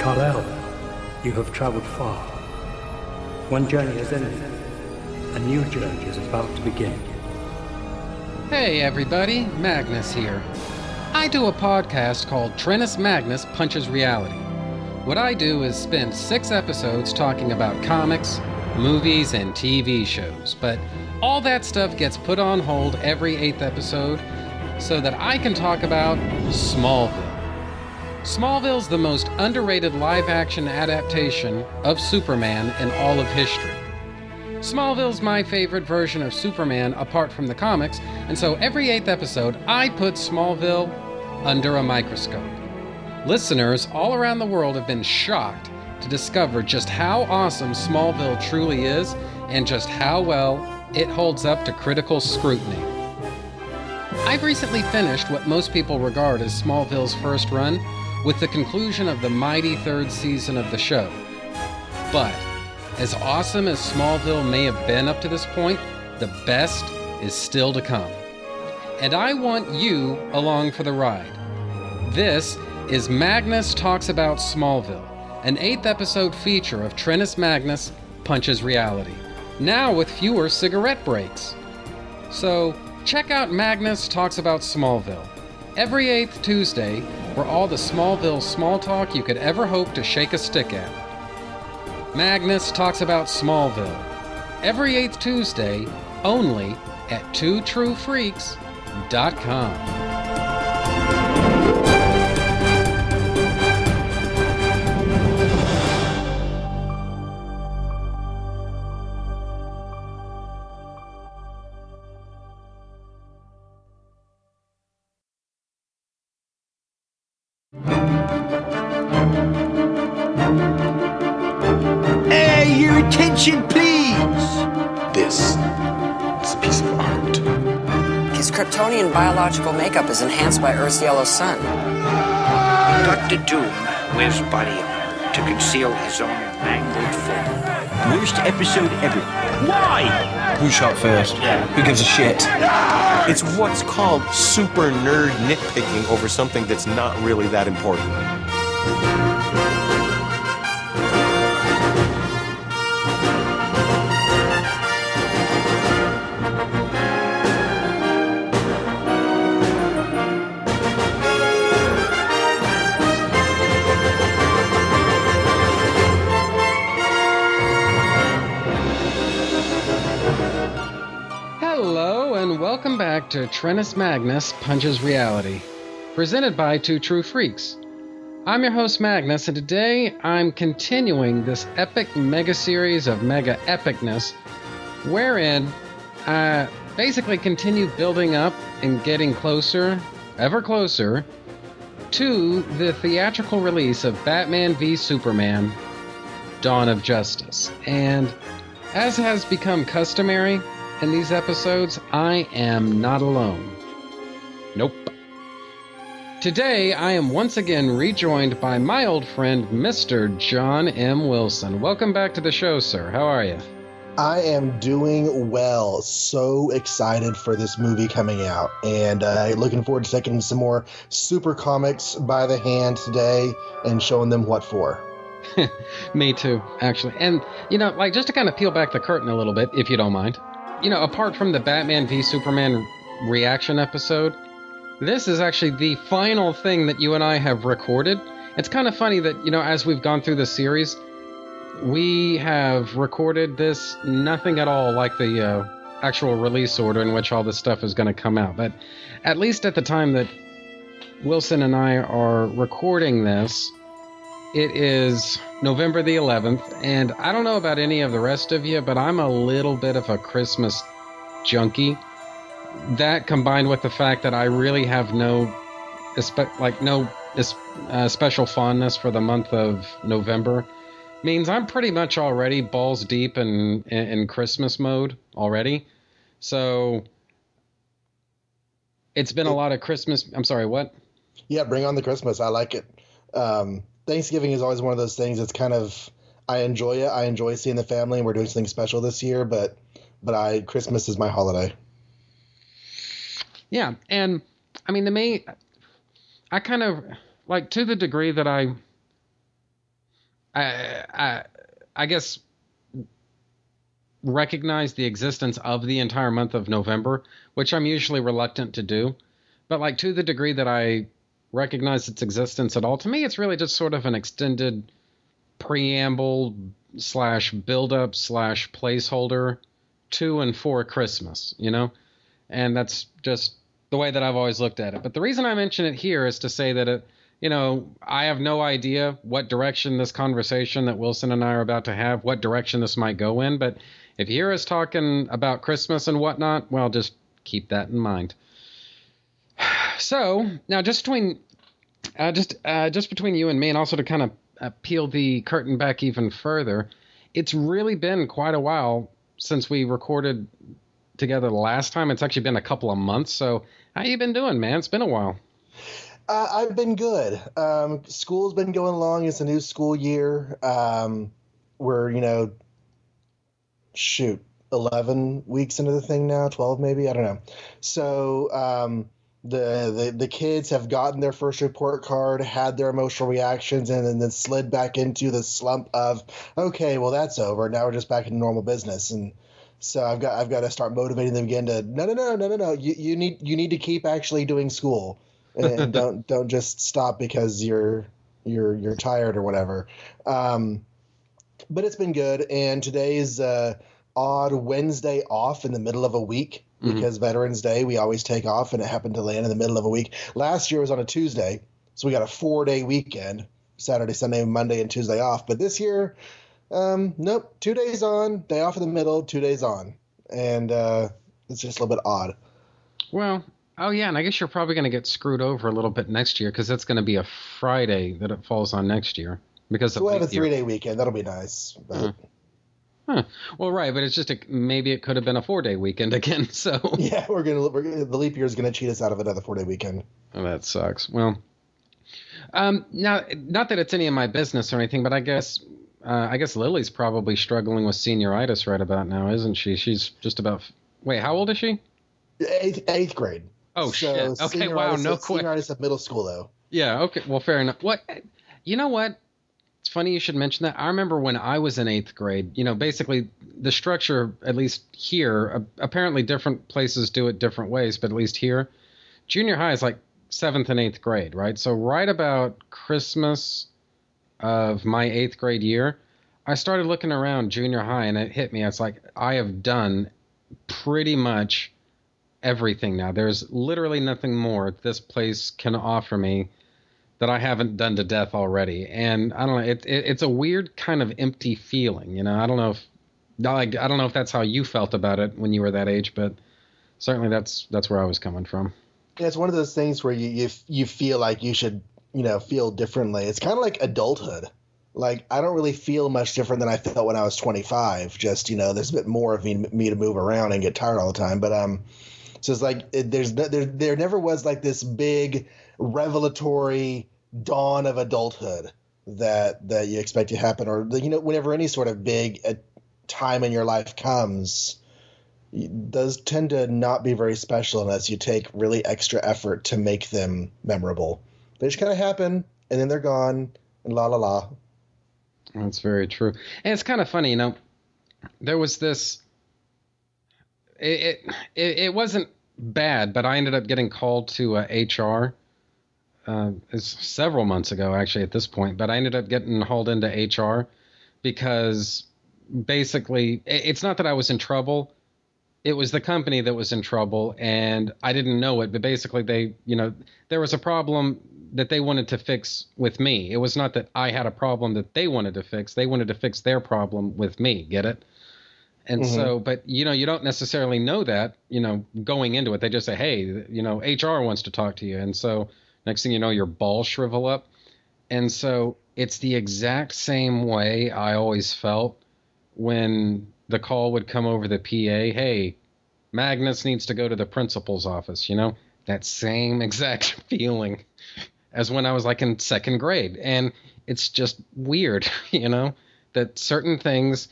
Kal-El, you have traveled far. One journey has ended. A new journey is about to begin. Hey everybody, Magnus here. I do a podcast called Trennis Magnus Punches Reality. What I do is spend six episodes talking about comics, movies, and TV shows, but all that stuff gets put on hold every eighth episode so that I can talk about Smallville. Smallville's the most underrated live action adaptation of Superman in all of history. Smallville's my favorite version of Superman apart from the comics, and so every eighth episode, I put Smallville under a microscope. Listeners all around the world have been shocked to discover just how awesome Smallville truly is and just how well it holds up to critical scrutiny. I've recently finished what most people regard as Smallville's first run with the conclusion of the mighty third season of the show. But, as awesome as Smallville may have been up to this point, the best is still to come. And I want you along for the ride. This is Magnus Talks About Smallville, an eighth episode feature of Trennis Magnus Punches Reality, now with fewer cigarette breaks. So, check out Magnus Talks About Smallville every eighth Tuesday for all the Smallville small talk you could ever hope to shake a stick at. Magnus talks about Smallville every eighth Tuesday only at twotruefreaks.com. Kryptonian biological makeup is enhanced by Earth's yellow sun. Dr. Doom wears body armor to conceal his own mangled form. Worst episode ever. Why? Who shot first? Who gives a shit? It's what's called super nerd nitpicking over something that's not really that important. Back to Trennis Magnus Punches Reality, presented by Two True Freaks. I'm your host, Magnus, and today I'm continuing this epic mega series of mega epicness, wherein I basically continue building up and getting closer, ever closer, to the theatrical release of Batman v Superman Dawn of Justice. And as has become customary in these episodes, I am not alone. Nope. Today, I am once again rejoined by my old friend, Mr. John M. Wilson. Welcome back to the show, sir. How are you? I am doing well. So excited for this movie coming out, and uh, looking forward to taking some more super comics by the hand today and showing them what for. Me too, actually. And, you know, like, just to kind of peel back the curtain a little bit, if you don't mind. You know, apart from the Batman v Superman reaction episode, this is actually the final thing that you and I have recorded. It's kind of funny that, you know, as we've gone through the series, we have recorded this nothing at all like the uh, actual release order in which all this stuff is going to come out. But at least at the time that Wilson and I are recording this, it is November the 11th, and I don't know about any of the rest of you, but I'm a little bit of a Christmas junkie. That combined with the fact that I really have no, like no uh, special fondness for the month of November, means I'm pretty much already balls deep in in, in Christmas mode already. So it's been a lot of Christmas. I'm sorry, what? Yeah, bring on the Christmas. I like it. Um, Thanksgiving is always one of those things. It's kind of I enjoy it. I enjoy seeing the family, and we're doing something special this year. But but I Christmas is my holiday. Yeah, and I mean the main I kind of like to the degree that I I, I, I guess recognize the existence of the entire month of November, which I'm usually reluctant to do. But like to the degree that I recognize its existence at all, to me, it's really just sort of an extended preamble slash build up slash placeholder to and for Christmas, you know? And that's just the way that I've always looked at it. But the reason I mention it here is to say that it, you know, I have no idea what direction this conversation that Wilson and I are about to have, what direction this might go in. But if you hear us talking about Christmas and whatnot, well, just keep that in mind. So now, just between, uh, just uh, just between you and me, and also to kind of uh, peel the curtain back even further, it's really been quite a while since we recorded together the last time. It's actually been a couple of months. So how you been doing, man? It's been a while. Uh, I've been good. Um, school's been going along. It's a new school year. Um, we're you know, shoot, eleven weeks into the thing now, twelve maybe. I don't know. So um, the, the the kids have gotten their first report card, had their emotional reactions, and then, then slid back into the slump of okay, well that's over. Now we're just back in normal business, and so I've got I've got to start motivating them again to no no no no no no. You, you need you need to keep actually doing school. And don't don't just stop because you're you're you're tired or whatever. Um, but it's been good, and today's uh, odd Wednesday off in the middle of a week because mm-hmm. Veterans Day we always take off, and it happened to land in the middle of a week. Last year was on a Tuesday, so we got a four day weekend: Saturday, Sunday, Monday, and Tuesday off. But this year, um, nope, two days on, day off in the middle, two days on, and uh, it's just a little bit odd. Well, oh yeah, and I guess you're probably going to get screwed over a little bit next year because that's going to be a Friday that it falls on next year because so we'll have a three day weekend. That'll be nice. But... Uh-huh. Huh. Well, right, but it's just a, maybe it could have been a four day weekend again. So yeah, we're gonna, we're gonna the leap year is gonna cheat us out of another four day weekend. Oh, that sucks. Well, um, now not that it's any of my business or anything, but I guess uh, I guess Lily's probably struggling with senioritis right about now, isn't she? She's just about. Wait, how old is she? Eighth, eighth grade. Oh so shit! Okay, wow, no question. Senioritis of middle school though. Yeah. Okay. Well, fair enough. What? You know what? It's funny you should mention that. I remember when I was in eighth grade, you know, basically the structure, at least here, uh, apparently different places do it different ways, but at least here, junior high is like seventh and eighth grade, right? So, right about Christmas of my eighth grade year, I started looking around junior high and it hit me. It's like, I have done pretty much everything now. There's literally nothing more this place can offer me that I haven't done to death already. And I don't know, it, it, it's a weird kind of empty feeling. You know, I don't know if like I don't know if that's how you felt about it when you were that age, but certainly that's that's where I was coming from. Yeah, it's one of those things where you you, you feel like you should you know feel differently. It's kind of like adulthood. Like I don't really feel much different than I felt when I was 25. Just you know, there's a bit more of me, me to move around and get tired all the time. But um, so it's like it, there's there there never was like this big revelatory dawn of adulthood that that you expect to happen, or you know, whenever any sort of big uh, time in your life comes, does tend to not be very special unless you take really extra effort to make them memorable. They just kind of happen, and then they're gone, and la la la. That's very true, and it's kind of funny, you know. There was this. It it, it wasn't bad, but I ended up getting called to uh, HR uh, several months ago, actually, at this point. But I ended up getting hauled into HR because basically, it's not that I was in trouble. It was the company that was in trouble, and I didn't know it. But basically, they, you know, there was a problem that they wanted to fix with me. It was not that I had a problem that they wanted to fix. They wanted to fix their problem with me. Get it? And mm-hmm. so, but you know, you don't necessarily know that, you know, going into it. They just say, "Hey, you know, HR wants to talk to you," and so Next thing you know, your balls shrivel up. And so it's the exact same way I always felt when the call would come over the PA. Hey, Magnus needs to go to the principal's office. You know, that same exact feeling as when I was like in second grade. And it's just weird, you know, that certain things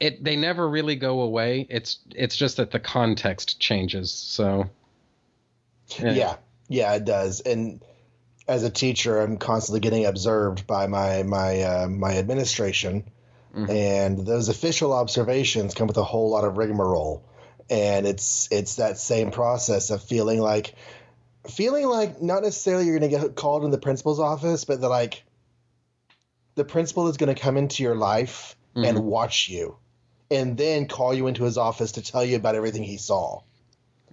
it they never really go away. It's it's just that the context changes. So yeah. yeah. Yeah, it does. And as a teacher, I'm constantly getting observed by my my uh, my administration, and those official observations come with a whole lot of rigmarole, and it's it's that same process of feeling like feeling like not necessarily you're going to get called in the principal's office, but that like the principal is going to come into your life and watch you, and then call you into his office to tell you about everything he saw,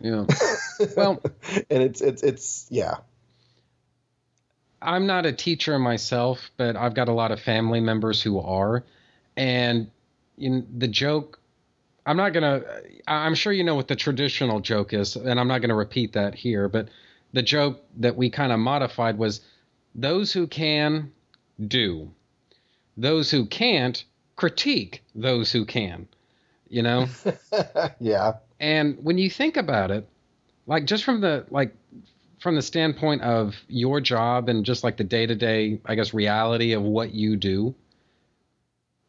Yeah. well, and it's it's it's yeah. I'm not a teacher myself, but I've got a lot of family members who are, and in the joke, I'm not gonna. I'm sure you know what the traditional joke is, and I'm not gonna repeat that here. But the joke that we kind of modified was, those who can do, those who can't critique those who can. You know. yeah. And when you think about it, like just from the like from the standpoint of your job and just like the day-to-day, I guess reality of what you do,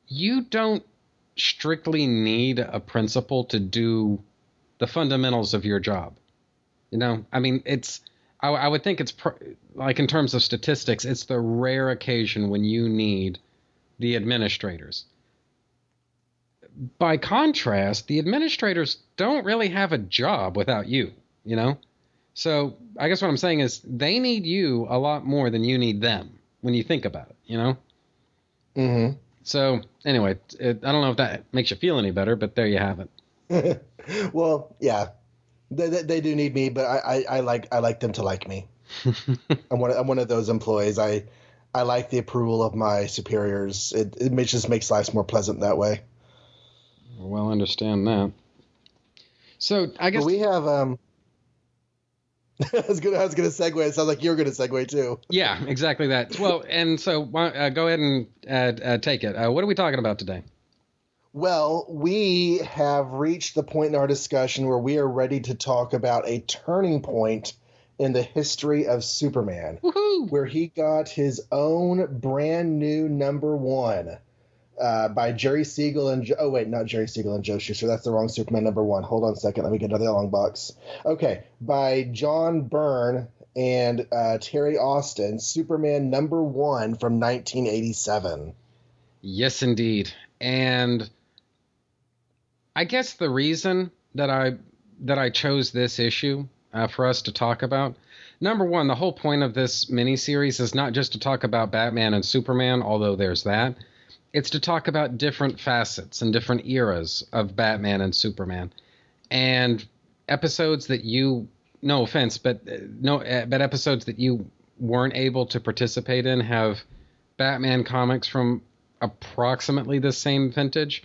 you don't strictly need a principal to do the fundamentals of your job. You know, I mean, it's I, I would think it's pr- like in terms of statistics, it's the rare occasion when you need the administrators by contrast, the administrators don't really have a job without you, you know? So I guess what I'm saying is they need you a lot more than you need them when you think about it, you know? Mm-hmm. So anyway, it, I don't know if that makes you feel any better, but there you have it. well, yeah, they, they, they do need me, but I, I, I like I like them to like me. I'm one of, I'm one of those employees. I I like the approval of my superiors. It it just makes life more pleasant that way. Well, understand that. So I guess we have um. I was gonna I was gonna segue. It sounds like you're gonna segue too. yeah, exactly that. Well, and so uh, go ahead and uh, uh, take it. Uh, what are we talking about today? Well, we have reached the point in our discussion where we are ready to talk about a turning point in the history of Superman, Woohoo! where he got his own brand new number one uh, by Jerry Siegel and Jo- oh wait, not Jerry Siegel and Joe Shuster. That's the wrong Superman number one. Hold on a second. Let me get another long box. Okay, by John Byrne and uh, Terry Austin, Superman number one from 1987. Yes, indeed. And I guess the reason that I that I chose this issue uh, for us to talk about, number one, the whole point of this miniseries is not just to talk about Batman and Superman, although there's that. It's to talk about different facets and different eras of Batman and Superman, and episodes that you, no offense, but uh, no, uh, but episodes that you weren't able to participate in have Batman comics from approximately the same vintage,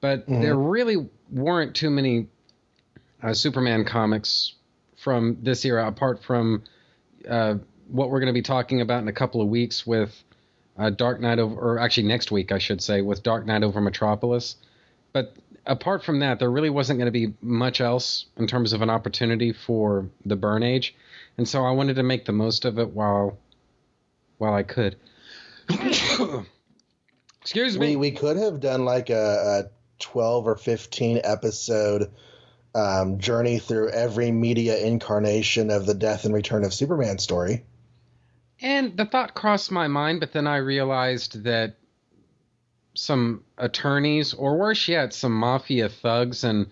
but there really weren't too many uh, Superman comics from this era, apart from uh, what we're going to be talking about in a couple of weeks with uh, Dark Knight over, or actually next week, I should say, with Dark Knight over Metropolis. But apart from that, there really wasn't going to be much else in terms of an opportunity for the Byrne Age, and so I wanted to make the most of it while while I could. Excuse me. We we could have done like a, a twelve or fifteen episode um, journey through every media incarnation of the death and return of Superman story. And the thought crossed my mind, but then I realized that some attorneys, or worse yet, some mafia thugs in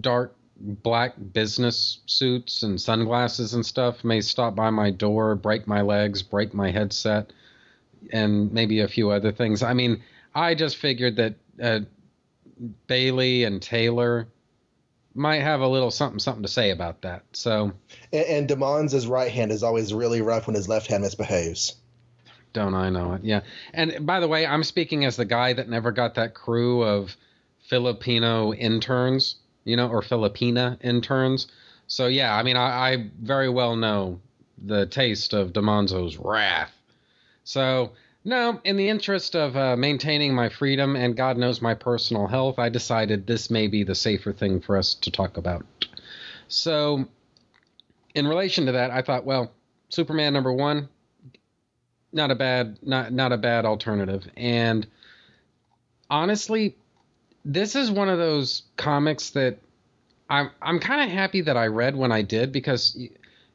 dark black business suits and sunglasses and stuff may stop by my door, break my legs, break my headset, and maybe a few other things. I mean, I just figured that uh, Bailey and Taylor might have a little something something to say about that. So And, and Demons' right hand is always really rough when his left hand misbehaves. Don't I know it? Yeah. And by the way, I'm speaking as the guy that never got that crew of Filipino interns, you know, or Filipina interns. So yeah, I mean, I, I very well know the taste of Demonzo's wrath. So no, in the interest of uh, maintaining my freedom and God knows my personal health, I decided this may be the safer thing for us to talk about. So, in relation to that, I thought, well, Superman number one, not a bad not not a bad alternative and honestly this is one of those comics that i'm i'm kind of happy that i read when i did because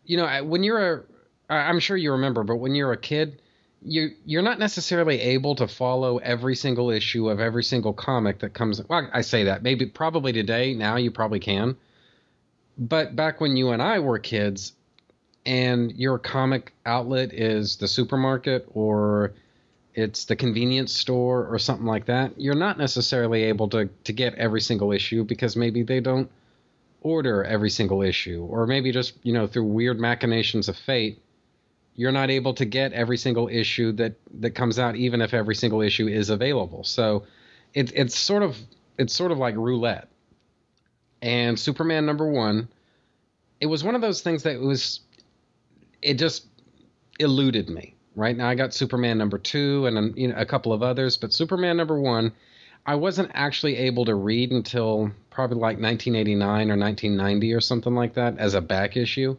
you know when you're a, I'm sure you remember, but when you're a kid, you you're not necessarily able to follow every single issue of every single comic that comes. Well, I say that maybe probably today now you probably can, but back when you and I were kids, and your comic outlet is the supermarket or it's the convenience store or something like that, you're not necessarily able to to get every single issue because maybe they don't order every single issue or maybe just you know through weird machinations of fate you're not able to get every single issue that that comes out even if every single issue is available. So it, it's sort of it's sort of like roulette. And superman number one it was one of those things that was it just eluded me right? Now i got superman number two and um, you know, a couple of others but superman number one i wasn't actually able to read until probably like 1989 or 1990 or something like that as a back issue.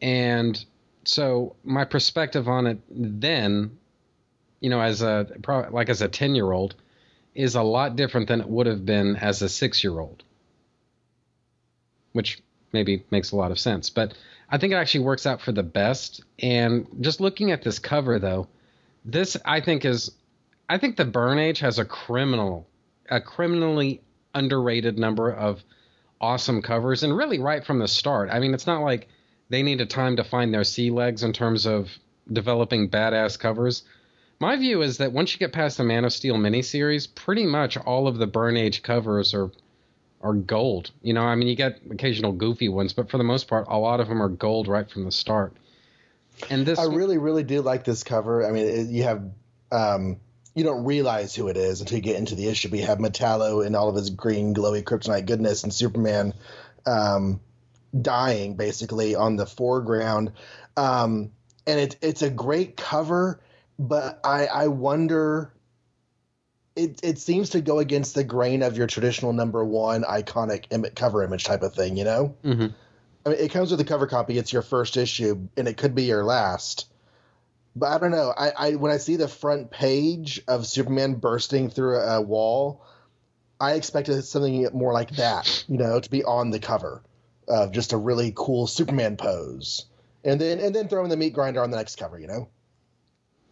And so my perspective on it then you know as a like as a 10 year old is a lot different than it would have been as a 6 year old which maybe makes a lot of sense. But i think it actually works out for the best. And just looking at this cover though this i think is i think the Byrne age has a criminal a criminally underrated number of awesome covers. And really right from the start. I mean it's not like they needed time to find their sea legs in terms of developing badass covers. My view is that once you get past the Man of Steel miniseries, pretty much all of the Byrne Age covers are are gold. You know, I mean, you get occasional goofy ones, but for the most part, a lot of them are gold right from the start. And this, I really, really do like this cover. I mean, it, you have, um, you don't realize who it is until you get into the issue. But you have Metallo in all of his green, glowy kryptonite goodness, and Superman, um, dying basically on the foreground. Um, and it, it's a great cover, but I, I wonder. It, it seems to go against the grain of your traditional number one iconic Im- cover image type of thing, you know? Mhm. I mean, it comes with a cover copy. It's your first issue, and it could be your last. But I don't know. I, I when I see the front page of Superman bursting through a, a wall, I expected something more like that, you know, to be on the cover of just a really cool Superman pose, and then and then throwing the meat grinder on the next cover, you know.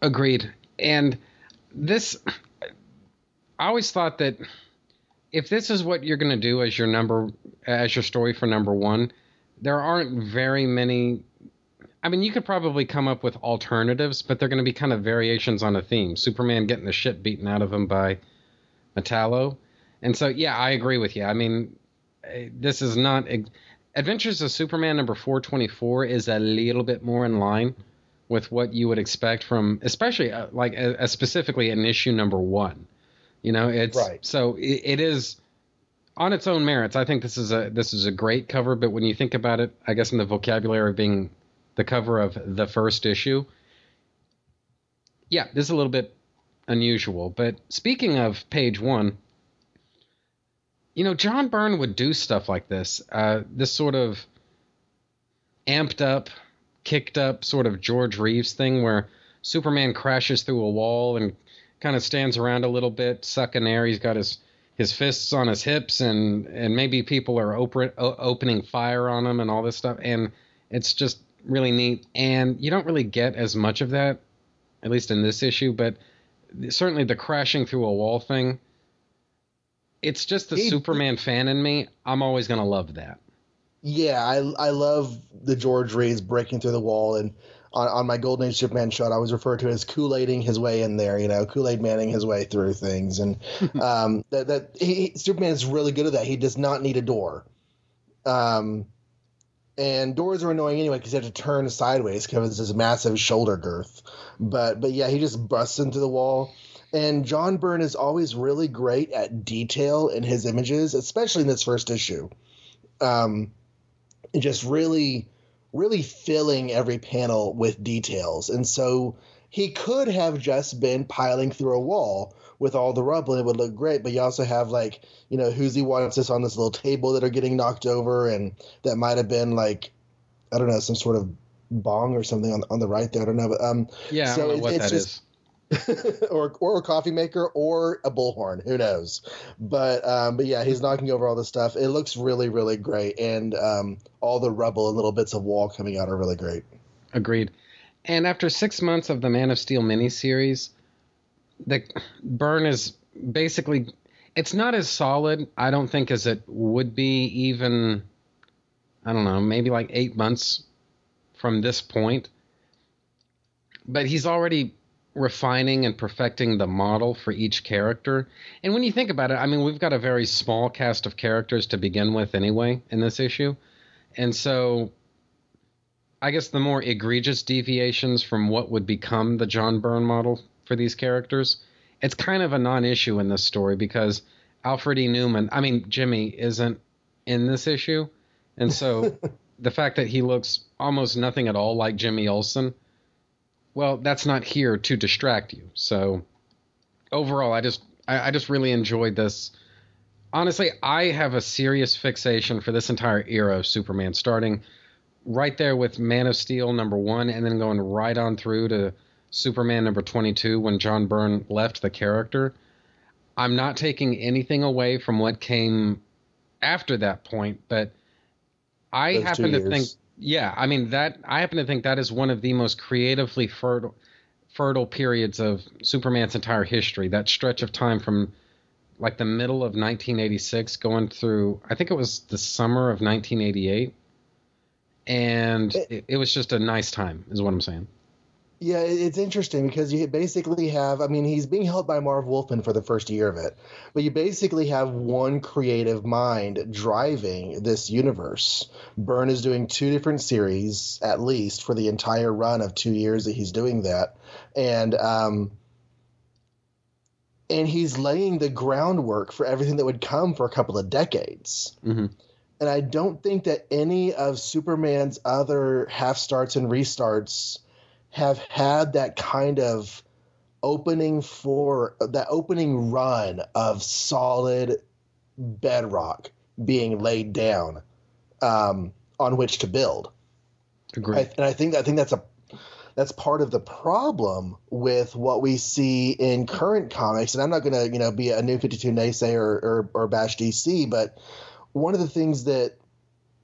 Agreed. And this, I always thought that if this is what you're going to do as your number, as your story for number one, there aren't very many. I mean, you could probably come up with alternatives, but they're going to be kind of variations on a theme. Superman getting the shit beaten out of him by Metallo. And so, yeah, I agree with you. I mean, eh, this is not. Adventures of Superman number 424 is a little bit more in line with what you would expect from, especially uh, like uh, uh, specifically an issue number one. You know, it's Right. so it, it is on its own merits. I think this is a this is a great cover, but when you think about it, I guess in the vocabulary of being the cover of the first issue, yeah, this is a little bit unusual. But speaking of page one, you know, John Byrne would do stuff like this. Uh, this sort of amped up, kicked up sort of George Reeves thing where Superman crashes through a wall and kind of stands around a little bit, sucking air. He's got his his fists on his hips, and and maybe people are open, opening fire on him and all this stuff. And it's just really neat. And you don't really get as much of that, at least in this issue, but certainly the crashing through a wall thing. It's just the He- Superman fan in me. I'm always gonna love that. Yeah, I I love the George Reeves breaking through the wall, and on, on my Golden Age Superman shot, I was referred to as Kool Aiding his way in there. You know, Kool Aid Manning his way through things, and um, that that he, Superman is really good at that. He does not need a door. Um, and doors are annoying anyway because you have to turn sideways because it's this massive shoulder girth. But but yeah, he just busts into the wall. And John Byrne is always really great at detail in his images, especially in this first issue. Um, and just really, really filling every panel with details. And so he could have just been piling through a wall with all the rubble and it would look great. But you also have like, you know, who's he wants this on this little table that are getting knocked over and that might have been like, I don't know, some sort of bong or something on, on the right there. I don't know. But um Yeah, I don't know it- what it's that is. or or a coffee maker or a bullhorn. Who knows? But um, but yeah, he's knocking over all the stuff. It looks really really great, and um, all the rubble and little bits of wall coming out are really great. Agreed. And after six months of the Man of Steel miniseries, the burn is basically it's not as solid, I don't think, as it would be even I don't know, maybe like eight months from this point. But he's already refining and perfecting the model for each character. And when you think about it, I mean, we've got a very small cast of characters to begin with anyway in this issue. And so I guess the more egregious deviations from what would become the John Byrne model for these characters, it's kind of a non issue in this story because Alfred E. Neuman, I mean, Jimmy isn't in this issue. And so the fact that he looks almost nothing at all like Jimmy Olsen, well, that's not here to distract you. So overall, I just I, I just really enjoyed this. Honestly, I have a serious fixation for this entire era of Superman, starting right there with Man of Steel number one, and then going right on through to Superman number 22 when John Byrne left the character. I'm not taking anything away from what came after that point, but I Those happen to years. think, yeah, I mean that I happen to think that is one of the most creatively fertile, fertile periods of Superman's entire history. That stretch of time from like the middle of 1986 going through, I think it was the summer of 1988, and it, it was just a nice time, is what I'm saying. Yeah, it's interesting because you basically have, I mean, he's being held by Marv Wolfman for the first year of it, but you basically have one creative mind driving this universe. Byrne is doing two different series, at least, for the entire run of two years that he's doing that. And, um, and he's laying the groundwork for everything that would come for a couple of decades. hmm And I don't think that any of Superman's other half starts and restarts have had that kind of opening for that opening run of solid bedrock being laid down um, on which to build. Agreed. I, and I think I think that's a that's part of the problem with what we see in current comics. And I'm not going to you know be a new 52 naysayer or, or, or bash DC, but one of the things that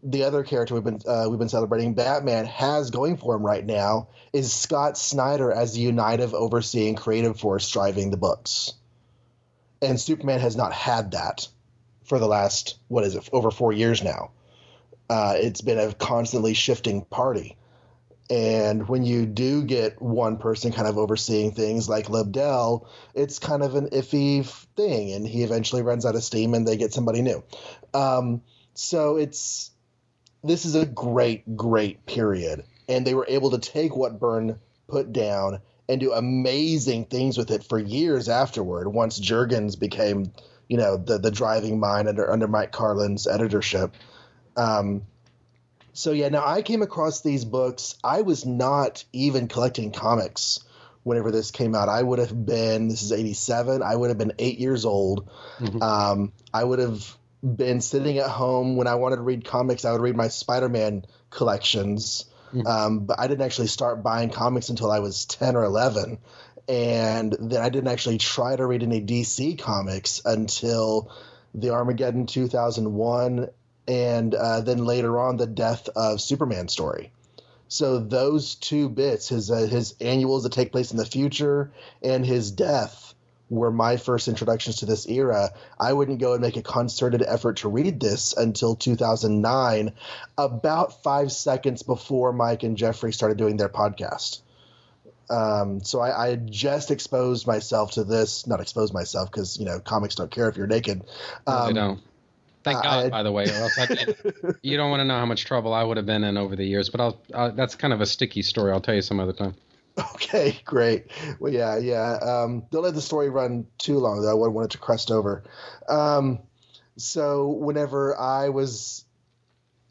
the other character we've been uh, we've been celebrating, Batman, has going for him right now is Scott Snyder as the unitive overseeing creative force driving the books, and Superman has not had that for the last what is it over four years now. Uh, it's been a constantly shifting party. And when you do get one person kind of overseeing things like Lobdell, it's kind of an iffy thing, and he eventually runs out of steam, and they get somebody new. Um, so it's this is a great, great period, and they were able to take what Byrne put down and do amazing things with it for years afterward. Once Jurgens became, you know, the the driving mind under under Mike Carlin's editorship. Um, so yeah, now I came across these books. I was not even collecting comics whenever this came out. I would have been this is eighty seven. I would have been eight years old. Mhm. Um, I would have been sitting at home when I wanted to read comics. I would read my Spider Man collections. Mhm. Um, but I didn't actually start buying comics until I was ten or eleven. And then I didn't actually try to read any DC comics until the Armageddon 2001 and uh, then later on the death of Superman story. So those two bits, his uh, his annuals that take place in the future and his death, were my first introductions to this era. I wouldn't go and make a concerted effort to read this until 2009, about five seconds before Mike and Jeffrey started doing their podcast. Um, so I, I just exposed myself to this, not exposed myself because you know comics don't care if you're naked. I Um, don't. Thank I- God, I- by the way. Or else I'd, you don't want to know how much trouble I would have been in over the years. But I'll, uh, that's kind of a sticky story. I'll tell you some other time. Okay, great. Well, yeah, yeah. Um, don't let the story run too long, though. I wouldn't want it to crest over. Um, so, whenever I was.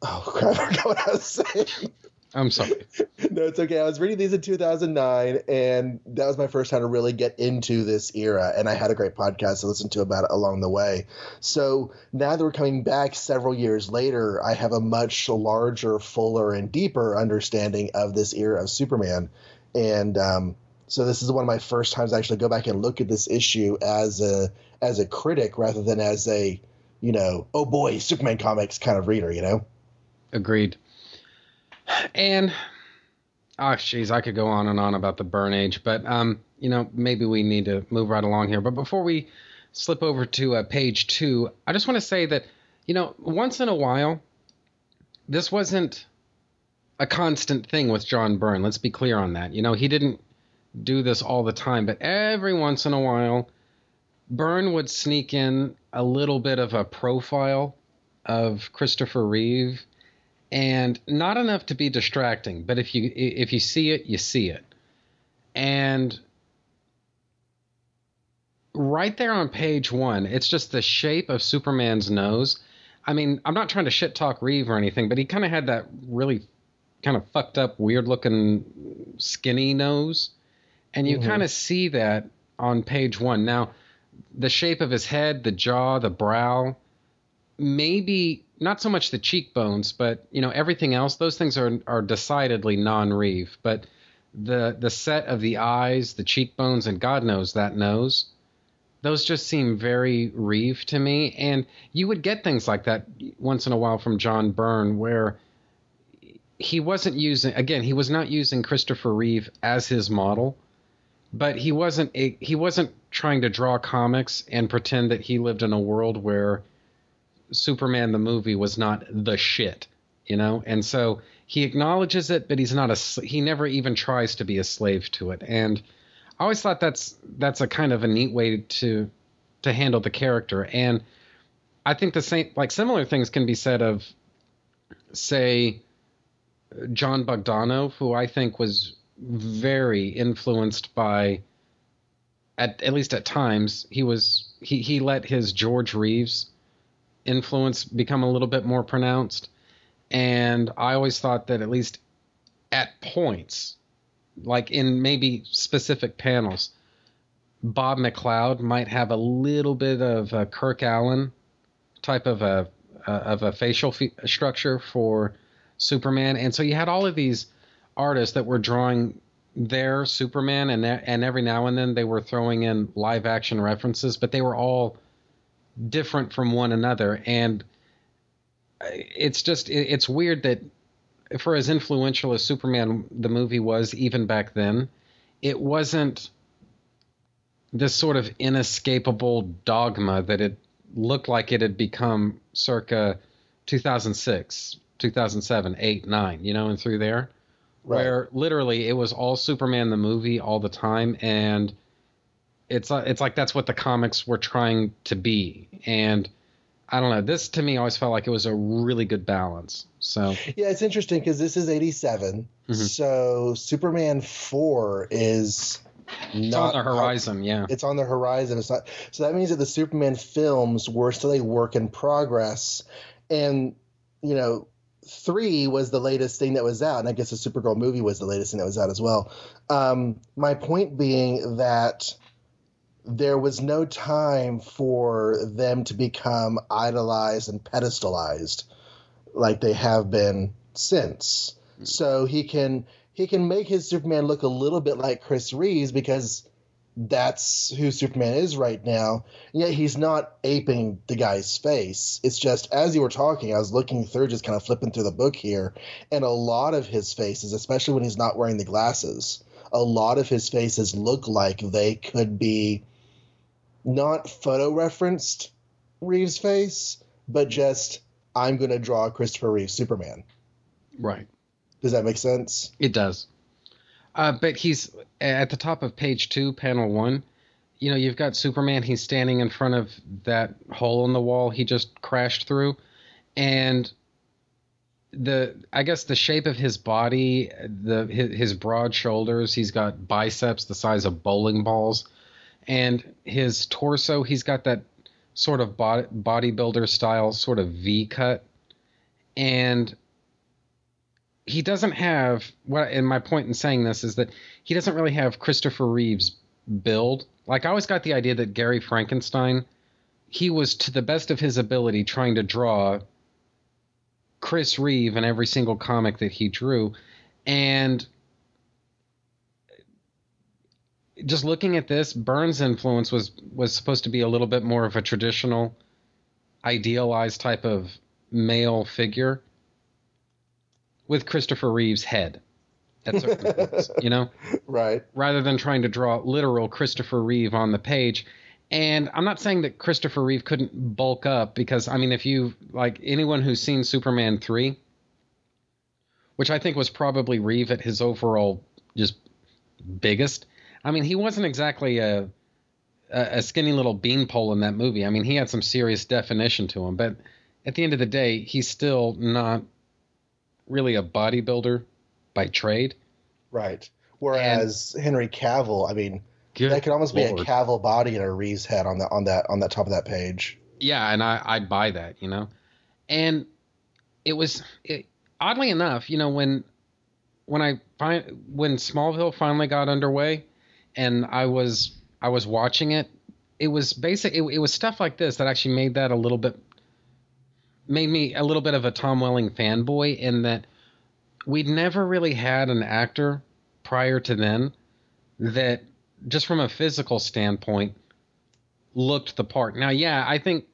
Oh, crap. I forgot what I was saying. I'm sorry. no, it's okay. I was reading these in 2009, and that was my first time to really get into this era. And I had a great podcast to listen to about it along the way. So now that we're coming back several years later, I have a much larger, fuller, and deeper understanding of this era of Superman. And um, so this is one of my first times I actually go back and look at this issue as a as a critic rather than as a you know oh boy Superman comics kind of reader. You know. Agreed. And oh jeez, I could go on and on about the Byrne Age, but um, you know, maybe we need to move right along here. But before we slip over to uh, page two, I just want to say that you know, once in a while, this wasn't a constant thing with John Byrne. Let's be clear on that. You know, he didn't do this all the time, but every once in a while, Byrne would sneak in a little bit of a profile of Christopher Reeve, and not enough to be distracting. But if you if you see it, you see it, and right there on page one, it's just the shape of Superman's nose. I mean, I'm not trying to shit talk Reeve or anything, but he kind of had that really kind of fucked up, weird looking, skinny nose. And you Mhm. kind of see that on page one. Now, the shape of his head, the jaw, the brow, maybe not so much the cheekbones, but you know everything else. Those things are are decidedly non-Reeve. But the the set of the eyes, the cheekbones, and God knows that nose, those just seem very Reeve to me. And you would get things like that once in a while from John Byrne, where he wasn't using again he was not using Christopher Reeve as his model but he wasn't a, he wasn't trying to draw comics and pretend that he lived in a world where Superman the movie was not the shit, you know? And so he acknowledges it, but he's not a he never even tries to be a slave to it. And I always thought that's that's a kind of a neat way to to handle the character. And I think the same like similar things can be said of say Jon Bogdanove, who I think was very influenced by at at least at times he was he he let his George Reeves influence become a little bit more pronounced. And I always thought that at least at points like in maybe specific panels Bob McLeod might have a little bit of a Kirk Alyn type of a of a facial fe- structure for Superman. And so you had all of these artists that were drawing their Superman, and and every now and then they were throwing in live action references, but they were all different from one another, and it's just it's weird that for as influential as Superman the movie was even back then, it wasn't this sort of inescapable dogma that it looked like it had become circa 2006, 2007, 8, 9, you know, and through there where literally it was all Superman the movie all the time, and it's uh, it's like that's what the comics were trying to be, and I don't know. This to me always felt like it was a really good balance. So Yeah, it's interesting because this is 87. Mhm. So Superman 4 is it's not on the horizon, yeah. It's on the horizon. It's not. So that means that the Superman films were still a work in progress, and you know, three was the latest thing that was out, and I guess the Supergirl movie was the latest thing that was out as well. Um, my point being that there was no time for them to become idolized and pedestalized like they have been since. So he can he can make his Superman look a little bit like Chris Reeves because that's who Superman is right now. Yet he's not aping the guy's face. It's just as you were talking, I was looking through, just kind of flipping through the book here, and a lot of his faces, especially when he's not wearing the glasses, a lot of his faces look like they could be not photo referenced Reeves' face, but just I'm going to draw Christopher Reeve Superman. Right. Does that make sense? It does. Uh, but he's at the top of page two, panel one. You know, you've got Superman. He's standing in front of that hole in the wall he just crashed through, and the I guess the shape of his body, the his, his broad shoulders. He's got biceps the size of bowling balls, and his torso. He's got that sort of body, bodybuilder style sort of V cut, and he doesn't have what and my point in saying this is that he doesn't really have Christopher Reeve's build. Like I always got the idea that Gary Frankenstein, he was to the best of his ability trying to draw Chris Reeve in every single comic that he drew and just looking at this Byrne's influence was was supposed to be a little bit more of a traditional idealized type of male figure with Christopher Reeve's head. at certain points, you know, Right. rather than trying to draw literal Christopher Reeve on the page. And I'm not saying that Christopher Reeve couldn't bulk up because I mean, if you like anyone who's seen Superman three, which I think was probably Reeve at his overall just biggest. I mean, he wasn't exactly a a, a skinny little beanpole in that movie. I mean, he had some serious definition to him, but at the end of the day, he's still not really a bodybuilder by trade. Right. Whereas Henry Cavill, I mean, that could almost be a Lord. Cavill body in a Reeves head on that on that on that top of that page. Yeah, and I I'd buy that, you know. And it was it, oddly enough, you know, when when I find when Smallville finally got underway, and I was I was watching it, it was basic. It, it was stuff like this that actually made that a little bit made me a little bit of a Tom Welling fanboy in that we'd never really had an actor prior to then that just from a physical standpoint looked the part. Now, yeah, I think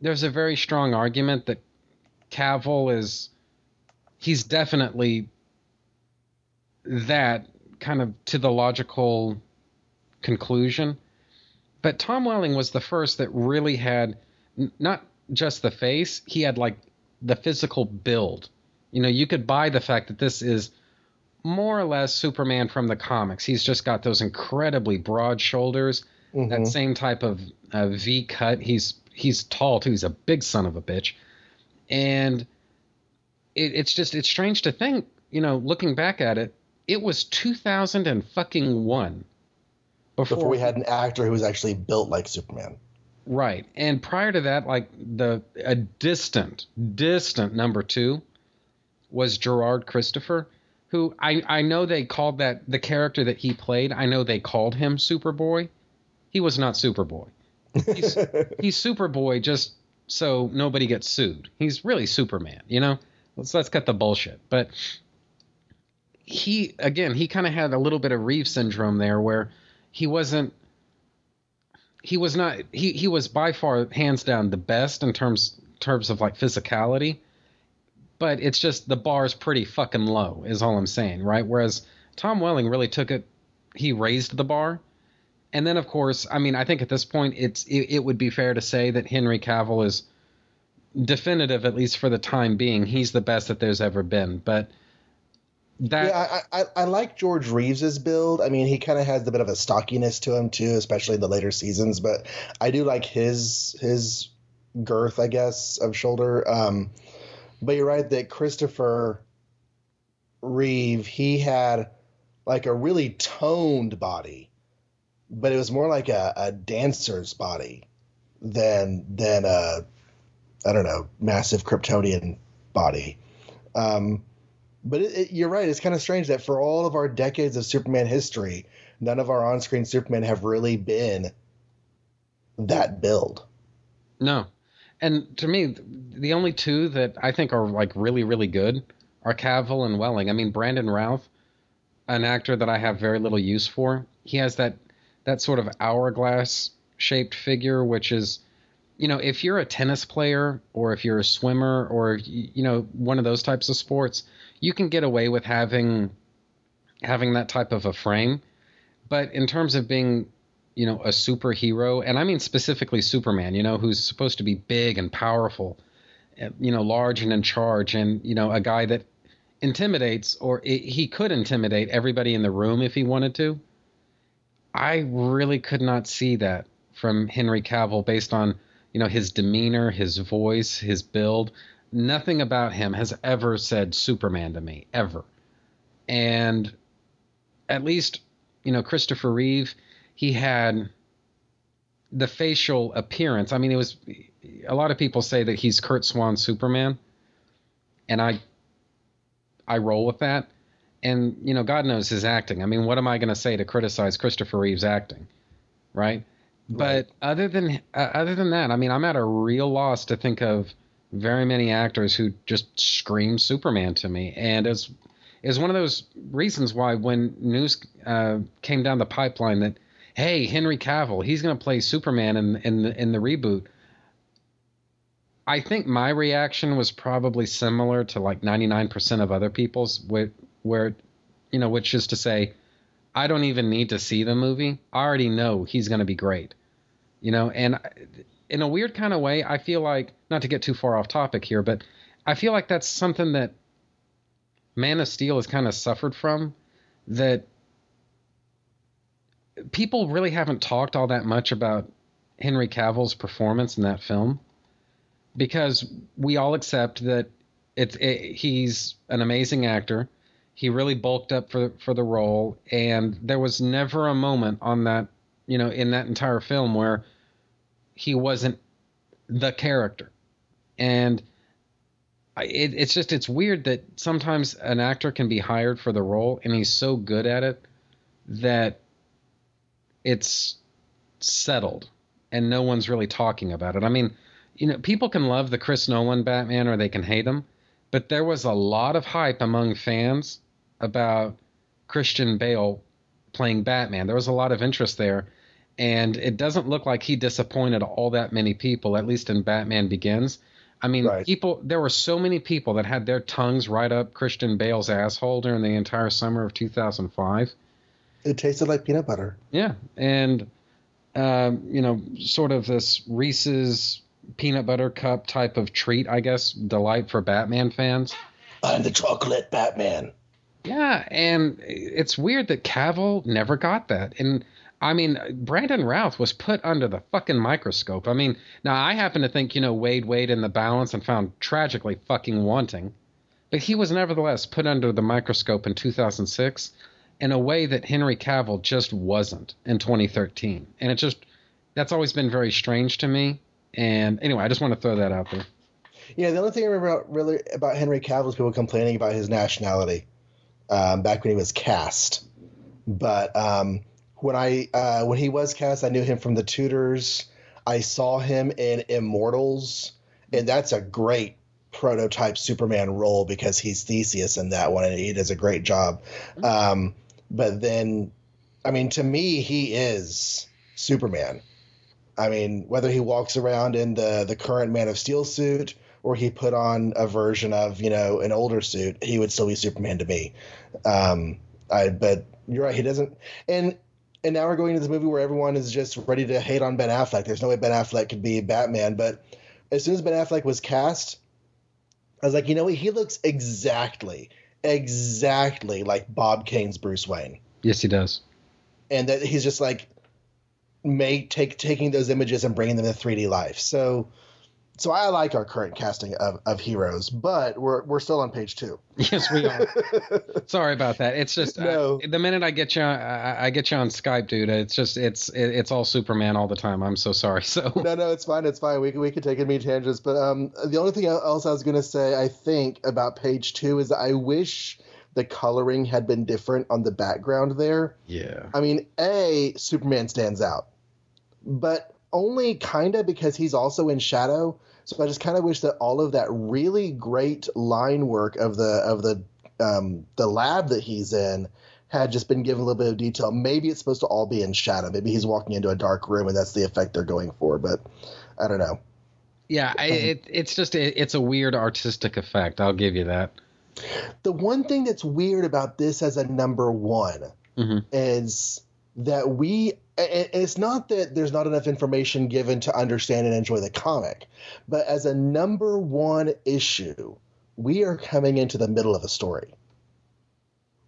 there's a very strong argument that Cavill is he's definitely that kind of to the logical conclusion. But Tom Welling was the first that really had not just the face, he had like the physical build. You know, you could buy the fact that this is more or less Superman from the comics. He's just got those incredibly broad shoulders, that same type of uh, V cut. He's he's tall too. He's a big son of a bitch, and it, it's just it's strange to think. You know, looking back at it, it was 2000 and fucking one before, Before we had an actor who was actually built like Superman. Right. And prior to that, like the a distant, distant number two was Gerard Christopher, who I, I know they called that the character that he played, I know they called him Superboy. He was not Superboy. He's, he's Superboy just so nobody gets sued. He's really Superman, you know? Let's let's cut the bullshit. But he again, he kind of had a little bit of Reeve syndrome there where he wasn't he was not he he was by far hands down the best in terms terms of like physicality but it's just the bar's pretty fucking low is all i'm saying right? Whereas tom welling really took it he raised the bar. And then of course i mean i think at this point it's it, it would be fair to say that henry cavill is definitive at least for the time being. He's the best that there's ever been. But that yeah, I, I I like George Reeves's build. I mean, he kind of has a bit of a stockiness to him too, especially in the later seasons. But I do like his his girth, I guess, of shoulder. Um, but you're right that Christopher Reeve he had like a really toned body, but it was more like a, a dancer's body than than a I don't know massive Kryptonian body. Um, but it, it, you're right. It's kind of strange that for all of our decades of Superman history, none of our on-screen Supermen have really been that build. No. And to me, the only two that I think are like really, really good are Cavill and Welling. I mean, Brandon Routh, an actor that I have very little use for, he has that that sort of hourglass shaped figure, which is, you know, if you're a tennis player or if you're a swimmer or you know one of those types of sports, you can get away with having having that type of a frame. But in terms of being you know, a superhero, and I mean specifically Superman, you know, who's supposed to be big and powerful, uh, you know, large and in charge, and you know, a guy that intimidates, or i he could intimidate everybody in the room if he wanted to. I really could not see that from Henry Cavill based on, you know, his demeanor, his voice, his build. Nothing about him has ever said Superman to me, ever. And at least, you know, Christopher Reeve, he had the facial appearance. I mean, it was a lot of people say that he's Curt Swan Superman, and I I roll with that. And you know, God knows his acting. I mean, what am I going to say to criticize Christopher Reeve's acting, right? But other than uh, other than that, I mean, I'm at a real loss to think of very many actors who just scream Superman to me, and it's is one of those reasons why when news uh, came down the pipeline that hey Henry Cavill he's going to play Superman in in the, in the reboot. I think my reaction was probably similar to like 99% of other people's, where, where You know, which is to say, I don't even need to see the movie. I already know he's going to be great. You know, and in a weird kind of way, I feel like not to get too far off topic here, but I feel like that's something that Man of Steel has kind of suffered from. That people really haven't talked all that much about Henry Cavill's performance in that film because we all accept that it's it, he's an amazing actor. He really bulked up for for the role, and there was never a moment on that you know in that entire film where he wasn't the character, and it, it's just it's weird that sometimes an actor can be hired for the role and he's so good at it that it's settled and no one's really talking about it. I mean, you know, people can love the Chris Nolan Batman or they can hate him, but there was a lot of hype among fans about Christian Bale playing Batman. There was a lot of interest there, and it doesn't look like he disappointed all that many people, at least in Batman Begins. I mean, Right. people. There were so many people that had their tongues right up Christian Bale's asshole during the entire summer of 2005. It tasted like peanut butter. Yeah, and um, you know, sort of this Reese's peanut butter cup type of treat, I guess, delight for Batman fans. I'm the chocolate Batman. Yeah, and it's weird that Cavill never got that. And I mean, Brandon Routh was put under the fucking microscope. I mean, now I happen to think, you know, Wade weighed in the balance and found tragically fucking wanting. But he was nevertheless put under the microscope in 2006 in a way that Henry Cavill just wasn't in 2013. And it just, that's always been very strange to me. And anyway, I just want to throw that out there. Yeah, the only thing I remember about, really about Henry Cavill is people complaining about his nationality um, back when he was cast. But um, when I uh, when he was cast, I knew him from The Tudors. I saw him in Immortals, and that's a great prototype Superman role because he's Theseus in that one, and he does a great job. Um, but then, I mean, to me, he is Superman. I mean, whether he walks around in the the current Man of Steel suit or he put on a version of you know an older suit, he would still be Superman to me. Um, I but you're right, he doesn't. And and now we're going to this movie where everyone is just ready to hate on Ben Affleck. There's no way Ben Affleck could be Batman, but as soon as Ben Affleck was cast, I was like, you know what? He looks exactly, exactly like Bob Kane's Bruce Wayne Yes, he does. and that he's just like make take taking those images and bringing them to 3D life. So so I like our current casting of, of heroes, but we're we're still on page two. Yes, we are. Sorry about that. It's just No. uh, the minute I get you, I, I get you on Skype, dude. It's just it's it, it's all Superman all the time. I'm so sorry. So No, no, it's fine, it's fine. We can we can take it many tangents, but um, the only thing else I was gonna say, I think about page two is I wish the coloring had been different on the background there. yeah, I mean, A, Superman stands out, but only kind of because he's also in shadow. So I just kind of wish that all of that really great line work of the of the um, the lab that he's in had just been given a little bit of detail. Maybe it's supposed to all be in shadow. Maybe he's walking into a dark room and that's the effect they're going for. But I don't know. yeah. I, it, it's just it, it's a weird artistic effect. I'll give you that. The one thing that's weird about this as a number one Mhm. is that we it's not that there's not enough information given to understand and enjoy the comic, but as a number one issue, we are coming into the middle of a story.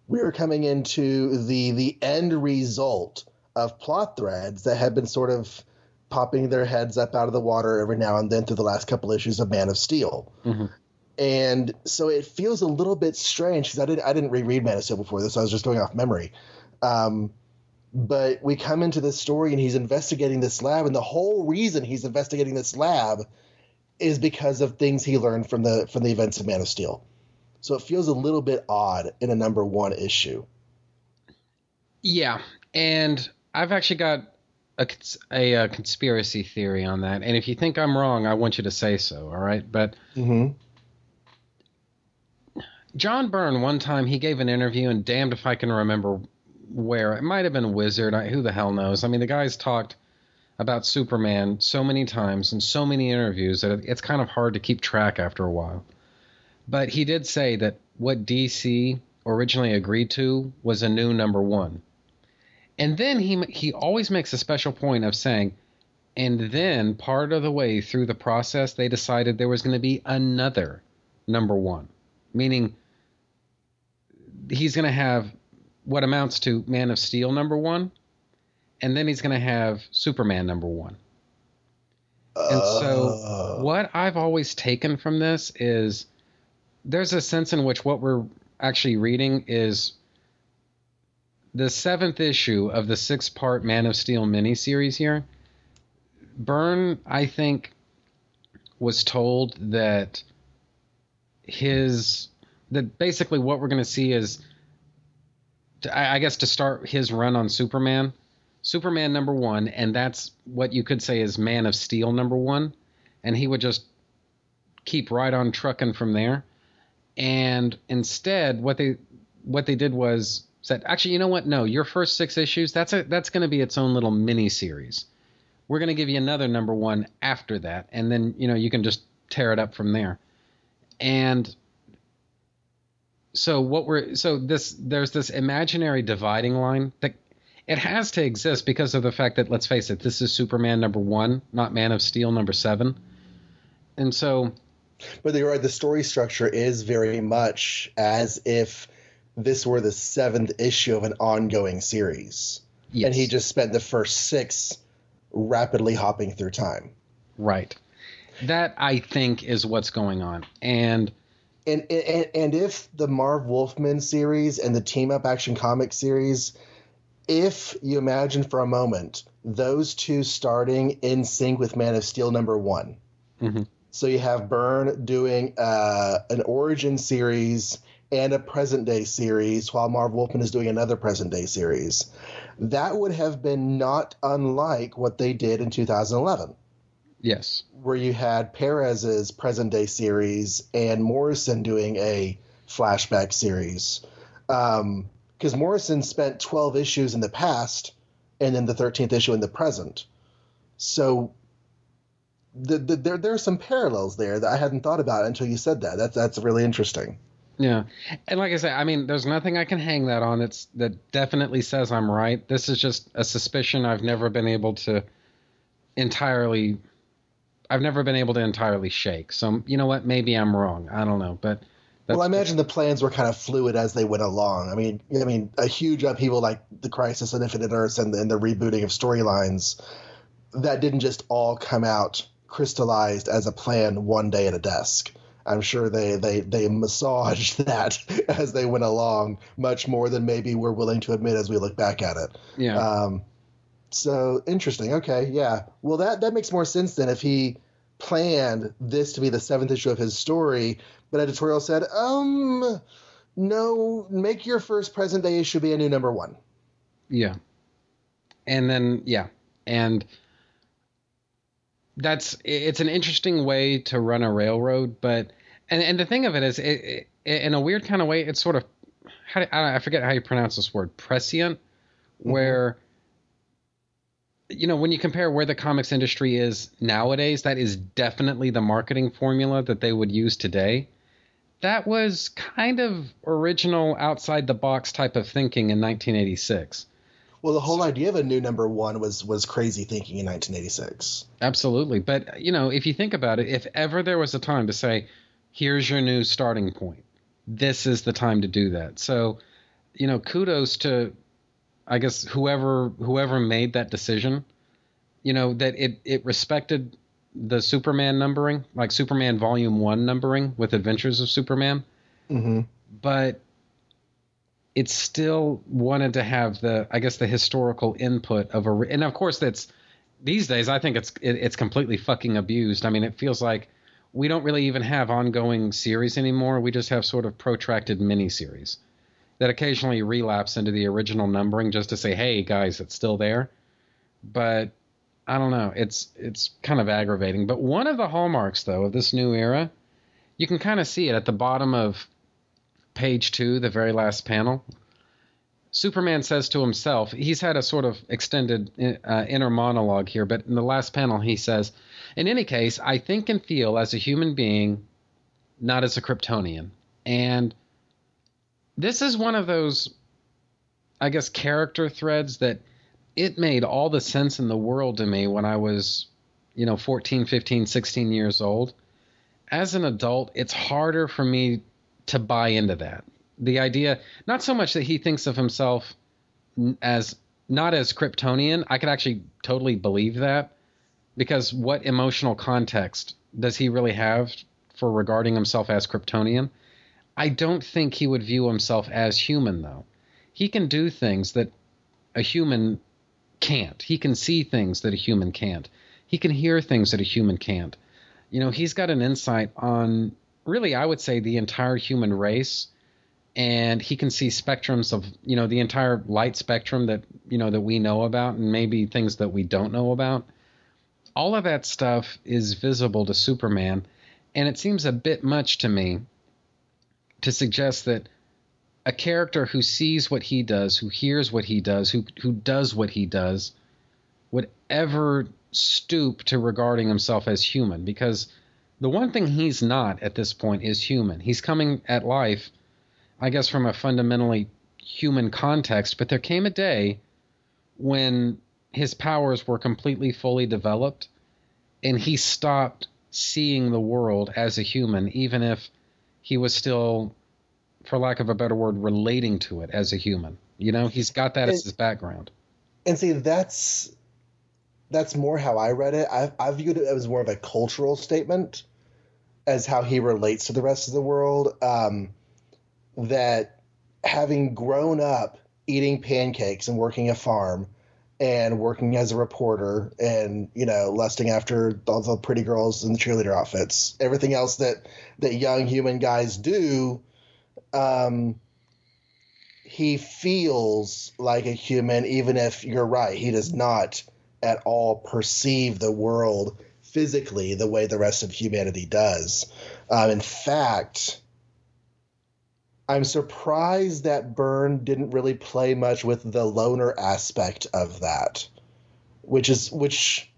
We are coming into the the end result of plot threads that have been sort of popping their heads up out of the water every now and then through the last couple issues of Man of Steel and so it feels a little bit strange because I didn't I didn't reread Man of Steel before this. So I was just going off memory. Um, but we come into this story and he's investigating this lab, and the whole reason he's investigating this lab is because of things he learned from the from the events of Man of Steel. So it feels a little bit odd in a number one issue. Yeah, and I've actually got a, cons- a, uh conspiracy theory on that. And if you think I'm wrong, I want you to say so. All right, but Mm-hmm. John Byrne, one time he gave an interview, and damned if I can remember where. It might have been Wizard. I, who the hell knows? I mean, the guy's talked about Superman so many times in so many interviews that it's kind of hard to keep track after a while. But he did say that what DC originally agreed to was a new number one. And then he he always makes a special point of saying, and then part of the way through the process, they decided there was going to be another number one, meaning he's going to have what amounts to Man of Steel number one, and then he's going to have Superman number one. And so, oh. what I've always taken from this is there's a sense in which what we're actually reading is the seventh issue of the six part Man of Steel miniseries here. Byrne, I think, was told that his that basically what we're going to see is I, I guess to start his run on Superman, Superman number one, and that's what you could say is Man of Steel number one, and he would just keep right on trucking from there. And instead, what they what they did was said, actually, you know what? No, your first six issues that's a that's going to be its own little mini series. We're going to give you another number one after that, and then you know you can just tear it up from there. And so what we're so this there's this imaginary dividing line that it has to exist because of the fact that let's face it this is superman number one not man of steel number seven and so But you're right. The story structure is very much as if this were the seventh issue of an ongoing series, yes, and he just spent the first six rapidly hopping through time. right that i think is what's going on and And, and and if the Marv Wolfman series and the Team Up Action Comic series, if you imagine for a moment those two starting in sync with Man of Steel number one, Mhm. so you have Byrne doing uh, an origin series and a present day series, while Marv Wolfman is doing another present day series, that would have been not unlike what they did in 2011 yes where you had Perez's present day series and Morrison doing a flashback series. Um, because Morrison spent 12 issues in the past and then the 13th issue in the present. So the, the, there, there are some parallels there that I hadn't thought about until you said that. That's, that's really interesting. Yeah, and like I say, I mean, there's nothing I can hang that on. That's that definitely says I'm right. This is just a suspicion I've never been able to entirely. I've never been able to entirely shake. So you know what? Maybe I'm wrong. I don't know, but that's, well, I imagine the plans were kind of fluid as they went along. I mean, I mean, a huge upheaval like the Crisis on Infinite Earths and the, and the rebooting of storylines that didn't just all come out crystallized as a plan one day at a desk. I'm sure they they they massaged that as they went along much more than maybe we're willing to admit as we look back at it. yeah, Um, so interesting. Okay, yeah. Well, that that makes more sense than if he planned this to be the seventh issue of his story, but editorial said, um, no, make your first present day issue be a new number one. yeah, and then yeah, and that's it's an interesting way to run a railroad, but and and the thing of it is, it, it, in a weird kind of way, it's sort of how do, I, I forget how you pronounce this word prescient, where you know when you compare where the comics industry is nowadays, that is definitely the marketing formula that they would use today. That was kind of original, outside the box type of thinking in 1986. Well, the whole idea of a new number one was was crazy thinking in 1986. Absolutely. But, you know, if you think about it, if ever there was a time to say, here's your new starting point, this is the time to do that. So, you know, kudos to, I guess, whoever whoever made that decision, you know, that it, it respected the Superman numbering, like Superman Volume 1 numbering with Adventures of Superman. Mm-hmm. But it still wanted to have the i guess the historical input of a and of course that's these days i think it's it, it's completely fucking abused i mean it feels like we don't really even have ongoing series anymore we just have sort of protracted miniseries that occasionally relapse into the original numbering just to say hey guys it's still there. But i don't know. It's it's kind of aggravating. But one of the hallmarks though of this new era you can kind of see it at the bottom of page two, the very last panel, Superman says to himself, he's had a sort of extended uh, inner monologue here, but in the last panel, he says, In any case, I think and feel as a human being, not as a Kryptonian. And this is one of those, I guess, character threads that it made all the sense in the world to me when I was, you know, 14, 15, 16 years old. As an adult, it's harder for me to buy into that. The idea, not so much that he thinks of himself as not as Kryptonian, I could actually totally believe that because what emotional context does he really have for regarding himself as Kryptonian? I don't think he would view himself as human, though. He can do things that a human can't. He can see things that a human can't. He can hear things that a human can't. You know, he's got an insight on really, I would say, the entire human race. And he can see spectrums of, you know, the entire light spectrum that, you know, that we know about and maybe things that we don't know about. All of that stuff is visible to Superman. And it seems a bit much to me to suggest that a character who sees what he does, who hears what he does, who who does what he does, would ever stoop to regarding himself as human because the one thing he's not at this point is human. He's coming at life, I guess, from a fundamentally human context, but there came a day when his powers were completely fully developed and he stopped seeing the world as a human, even if he was still, for lack of a better word, relating to it as a human. You know, he's got that as his background. And see, that's that's more how I read it. I, I viewed it as more of a cultural statement, as how he relates to the rest of the world. Um, that having grown up eating pancakes and working a farm and working as a reporter and you know lusting after all the pretty girls in the cheerleader outfits. Everything else that that young human guys do um he feels like a human even if you're right he does not at all perceive the world physically the way the rest of humanity does. Um, in fact I'm surprised that Byrne didn't really play much with the loner aspect of that, which is which.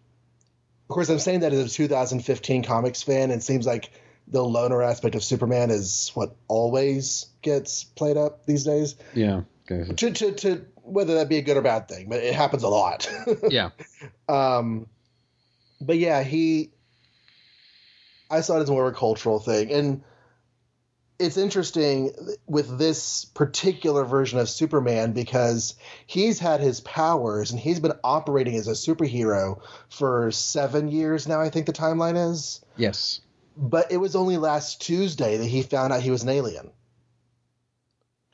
Of course, I'm saying that as a 2015 comics fan, and it seems like the loner aspect of Superman is what always gets played up these days. Yeah. To, to, to whether that be a good or bad thing, but it happens a lot. yeah. Um, but yeah, he. I saw it as more of a cultural thing, and it's interesting with this particular version of Superman because he's had his powers and he's been operating as a superhero for seven years now, I think the timeline is. Yes. But it was only last Tuesday that he found out he was an alien.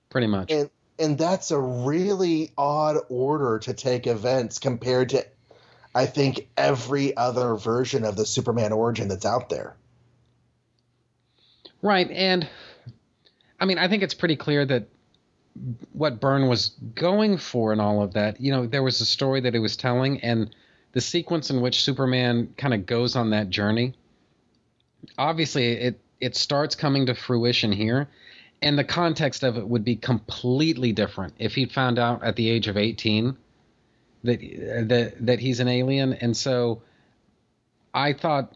Pretty much. And and that's a really odd order to take events compared to I think every other version of the Superman origin that's out there. Right, and I mean, I think it's pretty clear that what Byrne was going for in all of that, you know, there was a story that he was telling, and the sequence in which Superman kind of goes on that journey. Obviously, it it starts coming to fruition here, and the context of it would be completely different if he found out at the age of eighteen that that that he's an alien, and so I thought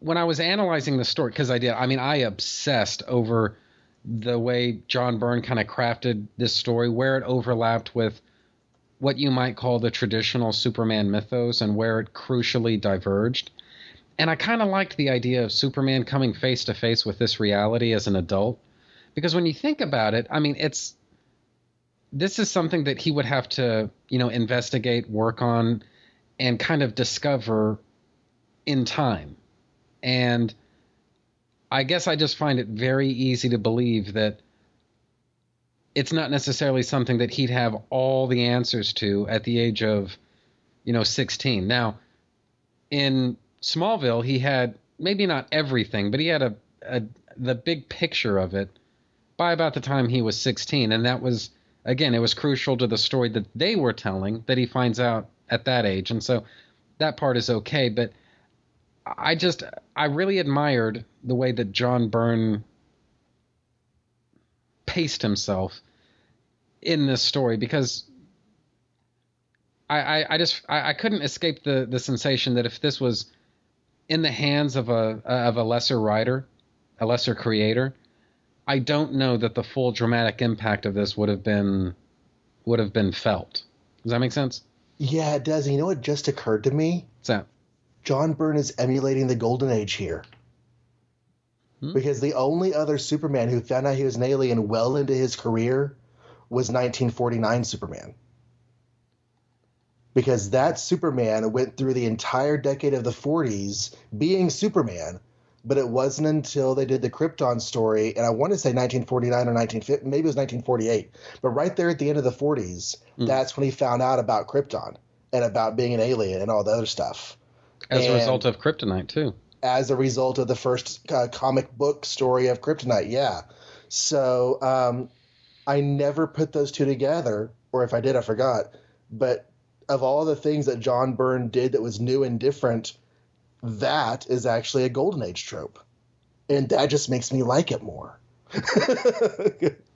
when I was analyzing the story, because I did, I mean, I obsessed over the way John Byrne kind of crafted this story, where it overlapped with what you might call the traditional Superman mythos and where it crucially diverged. And I kind of liked the idea of Superman coming face to face with this reality as an adult. Because when you think about it, I mean, it's this is something that he would have to, you know, investigate, work on, and kind of discover in time. And I guess I just find it very easy to believe that it's not necessarily something that he'd have all the answers to at the age of, you know, 16. Now, in Smallville, he had maybe not everything, but he had a, a the big picture of it by about the time he was 16, and that was again, it was crucial to the story that they were telling that he finds out at that age, and so that part is okay, but I just I really admired the way that John Byrne paced himself in this story because I, I, I just I, I, couldn't escape the the sensation that if this was in the hands of a of a lesser writer, a lesser creator, I don't know that the full dramatic impact of this would have been would have been felt. Does that make sense? Yeah, it does. And you know what just occurred to me? What's that? John Byrne is emulating the golden age here. Hmm. Because the only other Superman who found out he was an alien well into his career was 1949 Superman. Because that Superman went through the entire decade of the 40s being Superman, but it wasn't until they did the Krypton story, and I want to say 1949 or 1950, maybe it was 1948, but right there at the end of the 40s, that's when he found out about Krypton and about being an alien and all the other stuff As a result of Kryptonite too. as a result of the first uh, comic book story of Kryptonite. Yeah. So um, I never put those two together, or if I did, I forgot. But of all the things that John Byrne did that was new and different, that is actually a golden age trope, and that just makes me like it more.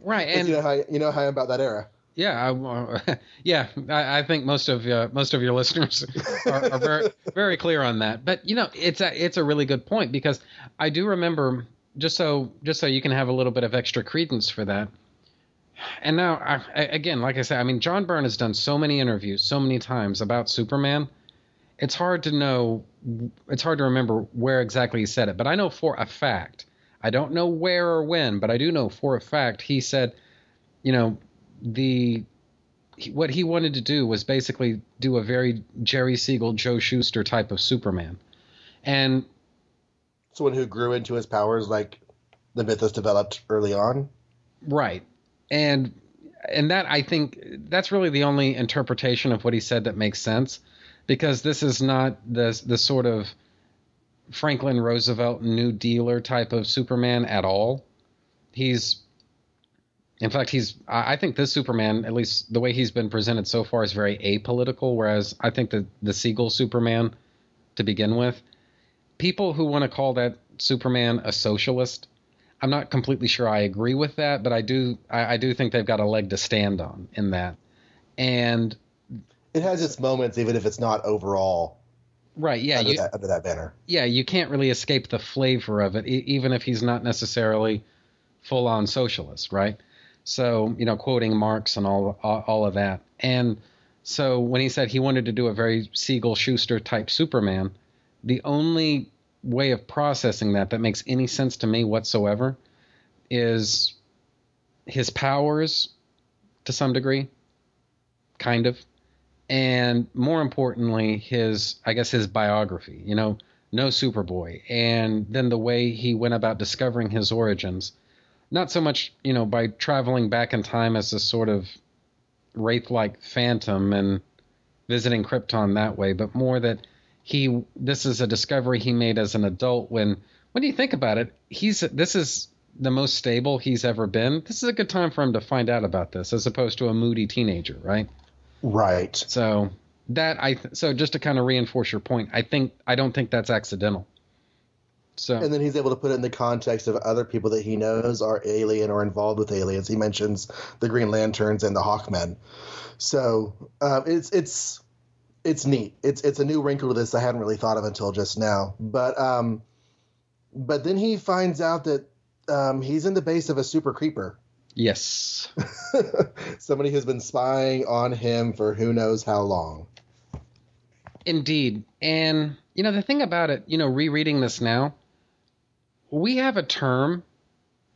Right, and you know how you know how I'm about that era. Yeah, I, uh, yeah. I, I think most of uh, most of your listeners are, are very very clear on that. But you know, it's a it's a really good point because I do remember just so just so you can have a little bit of extra credence for that. And now, I, I- again, like I said, I mean, John Byrne has done so many interviews so many times about Superman. It's hard to know. It's hard to remember where exactly he said it, but I know for a fact. I don't know where or when, but I do know for a fact he said, you know, the what he wanted to do was basically do a very Jerry Siegel, Joe Shuster type of Superman, and Someone who grew into his powers like the mythos developed early on. right, and and that I think that's really the only interpretation of what he said that makes sense, because this is not the the sort of Franklin Roosevelt New Dealer type of Superman at all. He's in fact, he's. I think this Superman, at least the way he's been presented so far, is very apolitical. Whereas I think that the Siegel Superman, to begin with, people who want to call that Superman a socialist, I'm not completely sure I agree with that, but I do. I, I do think they've got a leg to stand on in that. And It has its moments, even if it's not overall right, yeah, under, you, that, under that banner. yeah, you can't really escape the flavor of it, e- even if he's not necessarily full on socialist, right? So, you know, quoting Marx and all, all of that. And so when he said he wanted to do a very Siegel Shuster type Superman, the only way of processing that that makes any sense to me whatsoever is his powers to some degree, kind of and more importantly his i guess his biography you know no superboy and then the way he went about discovering his origins not so much you know by traveling back in time as a sort of wraith like phantom and visiting krypton that way but more that he this is a discovery he made as an adult when when you think about it he's this is the most stable he's ever been this is a good time for him to find out about this as opposed to a moody teenager right Right. so that I th- so just to kind of reinforce your point, I think I don't think that's accidental. So And then he's able to put it in the context of other people that he knows are alien or involved with aliens. He mentions the Green Lanterns and the Hawkmen. So um, it's it's it's neat. It's it's a new wrinkle to this I hadn't really thought of until just now. But um, but then he finds out that um, he's in the base of a super creeper. yes, Somebody who's been spying on him for who knows how long. indeed. And you know the thing about it, you know, rereading this now, we have a term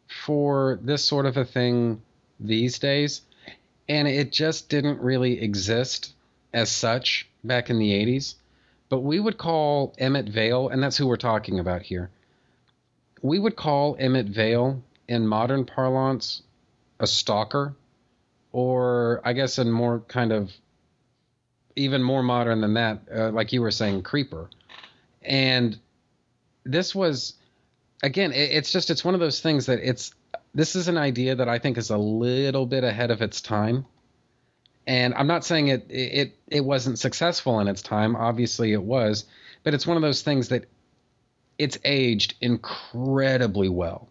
for this sort of a thing these days, and it just didn't really exist as such back in the 80s. But we would call Emmett Vale, and that's who we're talking about here. We would call Emmett Vale in modern parlance a stalker, or I guess in more kind of even more modern than that, uh, like you were saying, creeper. And this was, again, it, it's just it's one of those things that it's this is an idea that I think is a little bit ahead of its time. And I'm not saying it it it wasn't successful in its time. Obviously, it was, but it's one of those things that it's aged incredibly well,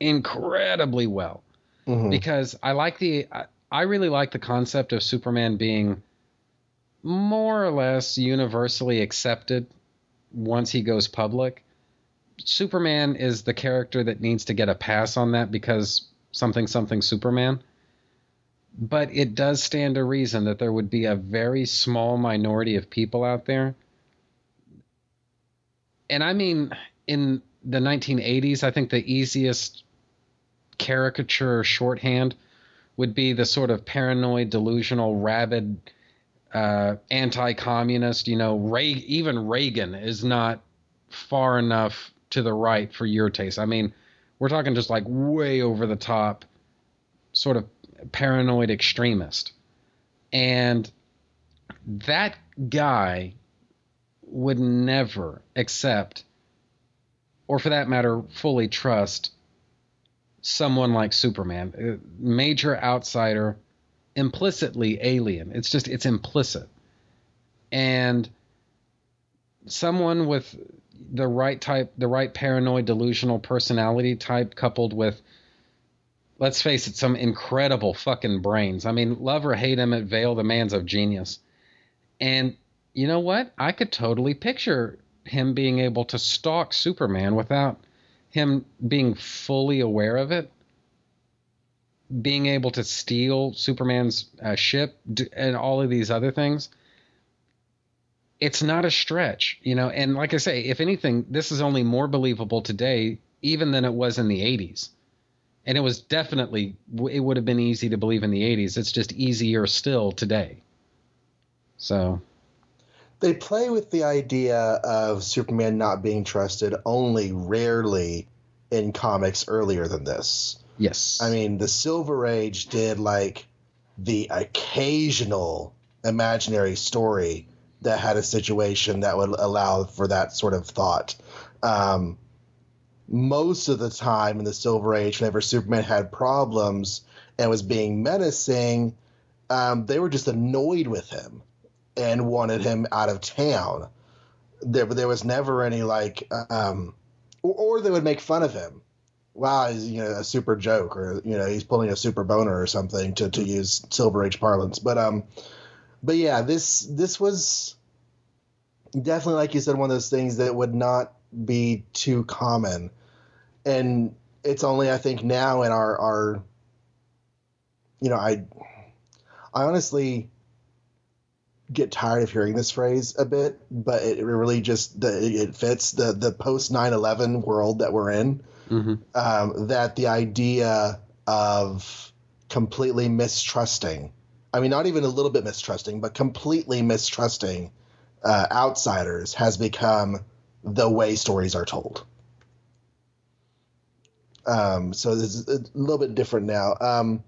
incredibly well Mhm. because I like the I, I really like the concept of Superman being more or less universally accepted once he goes public. Superman is the character that needs to get a pass on that because something something Superman. But it does stand to reason that there would be a very small minority of people out there. And I mean, in the 1980s, I think the easiest caricature shorthand would be the sort of paranoid, delusional, rabid, uh, anti-communist. You know, even Reagan is not far enough to the right for your taste. I mean, we're talking just like way over the top, sort of paranoid extremist, and that guy would never accept, or for that matter, fully trust someone like Superman, major outsider, implicitly alien. It's just it's implicit. And someone with the right type, the right paranoid delusional personality type coupled with let's face it, some incredible fucking brains. I mean, love or hate him at Vale, the man's of genius. And you know what? I could totally picture him being able to stalk Superman without him being fully aware of it, being able to steal Superman's uh, ship, and all of these other things, it's not a stretch, you know. And like I say, if anything, this is only more believable today, even than it was in the 80s. And it was definitely, it would have been easy to believe in the 80s. It's just easier still today. So they play with the idea of Superman not being trusted only rarely in comics earlier than this. Yes. I mean, the Silver Age did like the occasional imaginary story that had a situation that would allow for that sort of thought. Um, most of the time in the Silver Age, whenever Superman had problems and was being menacing, um, they were just annoyed with him and wanted him out of town. There, there was never any like, um, or, or they would make fun of him. Wow, he's you know a super joke, or you know he's pulling a super boner or something to, to use Silver Age parlance. But um, but yeah, this this was definitely like you said one of those things that would not be too common, and it's only I think now in our our you know I I honestly get tired of hearing this phrase a bit, but it really just the, it fits the the post 9/11 world that we're in. Mm-hmm. Um, that the idea of completely mistrusting, I mean, not even a little bit mistrusting, but completely mistrusting uh, outsiders has become the way stories are told. Um, so this is a little bit different now. Um,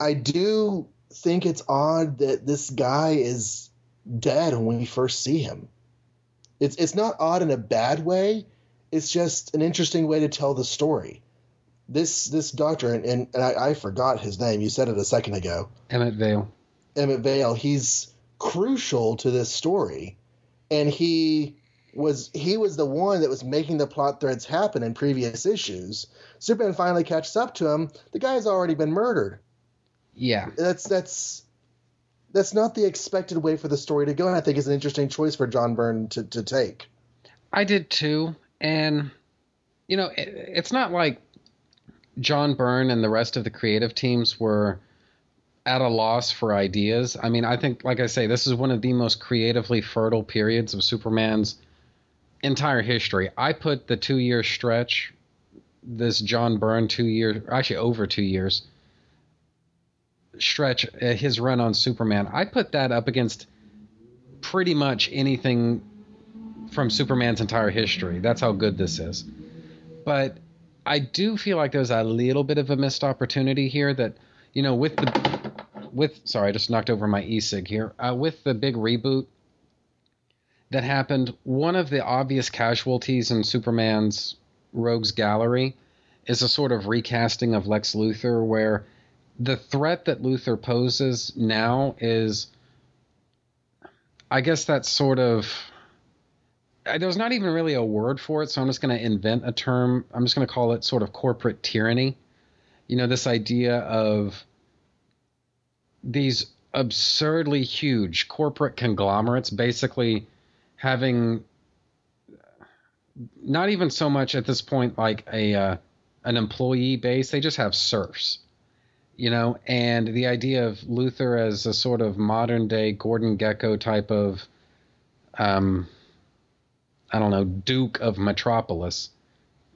I do think it's odd that this guy is dead when we first see him. It's it's not odd in a bad way. It's just an interesting way to tell the story. This this doctor and, and, and I, I forgot his name. You said it a second ago. Emmett Vale. Emmett Vale. He's crucial to this story, and he was he was the one that was making the plot threads happen in previous issues. Superman finally catches up to him. The guy's already been murdered. Yeah, that's that's that's not the expected way for the story to go, and I think it's an interesting choice for John Byrne to to take. I did too, and you know, it, it's not like John Byrne and the rest of the creative teams were at a loss for ideas. I mean, I think, like I say, this is one of the most creatively fertile periods of Superman's entire history. I put the two year stretch, this John Byrne two years, actually over two years, stretch, uh, his run on Superman, I put that up against pretty much anything from Superman's entire history. That's how good this is. But I do feel like there's a little bit of a missed opportunity here that, you know, with the with sorry, I just knocked over my e-cig here. Uh, with the big reboot that happened, one of the obvious casualties in Superman's Rogues Gallery is a sort of recasting of Lex Luthor where the threat that Luthor poses now is, I guess that's sort of. There's not even really a word for it, so I'm just going to invent a term. I'm just going to call it sort of corporate tyranny. You know, this idea of these absurdly huge corporate conglomerates basically having not even so much at this point like a uh, an employee base. They just have serfs, you know. And the idea of Luthor as a sort of modern day Gordon Gekko type of, um, I don't know, Duke of Metropolis,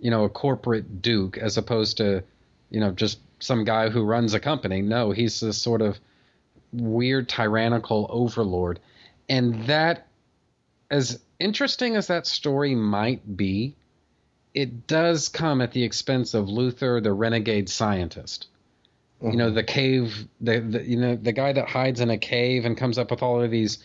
you know, a corporate duke as opposed to, you know, just some guy who runs a company. No, he's this sort of weird tyrannical overlord, and that as interesting as that story might be, it does come at the expense of Luthor, the renegade scientist. Mm-hmm. You know, the cave, the, the you know the guy that hides in a cave and comes up with all of these,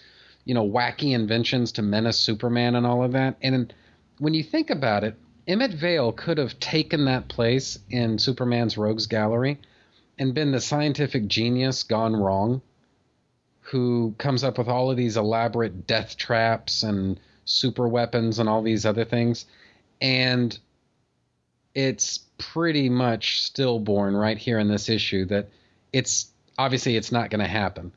you know, wacky inventions to menace Superman and all of that. And when you think about it, Emmet Vale could have taken that place in Superman's Rogues Gallery and been the scientific genius gone wrong who comes up with all of these elaborate death traps and super weapons and all these other things. And it's pretty much stillborn right here in this issue that it's obviously it's not going to happen.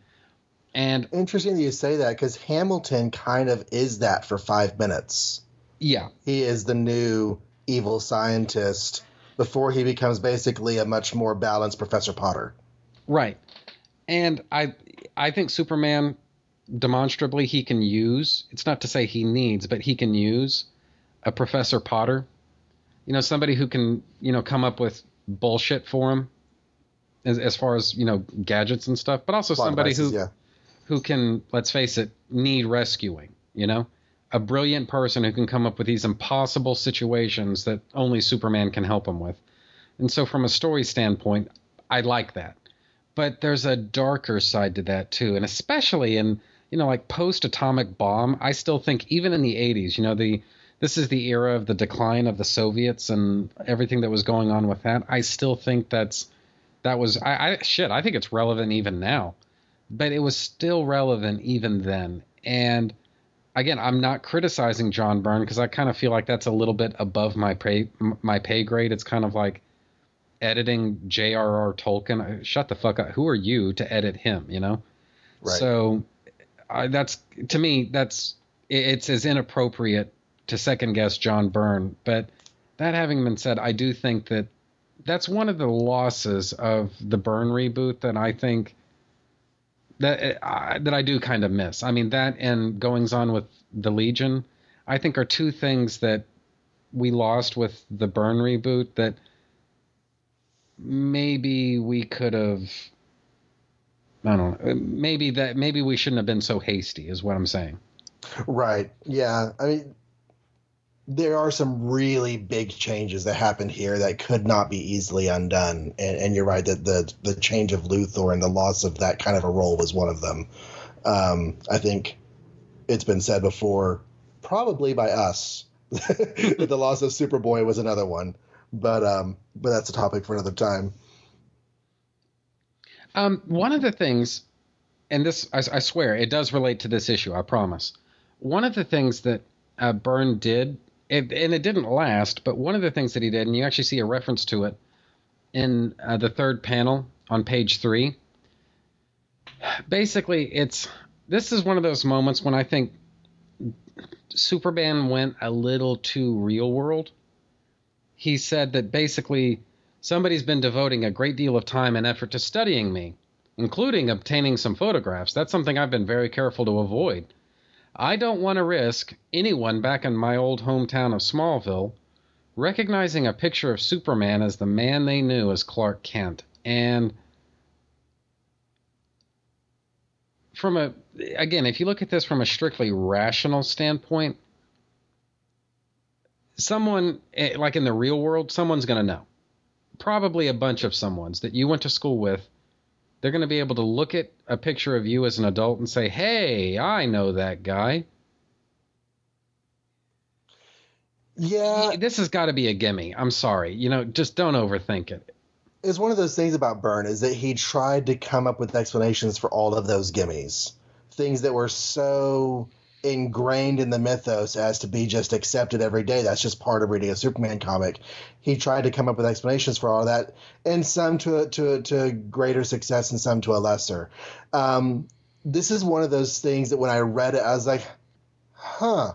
And interesting that you say that because Hamilton kind of is that for five minutes. Yeah. He is the new evil scientist before he becomes basically a much more balanced Professor Potter. Right. And I I think Superman demonstrably he can use, it's not to say he needs, but he can use a Professor Potter. You know, somebody who can, you know, come up with bullshit for him as, as far as, you know, gadgets and stuff, but also Plot somebody devices, who yeah. Who can, let's face it, need rescuing, you know? A brilliant person who can come up with these impossible situations that only Superman can help him with. And so from a story standpoint, I like that. But there's a darker side to that too, and especially in you know, like post atomic bomb, I still think even in the 80s, you know, the this is the era of the decline of the Soviets and everything that was going on with that. I still think that's that was I, I shit. I think it's relevant even now, but it was still relevant even then. And again, I'm not criticizing John Byrne because I kind of feel like that's a little bit above my pay my pay grade. It's kind of like editing J.R.R. Tolkien. Uh, shut the fuck up. Who are you to edit him? You know. Right. So I, that's to me that's it's as inappropriate to second guess John Byrne. But that having been said, I do think that that's one of the losses of the Byrne reboot that I think that uh, that I do kind of miss. I mean that and goings on with the Legion, I think are two things that we lost with the Byrne reboot that maybe we could have I don't know. Maybe that maybe we shouldn't have been so hasty, is what I'm saying. Right. Yeah. I mean, there are some really big changes that happened here that could not be easily undone. And, and you're right that the the change of Luthor and the loss of that kind of a role was one of them. Um, I think it's been said before, probably by us, that the loss of Superboy was another one. But um, but that's a topic for another time. Um, one of the things, and this, I, I, swear, it does relate to this issue, I promise. One of the things that uh, Byrne did, it, and it didn't last, but one of the things that he did, and you actually see a reference to it in uh, the third panel on page three. Basically, it's this is one of those moments when I think Superman went a little too real world. He said that basically Somebody's been devoting a great deal of time and effort to studying me, including obtaining some photographs. That's something I've been very careful to avoid. I don't want to risk anyone back in my old hometown of Smallville recognizing a picture of Superman as the man they knew as Clark Kent. And from a again, if you look at this from a strictly rational standpoint, someone eh, like in the real world, someone's going to know probably a bunch of someone's that you went to school with. They're going to be able to look at a picture of you as an adult and say, "Hey, I know that guy." Yeah, this has got to be a gimme. I'm sorry, you know, just don't overthink it. It's one of those things about Byrne is that he tried to come up with explanations for all of those gimmies, things that were so ingrained in the mythos as to be just accepted every day. That's just part of reading a Superman comic. He tried to come up with explanations for all that, and some to a, to a, to a greater success and some to a lesser. Um, this is one of those things that when I read it, I was like, "Huh,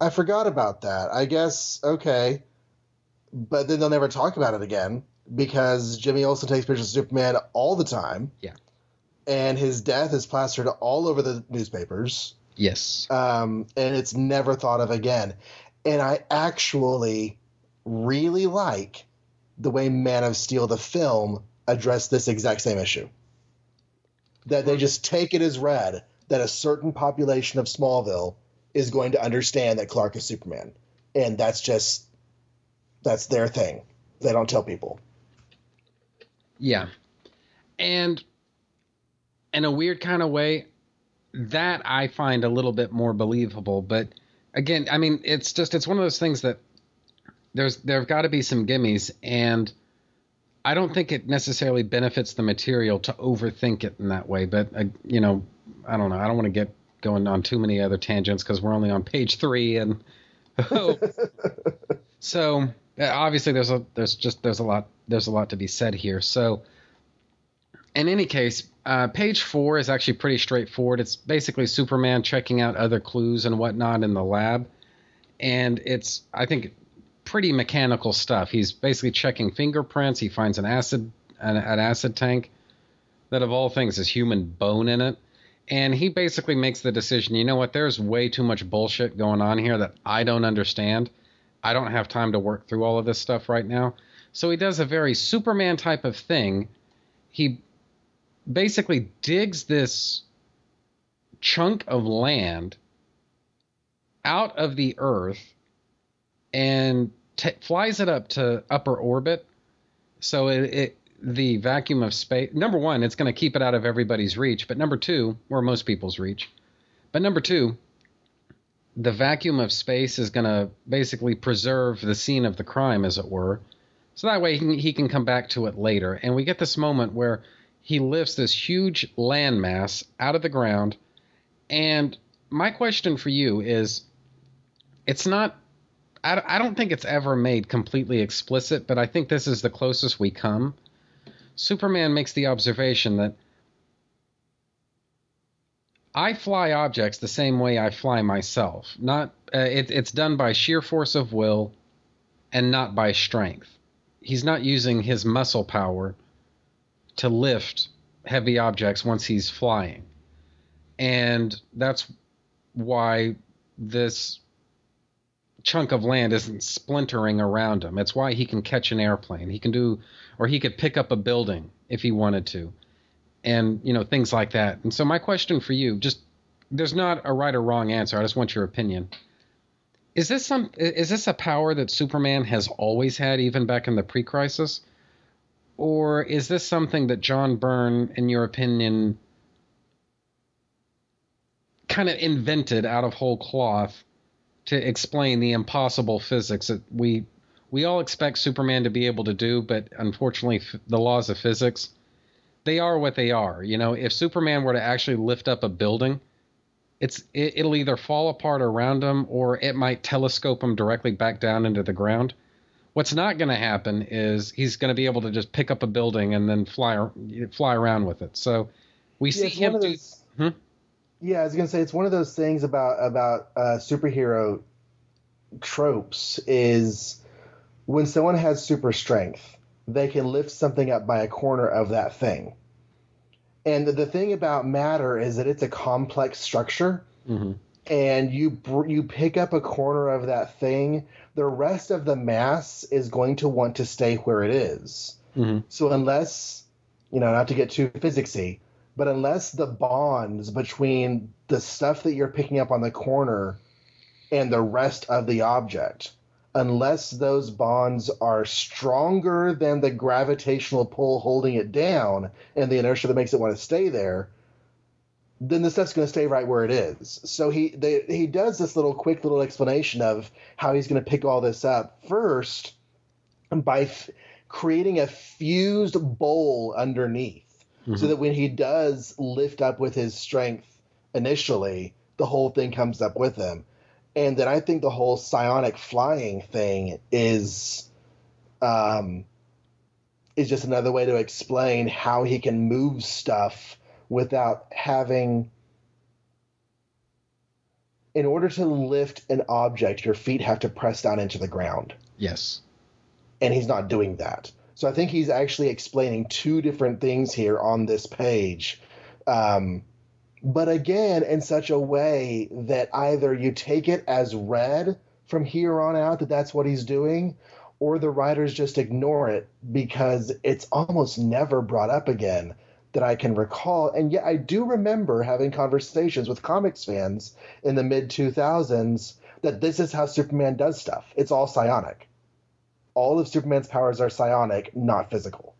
I forgot about that. I guess okay, but then they'll never talk about it again because Jimmy Olsen takes pictures of Superman all the time. Yeah. And his death is plastered all over the newspapers. Yes. um, and it's never thought of again. And I actually really like the way Man of Steel, the film, addressed this exact same issue. That they just take it as read that a certain population of Smallville is going to understand that Clark is Superman, and that's just that's their thing. They don't tell people. Yeah. And in a weird kind of way, that I find a little bit more believable. But again, I mean, it's just it's one of those things that there's there've got to be some gimmies, and I don't think it necessarily benefits the material to overthink it in that way. But uh, you know, I don't know. I don't want to get going on too many other tangents because we're only on page three, and so uh, obviously there's a there's just there's a lot there's a lot to be said here. So in any case, uh, page four is actually pretty straightforward. It's basically Superman checking out other clues and whatnot in the lab, and it's I think pretty mechanical stuff. He's basically checking fingerprints. He finds an acid an, an acid tank that of all things has human bone in it. And he basically makes the decision, you know what, there's way too much bullshit going on here that I don't understand. I don't have time to work through all of this stuff right now. So he does a very Superman type of thing. He basically digs this chunk of land out of the earth and t- flies it up to upper orbit. So it, it the vacuum of space. Number one, it's going to keep it out of everybody's reach. But number two, or most people's reach. But number two, the vacuum of space is going to basically preserve the scene of the crime, as it were. So that way he can, he can come back to it later. And we get this moment where he lifts this huge landmass out of the ground. And my question for you is it's not, I, I don't think it's ever made completely explicit, but I think this is the closest we come. Superman makes the observation that I fly objects the same way I fly myself. Not uh, it, it's done by sheer force of will and not by strength. He's not using his muscle power to lift heavy objects once he's flying. And that's why this chunk of land isn't splintering around him. It's why he can catch an airplane. He can do or he could pick up a building if he wanted to. And, you know, things like that. And so my question for you, just there's not a right or wrong answer. I just want your opinion. Is this some is this a power that Superman has always had even back in the pre-crisis? Or is this something that John Byrne in your opinion kind of invented out of whole cloth to explain the impossible physics that we we all expect Superman to be able to do, but unfortunately, f- the laws of physics they are what they are. You know, if Superman were to actually lift up a building, it's it, it'll either fall apart around him or it might telescope him directly back down into the ground. What's not going to happen is he's going to be able to just pick up a building and then fly fly around with it. So we Yeah, see him of do. Hmm? Yeah, I was gonna say it's one of those things about about uh, superhero tropes is when someone has super strength, they can lift something up by a corner of that thing. And the, the thing about matter is that it's a complex structure, Mhm. And you br- you pick up a corner of that thing, the rest of the mass is going to want to stay where it is. Mhm. So unless, you know, not to get too physicsy, but unless the bonds between the stuff that you're picking up on the corner and the rest of the object, unless those bonds are stronger than the gravitational pull holding it down and the inertia that makes it want to stay there, then the stuff's going to stay right where it is. So he they, he does this little quick little explanation of how he's going to pick all this up first by f- creating a fused bowl underneath so that when he does lift up with his strength initially, the whole thing comes up with him. And then I think the whole psionic flying thing is um, is just another way to explain how he can move stuff without having in order to lift an object, your feet have to press down into the ground. Yes. And he's not doing that. So I think he's actually explaining two different things here on this page. Um, but again, in such a way that either you take it as read from here on out that that's what he's doing, or the writers just ignore it because it's almost never brought up again that I can recall. And yet I do remember having conversations with comics fans in the mid 2000s that this is how Superman does stuff. It's all psionic. All of Superman's powers are psionic, not physical.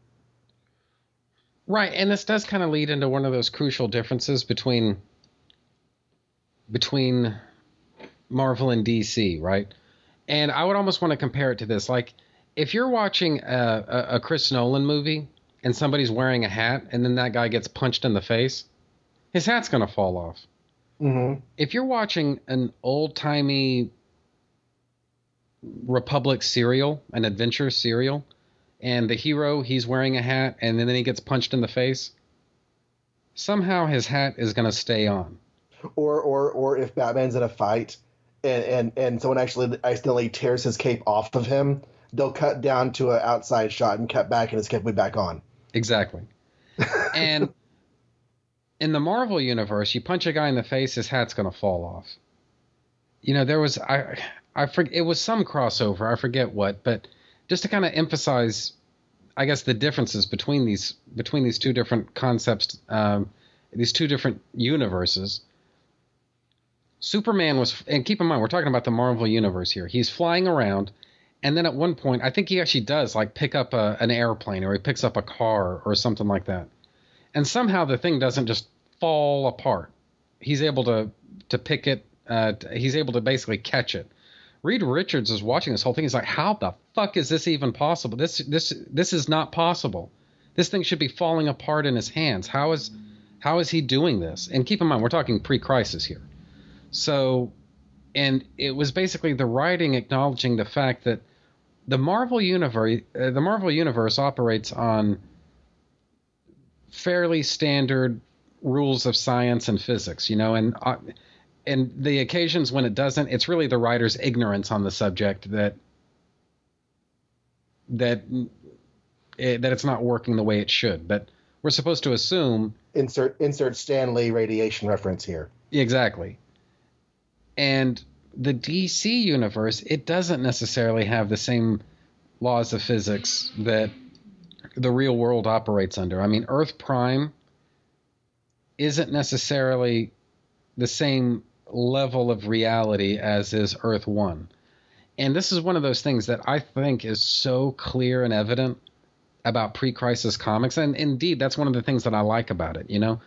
Right, and this does kind of lead into one of those crucial differences between between Marvel and DC, right? And I would almost want to compare it to this. Like, if you're watching a, a, a Chris Nolan movie and somebody's wearing a hat and then that guy gets punched in the face, his hat's going to fall off. Mm-hmm. If you're watching an old timey Republic serial, an adventure serial, and the hero he's wearing a hat and then he gets punched in the face, somehow his hat is going to stay on. Or, or, or if Batman's in a fight and, and, and someone actually accidentally tears his cape off of him, they'll cut down to an outside shot and cut back and his cape will be back on. Exactly. and in the Marvel universe, you punch a guy in the face, his hat's going to fall off. You know, there was I I forget it was some crossover, I forget what, but just to kind of emphasize I guess the differences between these between these two different concepts um, these two different universes. Superman was and keep in mind we're talking about the Marvel universe here. He's flying around and then at one point I think he actually does like pick up a, an airplane or he picks up a car or something like that. And somehow the thing doesn't just fall apart. He's able to to pick it uh, he's able to basically catch it. Reed Richards is watching this whole thing. He's like, "How the fuck is this even possible? This this this is not possible. This thing should be falling apart in his hands. How is how is he doing this?" And keep in mind, we're talking pre-crisis here. So, and it was basically the writing acknowledging the fact that the Marvel universe uh, the Marvel universe operates on fairly standard rules of science and physics, you know, and uh, and the occasions when it doesn't, it's really the writer's ignorance on the subject that that it, that it's not working the way it should. But we're supposed to assume insert insert Stan Lee radiation reference here. Exactly. And the DC universe, it doesn't necessarily have the same laws of physics that the real world operates under. I mean, Earth Prime isn't necessarily the same level of reality as is Earth One. And this is one of those things that I think is so clear and evident about pre crisis comics. And indeed, that's one of the things that I like about it. You know,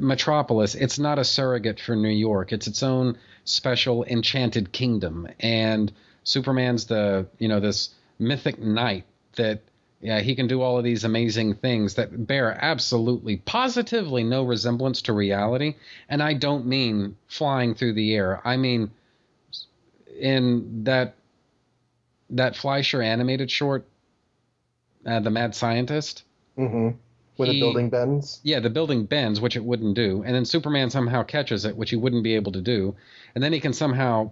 Metropolis, it's not a surrogate for New York, it's its own special enchanted kingdom. And Superman's the, you know, this mythic knight that yeah, he can do all of these amazing things that bear absolutely, positively no resemblance to reality. And I don't mean flying through the air. I mean in that that Fleischer animated short, uh, the Mad Scientist. Mm-hmm. When the building bends. Yeah, the building bends, which it wouldn't do, and then Superman somehow catches it, which he wouldn't be able to do, and then he can somehow,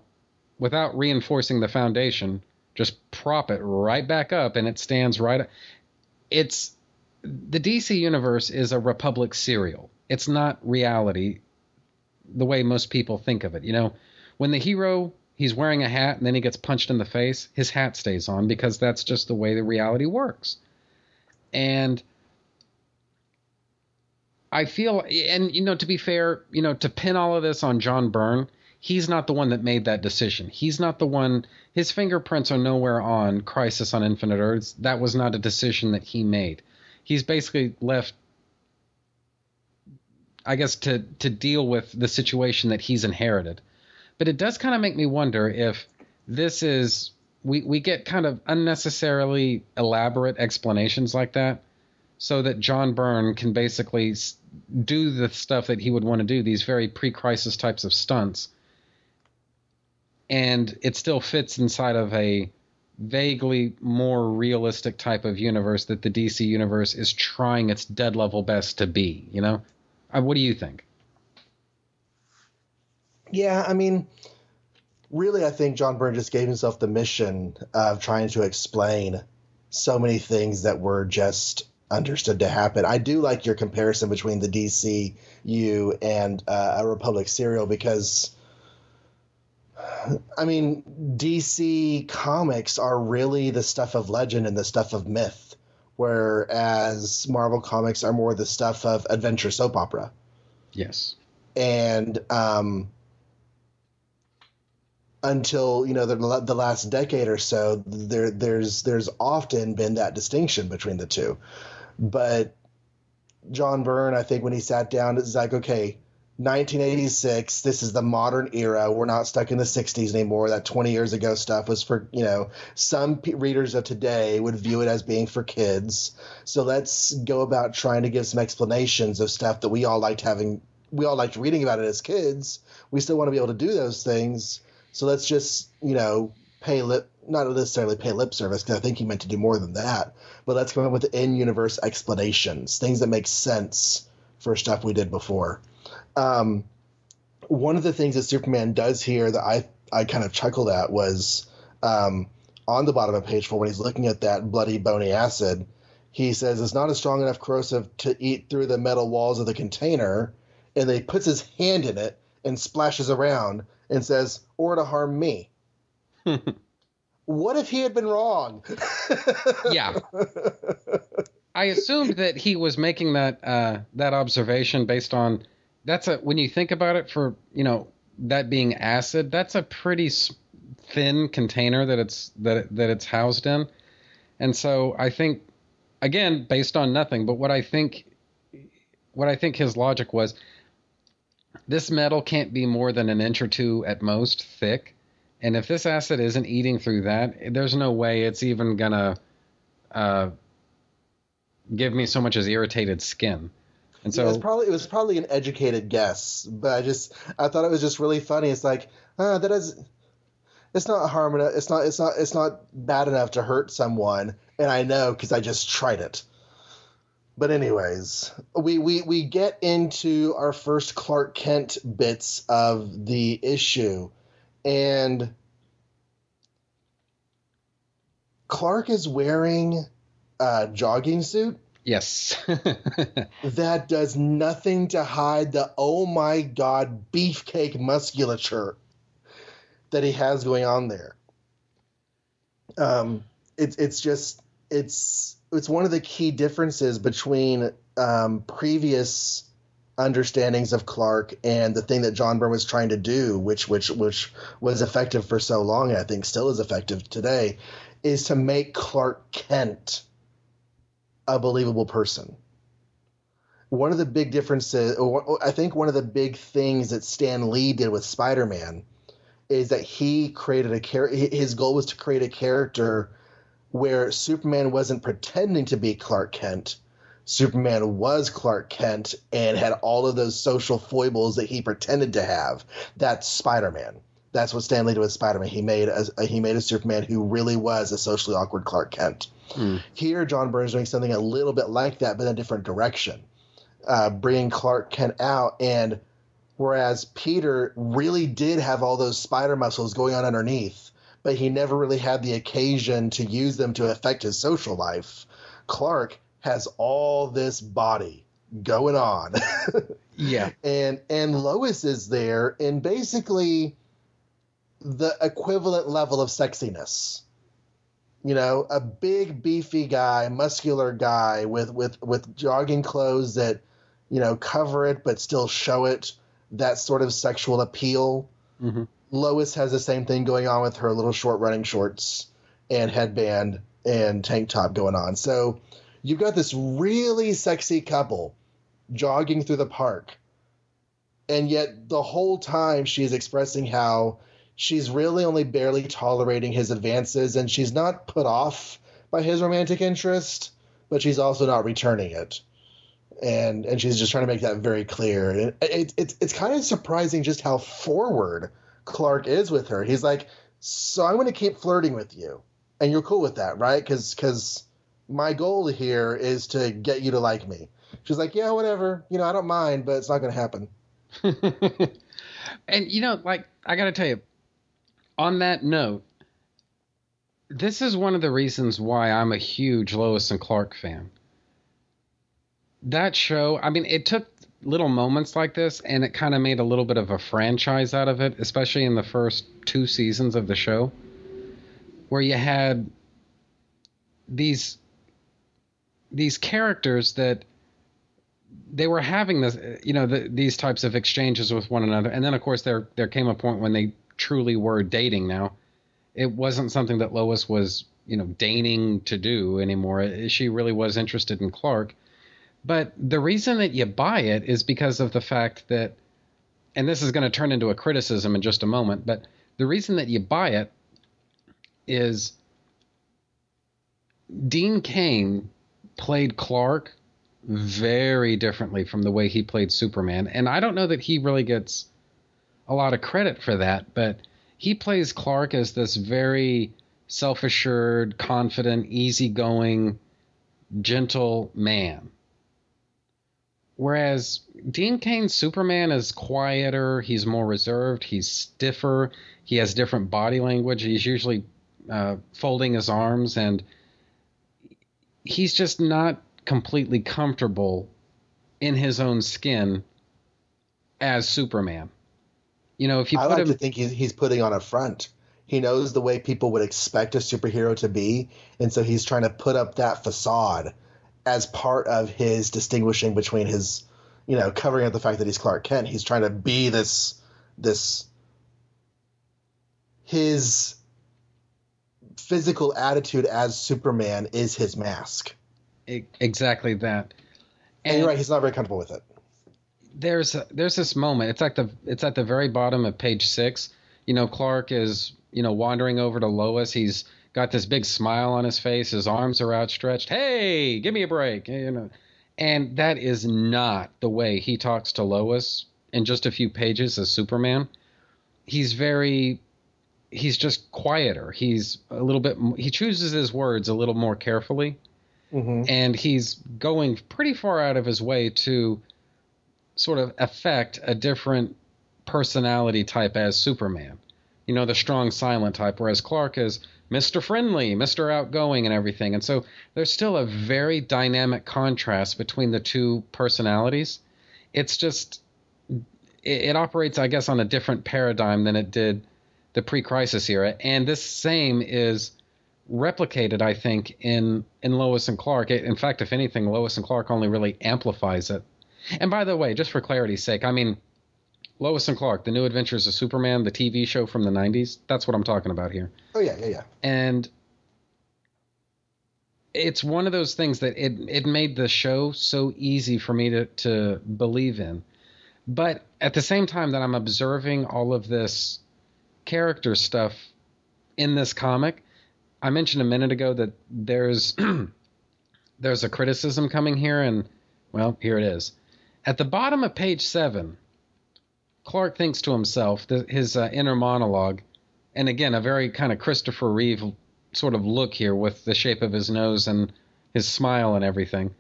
without reinforcing the foundation, just prop it right back up and it stands right it's the DC universe is a republic serial. It's not reality the way most people think of it you know? When the hero he's wearing a hat and then he gets punched in the face his hat stays on because that's just the way the reality works. And I feel, and you know, to be fair, you know, to pin all of this on John Byrne, he's not the one that made that decision. He's not the one. His fingerprints are nowhere on Crisis on Infinite Earths. That was not a decision that he made. He's basically left, I guess, to to deal with the situation that he's inherited. But it does kind of make me wonder if this is we we get kind of unnecessarily elaborate explanations like that so that John Byrne can basically do the stuff that he would want to do, these very pre-crisis types of stunts, and it still fits inside of a vaguely more realistic type of universe that the DC universe is trying its dead level best to be. You know, uh, what do you think? Yeah, I mean, really, I think John Byrne just gave himself the mission of trying to explain so many things that were just understood to happen. I do like your comparison between the DCU and uh, a Republic serial because. I mean, DC comics are really the stuff of legend and the stuff of myth, whereas Marvel comics are more the stuff of adventure soap opera. Yes. And um, until you know the, the last decade or so, there there's there's often been that distinction between the two. But John Byrne, I think when he sat down, it's like, okay, 1986, this is the modern era. We're not stuck in the 60s anymore. That 20 years ago stuff was for, you know, some p- readers of today would view it as being for kids. So let's go about trying to give some explanations of stuff that we all liked having, we all liked reading about it as kids. We still want to be able to do those things. So let's just, you know, pay lip, not necessarily pay lip service, because I think he meant to do more than that. But let's come up with in universe explanations, things that make sense for stuff we did before. Um, one of the things that Superman does here that I I kind of chuckled at was um, on the bottom of page four when he's looking at that bloody bony acid. He says it's not a strong enough corrosive to eat through the metal walls of the container, and then he puts his hand in it and splashes around and says, "Or to harm me." what if he had been wrong? yeah. I assumed that he was making that uh, that observation based on that's a when you think about it for you know that being acid that's a pretty thin container that it's that that it's housed in, and so I think again based on nothing, but what I think what I think his logic was this metal can't be more than an inch or two at most thick and if this acid isn't eating through that, there's no way it's even gonna uh, give me so much as irritated skin. And so yeah, it was probably it was probably an educated guess, but I just I thought it was just really funny. It's like uh, that is it's not harming it's not it's not it's not bad enough to hurt someone, and I know because I just tried it. But anyways, we, we we get into our first Clark Kent bits of the issue and Clark is wearing a jogging suit. Yes. that does nothing to hide the oh my god beefcake musculature that he has going on there. Um, it's it's just it's it's one of the key differences between um, previous understandings of Clark and the thing that John Byrne was trying to do, which which which was effective for so long, and I think still is effective today, is to make Clark Kent a believable person. One of the big differences, I think, one of the big things that Stan Lee did with Spider Man is that he created a character. His goal was to create a character where Superman wasn't pretending to be Clark Kent Superman was Clark Kent and had all of those social foibles that he pretended to have. That's Spider Man. That's what Stan Lee did with Spider Man. He made a he made a Superman who really was a socially awkward Clark Kent. Hmm. Here, John Byrne's doing something a little bit like that, but in a different direction, uh, bringing Clark Kent out. And whereas Peter really did have all those spider muscles going on underneath, but he never really had the occasion to use them to affect his social life. Clark has all this body going on. yeah. And and Lois is there in basically the equivalent level of sexiness. You know, a big beefy guy, muscular guy with with with jogging clothes that, you know, cover it but still show it. That sort of sexual appeal. Mm-hmm. Lois has the same thing going on with her little short running shorts and headband and tank top going on. So you've got this really sexy couple jogging through the park. And yet the whole time she's expressing how she's really only barely tolerating his advances and she's not put off by his romantic interest, but she's also not returning it. And and she's just trying to make that very clear. It, it, it's it's kind of surprising just how forward Clark is with her. He's like, "So I'm going to keep flirting with you, and you're cool with that, right? Because because my goal here is to get you to like me. She's like, yeah, whatever. You know, I don't mind, but it's not going to happen. and you know, like I got to tell you, on that note, this is one of the reasons why I'm a huge Lois and Clark fan. That show, I mean, it took little moments like this and it kind of made a little bit of a franchise out of it, especially in the first two seasons of the show, where you had these these characters that they were having this, you know, the, these types of exchanges with one another, and then of course there there came a point when they truly were dating. Now, it wasn't something that Lois was, you know, deigning to do anymore. She really was interested in Clark, but the reason that you buy it is because of the fact that, and this is going to turn into a criticism in just a moment, but the reason that you buy it is Dean Cain played Clark very differently from the way he played Superman. And I don't know that he really gets a lot of credit for that, but he plays Clark as this very self assured, confident, easygoing, gentle man. Whereas Dean Cain's Superman is quieter, he's more reserved, he's stiffer, he has different body language, he's usually uh, folding his arms, and he's just not completely comfortable in his own skin as Superman. You know, if you I like him, to think he's, he's putting on a front. He knows the way people would expect a superhero to be, and so he's trying to put up that facade as part of his distinguishing between his, you know, covering up the fact that he's Clark Kent. He's trying to be this this his physical attitude as Superman is his mask. exactly that. And you're right, he's not very comfortable with it. there's there's this moment. It's like the it's at the very bottom of page six. You know, Clark is you know wandering over to Lois. He's got this big smile on his face. His arms are outstretched. Hey, give me a break. You know, and that is not the way he talks to Lois in just a few pages as Superman. He's very he's just quieter. He's a little bit he chooses his words a little more carefully. Mm-hmm. And he's going pretty far out of his way to sort of affect a different personality type as Superman. You know, the strong silent type, whereas Clark is Mr. Friendly, Mr. Outgoing, and everything. And so there's still a very dynamic contrast between the two personalities. It's just, it, it operates, I guess, on a different paradigm than it did the pre crisis era. And this same is replicated, I think, in in Lois and Clark. In fact, if anything, Lois and Clark only really amplifies it. And by the way, just for clarity's sake, I mean Lois and Clark, The New Adventures of Superman, the TV show from the 90s. That's what I'm talking about here. Oh yeah, yeah, yeah. And it's one of those things that it it made the show so easy for me to to believe in. But at the same time that I'm observing all of this character stuff in this comic, I mentioned a minute ago that there's there's a criticism coming here, and well, here it is. At the bottom of page seven, Clark thinks to himself, his uh, inner monologue, and again, a very kind of Christopher Reeve sort of look here with the shape of his nose and his smile and everything.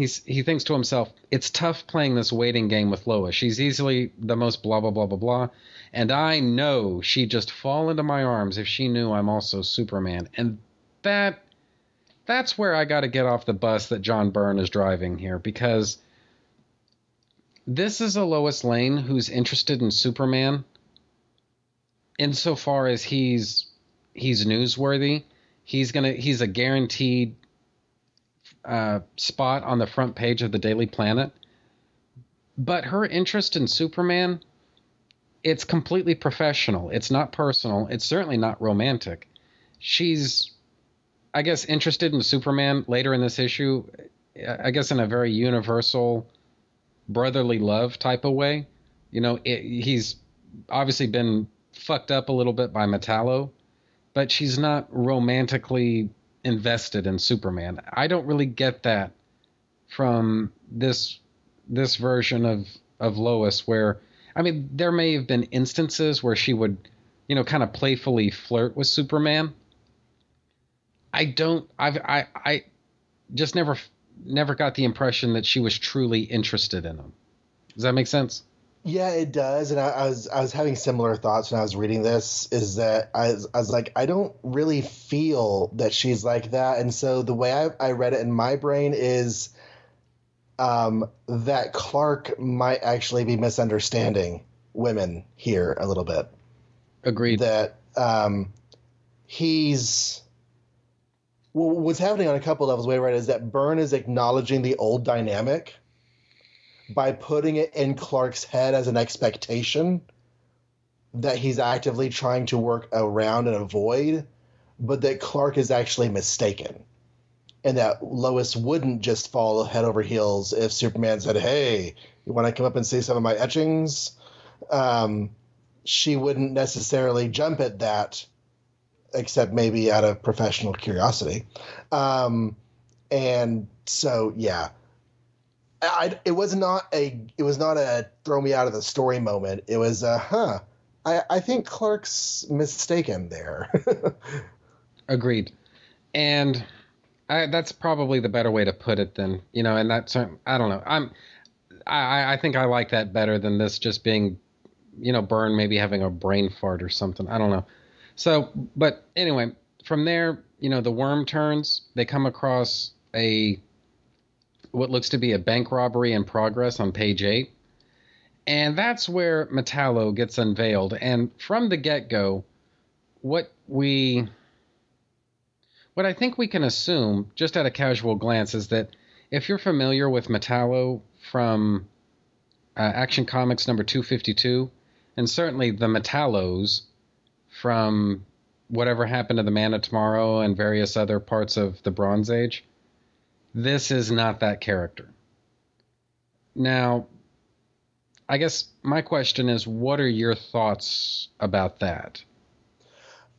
He's he thinks to himself, it's tough playing this waiting game with Lois. She's easily the most blah blah blah blah blah, and I know she'd just fall into my arms if she knew I'm also Superman. And that that's where I got to get off the bus that John Byrne is driving here because this is a Lois Lane who's interested in Superman insofar as he's he's newsworthy. He's gonna he's a guaranteed uh, spot on the front page of the Daily Planet. But her interest in Superman, it's completely professional. It's not personal. It's certainly not romantic. She's, I guess, interested in Superman later in this issue. I guess in a very universal, brotherly love type of way. You know, it, he's obviously been fucked up a little bit by Metallo, but she's not romantically invested in Superman. I don't really get that from this this version of of Lois where I mean there may have been instances where she would you know kind of playfully flirt with Superman. I don't I've I I just never never got the impression that she was truly interested in him. Does that make sense? Yeah, it does, and I, I, was I was having similar thoughts when I was reading this. Is that I was, I was like, I don't really feel that she's like that, and so the way I, I read it in my brain is, um, that Clark might actually be misunderstanding women here a little bit. Agreed. That um, he's well, what's happening on a couple levels. Way right is that Byrne is acknowledging the old dynamic by putting it in Clark's head as an expectation that he's actively trying to work around and avoid, but that Clark is actually mistaken. And that Lois wouldn't just fall head over heels if Superman said, Hey, you want to come up and see some of my etchings? Um, she wouldn't necessarily jump at that, except maybe out of professional curiosity. Um, and so, yeah, I, it was not a it was not a throw me out of the story moment. It was a huh. I, I think Clark's mistaken there. Agreed, and I, that's probably the better way to put it. Then you know, and that's I don't know. I'm I I think I like that better than this just being, you know, Byrne maybe having a brain fart or something. I don't know. So, but anyway, from there, you know, the worm turns. They come across a what looks to be a bank robbery in progress on page eight. And that's where Metallo gets unveiled. And from the get go, what we. What I think we can assume, just at a casual glance, is that if you're familiar with Metallo from uh, Action Comics number 252, and certainly the Metallos from whatever happened to the Man of Tomorrow and various other parts of the Bronze Age, this is not that character. Now, I guess my question is what are your thoughts about that?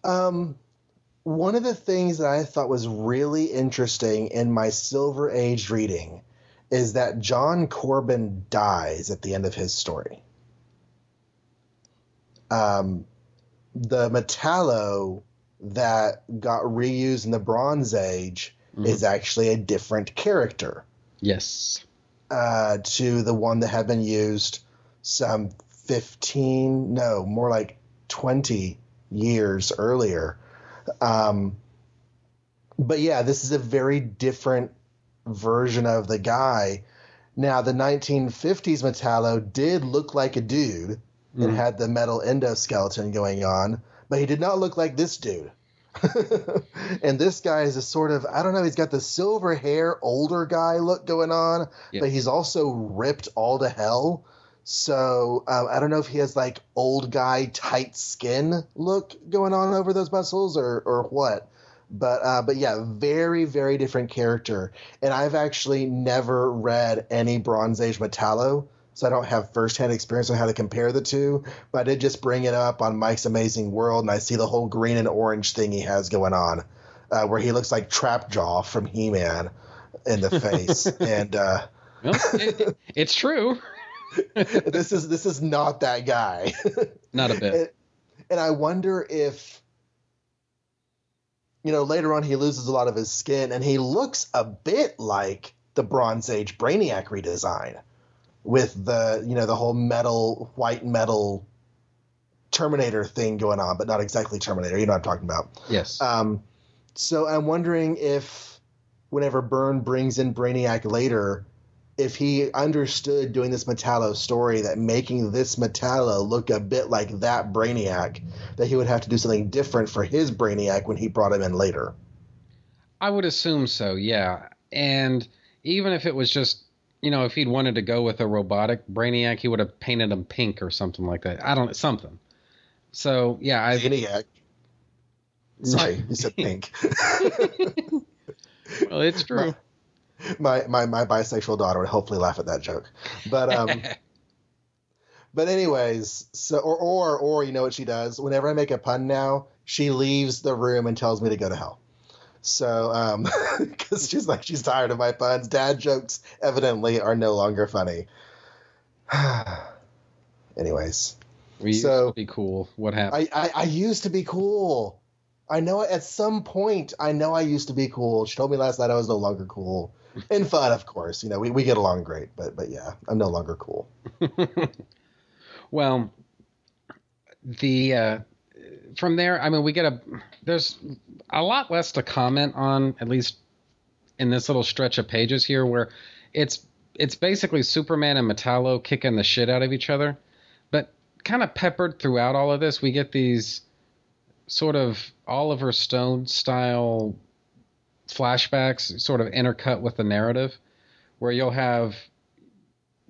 Um, one of the things that I thought was really interesting in my Silver Age reading is that John Corben dies at the end of his story. Um, the Metallo that got reused in the Bronze Age mm-hmm. is actually a different character. Yes. Uh, to the one that had been used some 15, no, more like 20 years earlier. Um, but yeah, this is a very different version of the guy. Now, the 1950s Metallo did look like a dude mm. and had the metal endoskeleton going on, but he did not look like this dude. and this guy is a sort of I don't know. He's got the silver hair, older guy look going on, but he's also ripped all to hell. So um, I don't know if he has like old guy tight skin look going on over those muscles or or what. But uh, but yeah, very very different character. And I've actually never read any Bronze Age Metallo so I don't have firsthand experience on how to compare the two. But I did just bring it up on Mike's Amazing World, and I see the whole green and orange thing he has going on, uh, where he looks like Trapjaw from He-Man in the face, and uh, well, it, it's true. this is this is not that guy. not a bit. And, and I wonder if you know later on he loses a lot of his skin, and he looks a bit like the Bronze Age Brainiac redesign with the you know the whole metal white metal Terminator thing going on, but not exactly Terminator. You know what I'm talking about? Yes. Um, so I'm wondering if whenever Byrne brings in Brainiac later, if he understood doing this Metallo story that making this Metallo look a bit like that Brainiac, that he would have to do something different for his Brainiac when he brought him in later. I would assume so, yeah. And even if it was just you know, if he'd wanted to go with a robotic Brainiac, he would have painted him pink or something like that. I don't know, something. So yeah, I Brainiac. Sorry, you said pink. well, it's true. My, my my bisexual daughter would hopefully laugh at that joke, but um. but anyways, so or or or you know what she does? Whenever I make a pun now, she leaves the room and tells me to go to hell. So, um, because she's like she's tired of my puns. Dad jokes evidently are no longer funny. Anyways, we used so, to be cool. What happened? I, I I used to be cool. I know at some point I know I used to be cool. She told me last night I was no longer cool. In fun, of course. You know, we, we get along great, but but yeah, I'm no longer cool. Well, the uh, from there, I mean, we get a there's a lot less to comment on, at least in this little stretch of pages here, where it's it's basically Superman and Metallo kicking the shit out of each other, but kind of peppered throughout all of this, we get these sort of Oliver Stone style flashbacks, sort of intercut with the narrative, where you'll have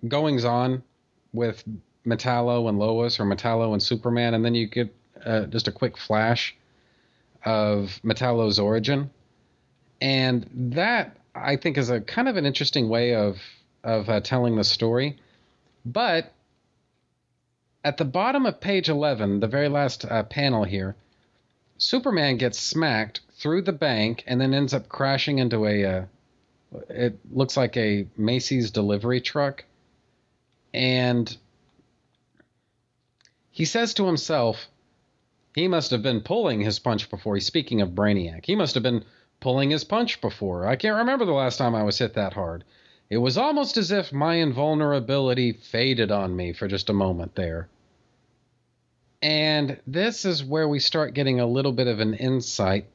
goings on with Metallo and Lois or Metallo and Superman, and then you get uh, just a quick flash of Metallo's origin, and that I think is a kind of an interesting way of of uh, telling the story. But at the bottom of page eleven, the very last uh, panel here, Superman gets smacked through the bank and then ends up crashing into a. Uh, it looks like a Macy's delivery truck, and he says to himself, he must have been pulling his punch before. Speaking of Brainiac. He must have been pulling his punch before. I can't remember the last time I was hit that hard. It was almost as if my invulnerability faded on me for just a moment there. And this is where we start getting a little bit of an insight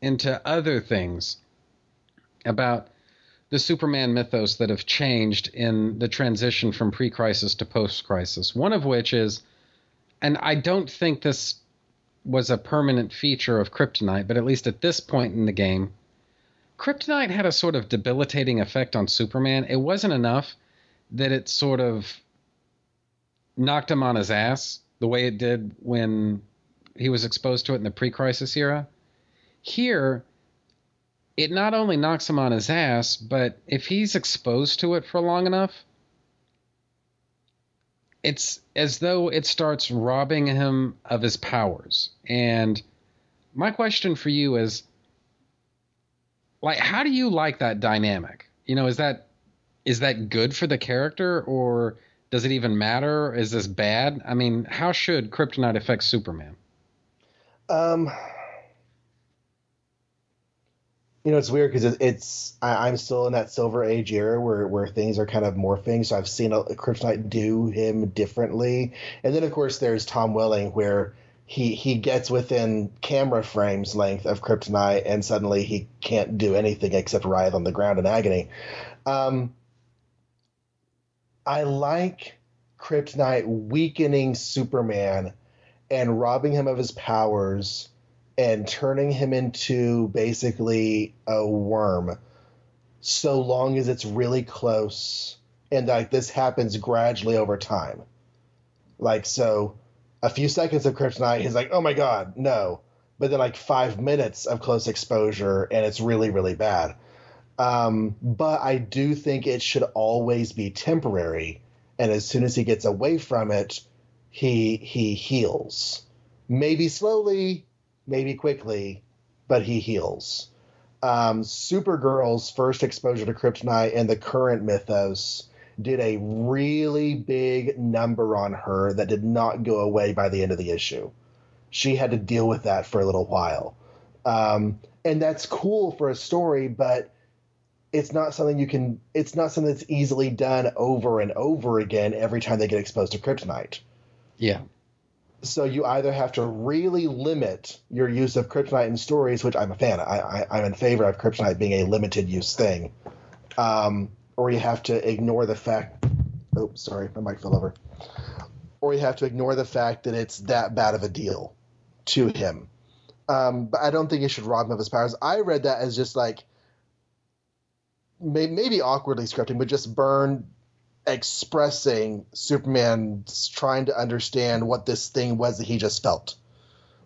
into other things about the Superman mythos that have changed in the transition from pre crisis to post crisis. One of which is and I don't think this was a permanent feature of Kryptonite, but at least at this point in the game, Kryptonite had a sort of debilitating effect on Superman. It wasn't enough that it sort of knocked him on his ass the way it did when he was exposed to it in the pre crisis era. Here, it not only knocks him on his ass, but if he's exposed to it for long enough, it's as though it starts robbing him of his powers. And my question for you is like how do you like that dynamic? You know, is that is that good for the character or does it even matter? Is this bad? I mean, how should kryptonite affect Superman? Um you know, it's weird because it's I, am still in that Silver Age era where where things are kind of morphing. So I've seen a, a Kryptonite do him differently, and then of course there's Tom Welling where he he gets within camera frames length of Kryptonite, and suddenly he can't do anything except writhe on the ground in agony. Um, I like Kryptonite weakening Superman and robbing him of his powers and turning him into basically a worm. So long as it's really close and like this happens gradually over time. Like so a few seconds of kryptonite he's like oh my god no. But then like five minutes of close exposure and it's really really bad. Um, but i do think it should always be temporary and as soon as he gets away from it he he heals. Maybe slowly maybe quickly, but he heals. Um, Supergirl's first exposure to kryptonite in the current mythos did a really big number on her that did not go away by the end of the issue. She had to deal with that for a little while. Um, and that's cool for a story, but it's not something you can, it's not something that's easily done over and over again every time they get exposed to kryptonite. Yeah so you either have to really limit your use of kryptonite in stories, which I'm a fan. I, I am in favor of kryptonite being a limited use thing, um, or you have to ignore the fact. Oh, sorry, my mic fell over. Or you have to ignore the fact that it's that bad of a deal to him. Um, but I don't think you should rob him of his powers. I read that as just like maybe awkwardly scripting, but just Byrne expressing Superman trying to understand what this thing was that he just felt.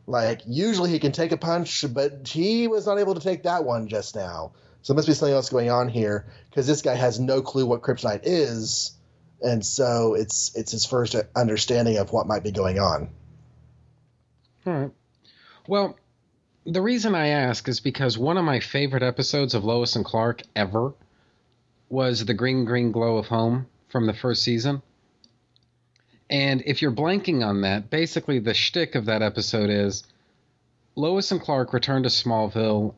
Like usually he can take a punch, but he was not able to take that one just now. So there must be something else going on here because this guy has no clue what kryptonite is, and so it's it's his first understanding of what might be going on. All right. Well, the reason I ask is because one of my favorite episodes of Lois and Clark ever was the Green Green Glow of Home from the first season. And if you're blanking on that, basically the shtick of that episode is Lois and Clark return to Smallville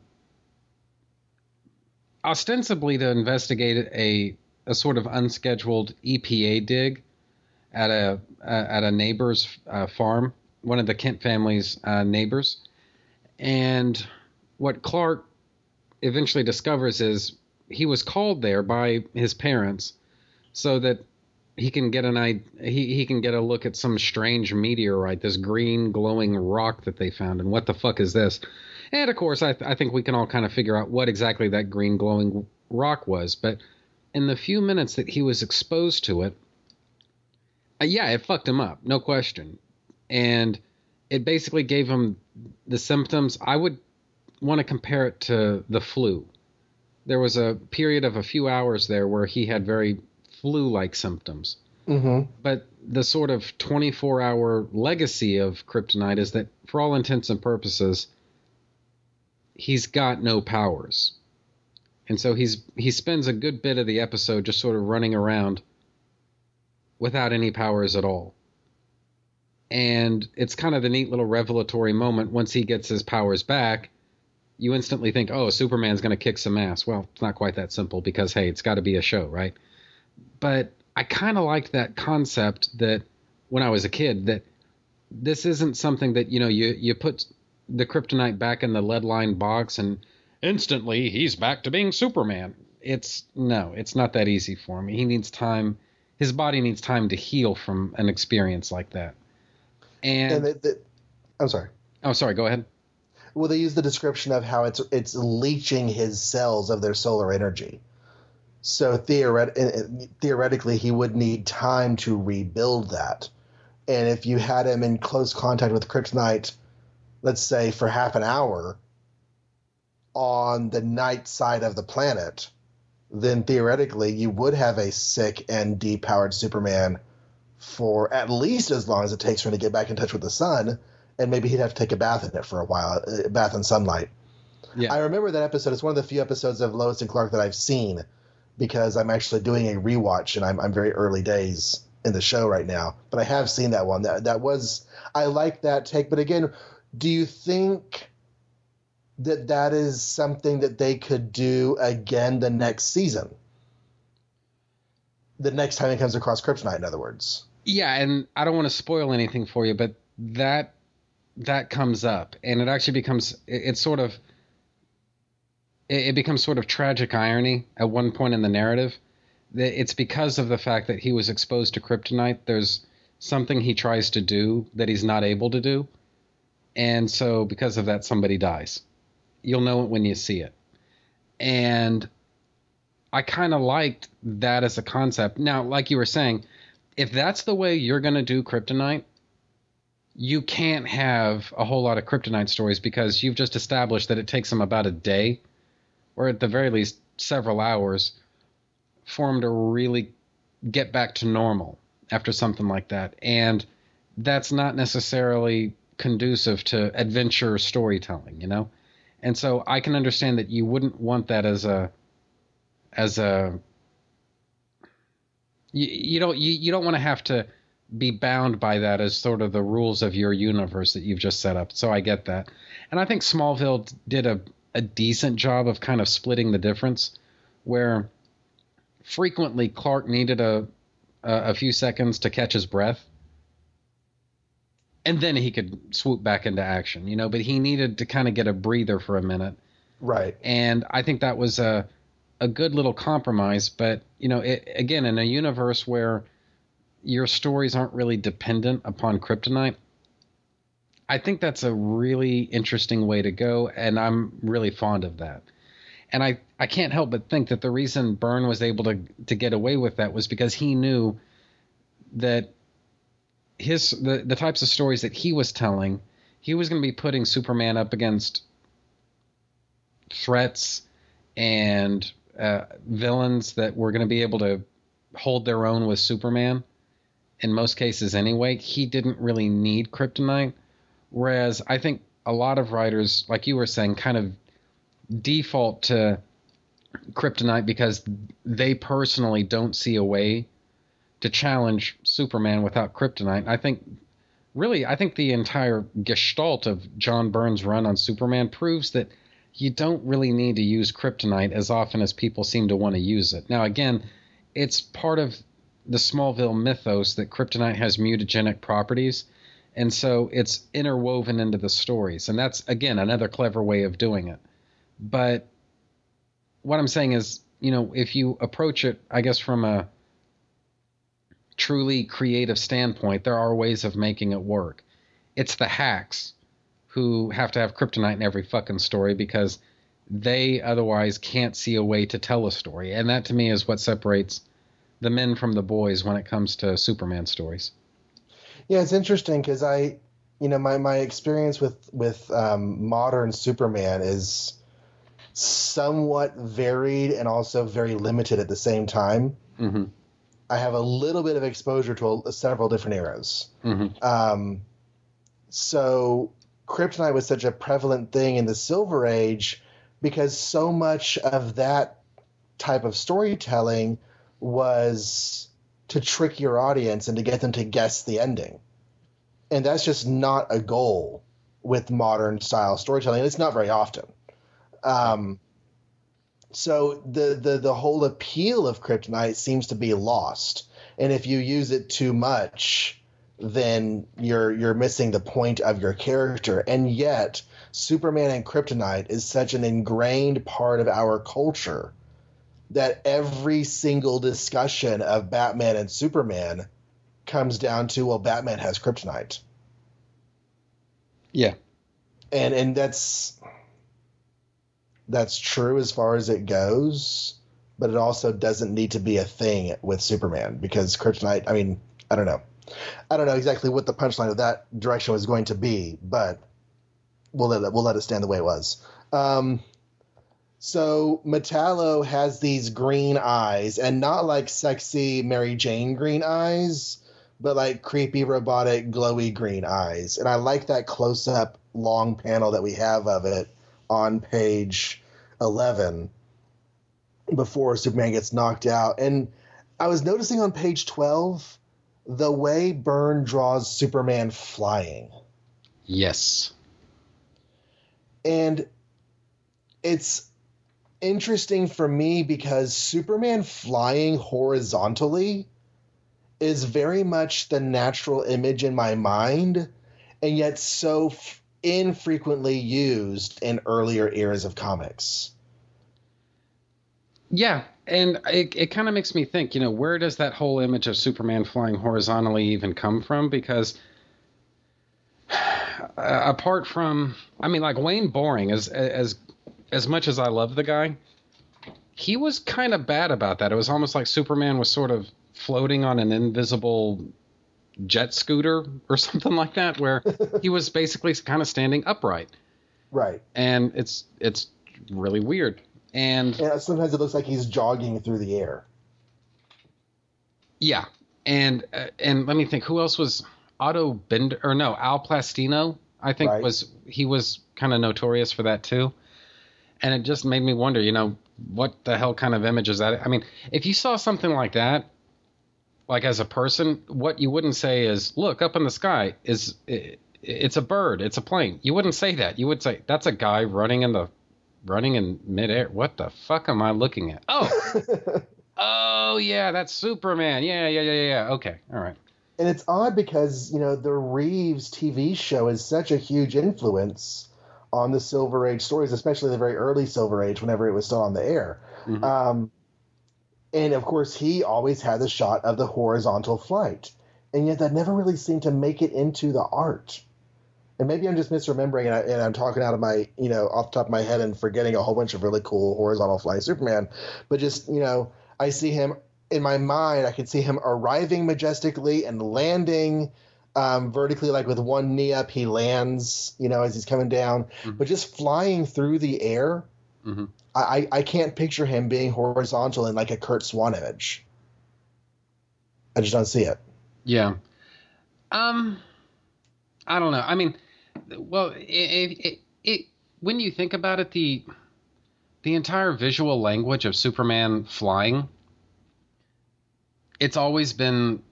ostensibly to investigate a, a sort of unscheduled EPA dig. at a at a neighbor's uh, farm, one of the Kent family's uh, neighbors, and what Clark eventually discovers is he was called there by his parents so that he can get an he he can get a look at some strange meteorite, this green glowing rock that they found, and what the fuck is this? And of course, I, th- I think we can all kind of figure out what exactly that green glowing rock was. But in the few minutes that he was exposed to it, uh, yeah, it fucked him up, no question. And it basically gave him the symptoms. I would want to compare it to the flu. There was a period of a few hours there where he had very flu like symptoms. Mm-hmm. But the sort of 24 hour legacy of kryptonite is that, for all intents and purposes, he's got no powers. And so he's he spends a good bit of the episode just sort of running around without any powers at all. And it's kind of the neat little revelatory moment once he gets his powers back. You instantly think, "Oh, Superman's going to kick some ass." Well, it's not quite that simple because hey, it's got to be a show, right? But I kind of liked that concept that when I was a kid that this isn't something that you know you you put the kryptonite back in the lead line box and instantly he's back to being Superman. It's no, it's not that easy for him. He needs time. His body needs time to heal from an experience like that. And, And they, they, I'm sorry. oh, sorry, go ahead. Well, they use the description of how it's it's leaching his cells of their solar energy. So theoret- theoretically, he would need time to rebuild that. And if you had him in close contact with kryptonite, let's say for half an hour on the night side of the planet, then theoretically you would have a sick and depowered Superman for at least as long as it takes for him to get back in touch with the sun, and maybe he'd have to take a bath in it for a while, a bath in sunlight. Yeah. I remember that episode. It's one of the few episodes of Lois and Clark that I've seen because I'm actually doing a rewatch, and I'm, I'm very early days in the show right now. But I have seen that one. That that was I like that take. But again, do you think that that is something that they could do again the next season? The next time it comes across kryptonite, in other words. Yeah, and I don't want to spoil anything for you, but that that comes up, and it actually becomes it, it's sort of it, it becomes sort of tragic irony at one point in the narrative. That it's because of the fact that he was exposed to kryptonite. There's something he tries to do that he's not able to do, and so because of that, somebody dies. You'll know it when you see it, and I kind of liked that as a concept. Now, like you were saying, if that's the way you're going to do kryptonite, you can't have a whole lot of kryptonite stories because you've just established that it takes them about a day, or at the very least several hours, for them to really get back to normal after something like that. And that's not necessarily conducive to adventure storytelling, you know? And so I can understand that you wouldn't want that as a as a you, you don't you, you don't want to have to be bound by that as sort of the rules of your universe that you've just set up. So I get that. And I think Smallville did a, a decent job of kind of splitting the difference where frequently Clark needed a, a a few seconds to catch his breath and then he could swoop back into action, you know, but he needed to kind of get a breather for a minute Right. and I think that was a a good little compromise. But you know, it, again, in a universe where your stories aren't really dependent upon kryptonite, I think that's a really interesting way to go, and I'm really fond of that. And I, I can't help but think that the reason Byrne was able to to get away with that was because he knew that his the, the types of stories that he was telling, he was going to be putting Superman up against threats and uh, villains that were going to be able to hold their own with Superman in most cases anyway. He didn't really need kryptonite. Whereas I think a lot of writers, like you were saying, kind of default to kryptonite because they personally don't see a way to challenge Superman without kryptonite. I think really I think the entire gestalt of John Byrne's run on Superman proves that you don't really need to use kryptonite as often as people seem to want to use it. Now again, it's part of the Smallville mythos that kryptonite has mutagenic properties. And so it's interwoven into the stories. And that's, again, another clever way of doing it. But what I'm saying is, you know, if you approach it, I guess, from a truly creative standpoint, there are ways of making it work. It's the hacks who have to have kryptonite in every fucking story because they otherwise can't see a way to tell a story. And that to me is what separates the men from the boys when it comes to Superman stories. Yeah, it's interesting because I, you know, my, my experience with with um, modern Superman is somewhat varied and also very limited at the same time. Mm-hmm. I have a little bit of exposure to a, several different eras. Mm-hmm. Um, so kryptonite was such a prevalent thing in the Silver Age because so much of that type of storytelling was to trick your audience and to get them to guess the ending. And that's just not a goal with modern style storytelling. It's not very often. Um, so the, the the whole appeal of kryptonite seems to be lost. And if you use it too much, then you're you're missing the point of your character. And yet, Superman and kryptonite is such an ingrained part of our culture that every single discussion of Batman and Superman comes down to well Batman has kryptonite. Yeah. And and that's that's true as far as it goes, but it also doesn't need to be a thing with Superman because kryptonite, I mean, I don't know. I don't know exactly what the punchline of that direction was going to be, but we'll let it, we'll let it stand the way it was. Um, so Metallo has these green eyes, and not like sexy Mary Jane green eyes, but like creepy, robotic, glowy green eyes. And I like that close up long panel that we have of it on page 11 before Superman gets knocked out. And I was noticing on page 12 the way Byrne draws Superman flying. Yes. And it's interesting for me because Superman flying horizontally is very much the natural image in my mind, and yet so f- infrequently used in earlier eras of comics. Yeah, and it, it kind of makes me think, you know, where does that whole image of Superman flying horizontally even come from? Because apart from, I mean, like Wayne Boring, as as as much as I love the guy, he was kind of bad about that. It was almost like Superman was sort of floating on an invisible jet scooter or something like that, where he was basically kind of standing upright. Right. And it's it's really weird. And yeah, sometimes it looks like he's jogging through the air. Yeah, and uh, and let me think, who else was Otto Binder or no Al Plastino? I think right. was he was kind of notorious for that too. And it just made me wonder, you know, what the hell kind of image is that? I mean, if you saw something like that, like as a person, what you wouldn't say is, "Look up in the sky is." It, it's a bird. It's a plane. You wouldn't say that. You would say that's a guy running in the running in midair. What the fuck am I looking at? Oh, oh yeah, that's Superman. Yeah, yeah, yeah, yeah. Okay, all right. And it's odd because you know the Reeves TV show is such a huge influence on the Silver Age stories, especially the very early Silver Age, whenever it was still on the air. Mm-hmm. Um, and of course, he always had the shot of the horizontal flight, and yet that never really seemed to make it into the art and maybe I'm just misremembering and, I, am talking out of my, you know, off the top of my head and forgetting a whole bunch of really cool horizontal fly Superman. But just, you know, I see him in my mind, I can see him arriving majestically and landing um, vertically, like with one knee up, he lands, you know, as he's coming down, mm-hmm. but just flying through the air. Mm-hmm. I, I can't picture him being horizontal in like a Curt Swan image. I just don't see it. Yeah. Um, I don't know. I mean, well, it, it, it, when you think about it, the the entire visual language of Superman flying, it's always been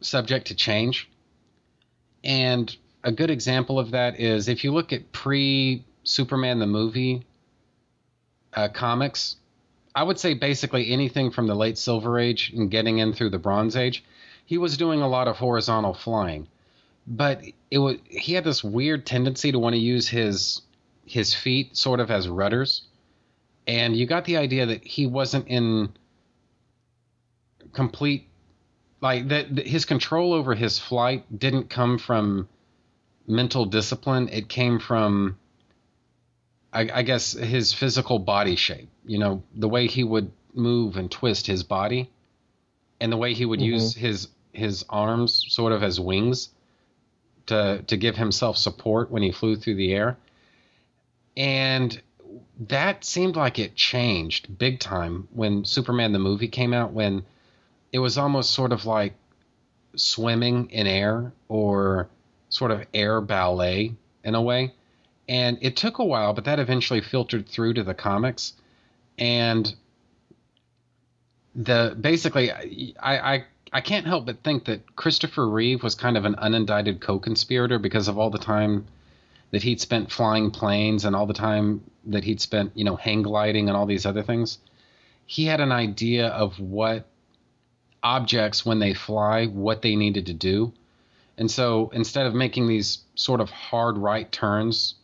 subject to change. And a good example of that is if you look at pre Superman the movie uh, comics, I would say basically anything from the late Silver Age and getting in through the Bronze Age, he was doing a lot of horizontal flying. But it was he had this weird tendency to want to use his his feet sort of as rudders. And you got the idea that he wasn't in complete like that that his control over his flight didn't come from mental discipline. It came from I, I guess his physical body shape. You know, the way he would move and twist his body, and the way he would use mm-hmm. his his arms sort of as wings to to give himself support when he flew through the air. And that seemed like it changed big time when Superman the movie came out when it was almost sort of like swimming in air or sort of air ballet in a way and it took a while, but that eventually filtered through to the comics. And the basically, I, I I can't help but think that Christopher Reeve was kind of an unindicted co-conspirator because of all the time that he'd spent flying planes and all the time that he'd spent, you know, hang gliding and all these other things. He had an idea of what objects when they fly, what they needed to do. And so instead of making these sort of hard right turns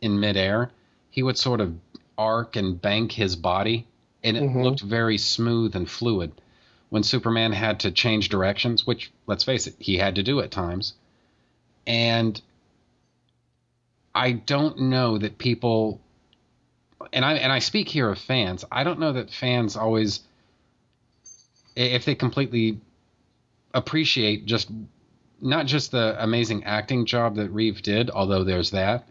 in midair, he would sort of arc and bank his body, and it mm-hmm. looked very smooth and fluid. When Superman had to change directions, which, let's face it, he had to do at times. And I don't know that people, and I and I speak here of fans. I don't know that fans always, if they completely appreciate just not just the amazing acting job that Reeve did, although there's that,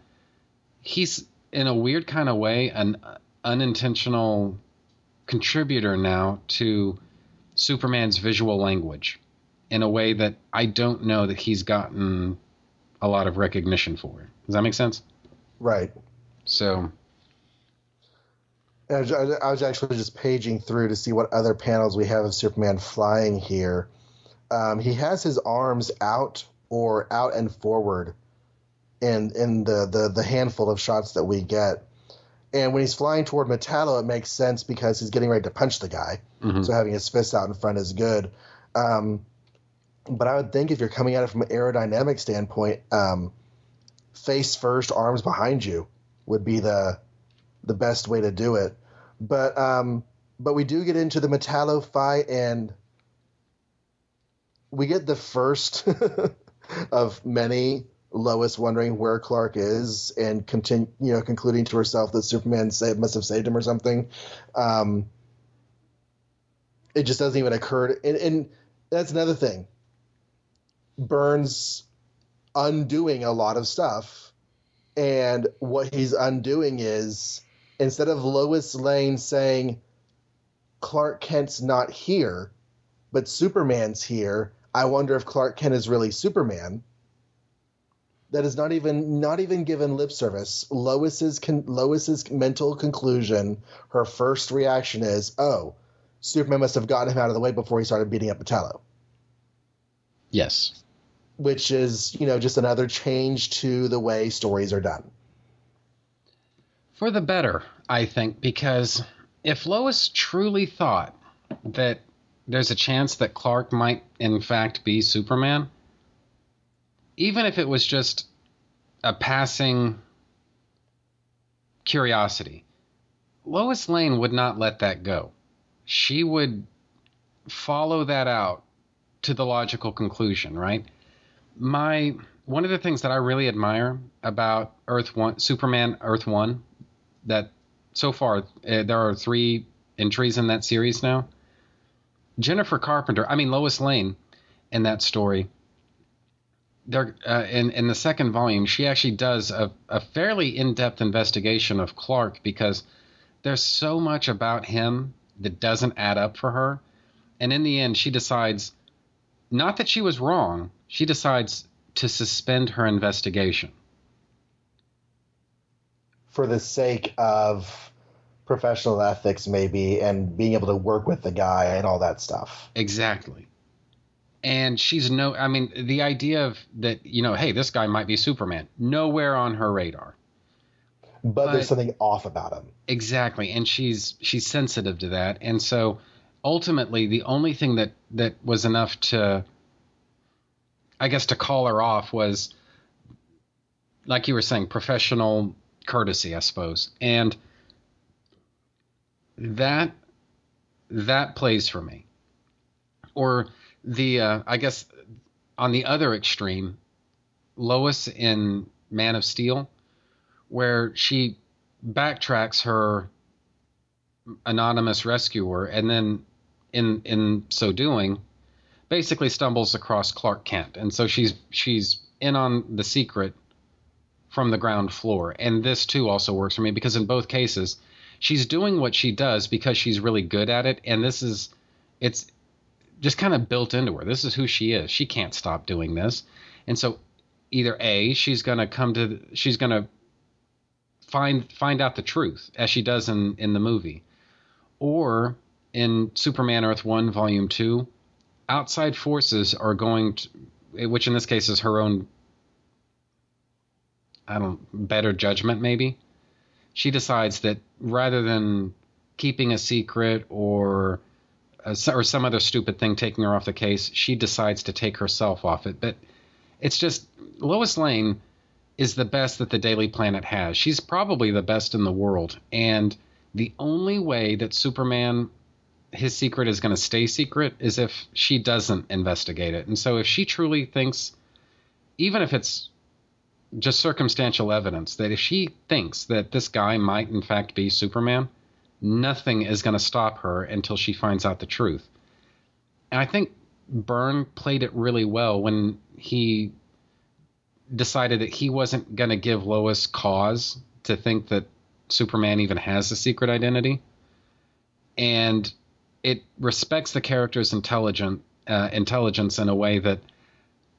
he's in a weird kind of way an unintentional contributor now to Superman's visual language in a way that I don't know that he's gotten a lot of recognition for. Does that make sense? Right. So, I was, I was actually just paging through to see what other panels we have of Superman flying here. Um, he has his arms out or out and forward in in the, the the handful of shots that we get. And when he's flying toward Metallo, it makes sense because he's getting ready to punch the guy. So having his fists out in front is good. Um, but I would think if you're coming at it from an aerodynamic standpoint, um, face first, arms behind you would be the the best way to do it. But um, but we do get into the Metallo fight, and we get the first of many Lois wondering where Clark is and continue, you know, concluding to herself that Superman saved, must have saved him or something. Um, it just doesn't even occur. To, and, and that's another thing. Byrne's undoing a lot of stuff, and what he's undoing is instead of Lois Lane saying Clark Kent's not here, but Superman's here. I wonder if Clark Kent is really Superman that is not even not even given lip service. Lois's con, Lois's mental conclusion, her first reaction is, "Oh, Superman must have gotten him out of the way before he started beating up Metallo," yes. which is you know just another change to the way stories are done. For the better, I think, because if Lois truly thought that there's a chance that Clark might, in fact, be Superman, even if it was just a passing curiosity, Lois Lane would not let that go. She would follow that out to the logical conclusion, right? My one of the things that I really admire about Earth One, Superman Earth One, that so far uh, there are three entries in that series now. Jennifer Carpenter, I mean Lois Lane, in that story. There, uh, in in the second volume, she actually does a, a fairly in depth investigation of Clark because there's so much about him that doesn't add up for her, and in the end, she decides not that she was wrong. She decides to suspend her investigation. For the sake of professional ethics, maybe, and being able to work with the guy and all that stuff. Exactly. And she's no, I mean, the idea of that, you know, hey, this guy might be Superman, nowhere on her radar. but, there's something off about him. Exactly, and she's she's sensitive to that, and so ultimately, the only thing that that was enough to, I guess, to call her off was, like you were saying, professional courtesy, I suppose, and that that plays for me. Or the, uh, I guess, on the other extreme, Lois in Man of Steel, where she backtracks her anonymous rescuer and then in in so doing basically stumbles across Clark Kent and so she's she's in on the secret from the ground floor. And this too also works for me because in both cases she's doing what she does because she's really good at it. And this is it's just kind of built into her. This is who she is. She can't stop doing this. And so either a she's going to come to she's going to find find out the truth as she does in in the movie. Or in superman earth 1 volume 2 outside forces are going to which in this case is her own i don't better judgment maybe she decides that rather than keeping a secret or uh, or some other stupid thing taking her off the case she decides to take herself off it but it's just lois lane is the best that the Daily Planet has. She's probably the best in the world. And the only way that Superman, his secret is going to stay secret is if she doesn't investigate it. And so if she truly thinks, even if it's just circumstantial evidence, that if she thinks that this guy might in fact be Superman, nothing is going to stop her until she finds out the truth. And I think Byrne played it really well when he decided that he wasn't going to give Lois cause to think that Superman even has a secret identity, and it respects the character's intelligent uh, intelligence in a way that,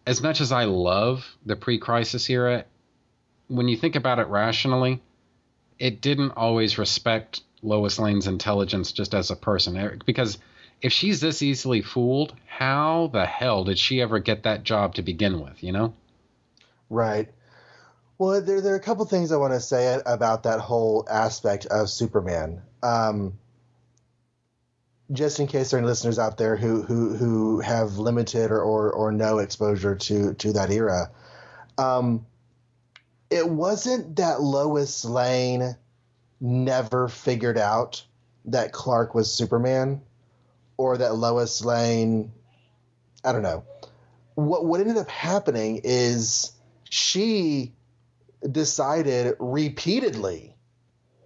as much as I love the pre-crisis era, when you think about it rationally, it didn't always respect Lois Lane's intelligence just as a person because if she's this easily fooled, how the hell did she ever get that job to begin with? You know. Right. Well, there, there are a couple things I want to say about that whole aspect of Superman. Um, just in case there are any listeners out there who who, who have limited or, or, or no exposure to to that era, um, it wasn't that Lois Lane never figured out that Clark was Superman, or that Lois Lane, I don't know. What what ended up happening is she decided repeatedly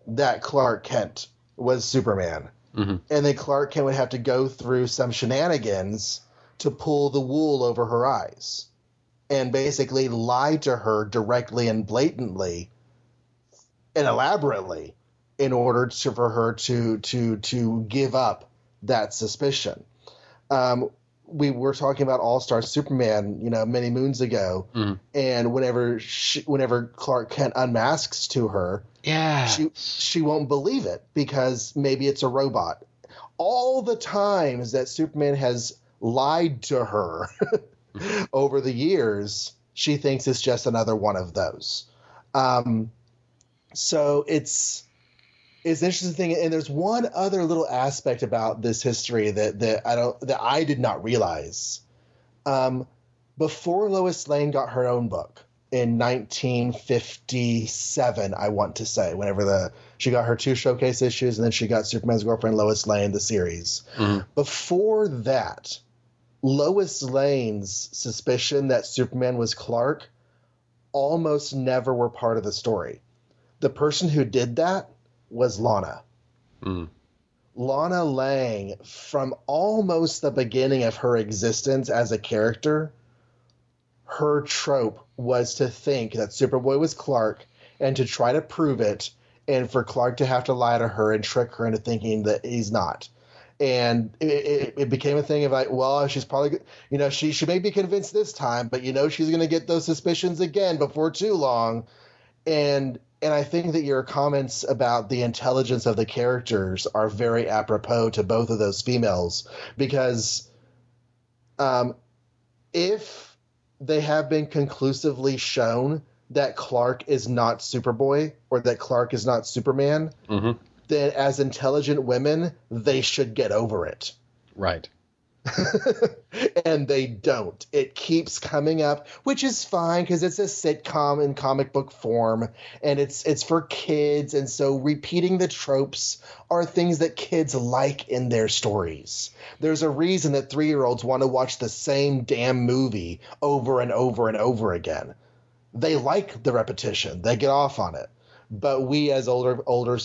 that Clark Kent was Superman. Mm-hmm. And then Clark Kent would have to go through some shenanigans to pull the wool over her eyes and basically lie to her directly and blatantly and elaborately in order to, for her to to to give up that suspicion. Um, we were talking about All Star Superman, you know, many moons ago, Mhm. and whenever she, whenever Clark Kent unmasks to her, Yeah. she she won't believe it because maybe it's a robot. All the times that Superman has lied to her over the years, she thinks it's just another one of those. Um, so it's it's an interesting thing, and there's one other little aspect about this history that that I don't that I did not realize. Um, before Lois Lane got her own book in 1957, I want to say, whenever the she got her two showcase issues, and then she got Superman's girlfriend Lois Lane the series. Mhm. Before that, Lois Lane's suspicion that Superman was Clark almost never were part of the story. The person who did that was Lana. Mm. Lana Lang, from almost the beginning of her existence as a character, her trope was to think that Superboy was Clark and to try to prove it, and for Clark to have to lie to her and trick her into thinking that he's not. And it, it, it became a thing of like, well, she's probably, you know, she, she may be convinced this time, but you know, she's going to get those suspicions again before too long. And and I think that your comments about the intelligence of the characters are very apropos to both of those females because um, if they have been conclusively shown that Clark is not Superboy or that Clark is not Superman, Mhm. then as intelligent women, they should get over it. Right. and they don't. It keeps coming up, which is fine because it's a sitcom in comic book form, and it's it's for kids, and so repeating the tropes are things that kids like in their stories. There's a reason that three year olds want to watch the same damn movie over and over and over again. They like the repetition. They get off on it but we as older older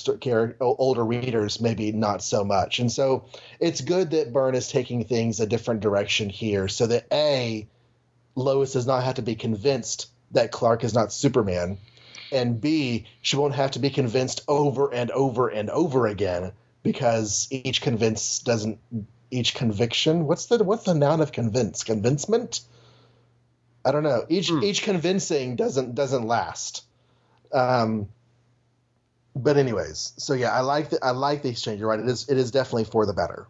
older readers maybe not so much. And so it's good that byrne is taking things a different direction here so that a lois does not have to be convinced that clark is not superman and b she won't have to be convinced over and over and over again because each convince doesn't each conviction what's the what's the noun of convince convincement? I don't know. Each each convincing doesn't doesn't last. Um but anyways, so yeah, I like the I like the exchange. You're right. It is it is definitely for the better.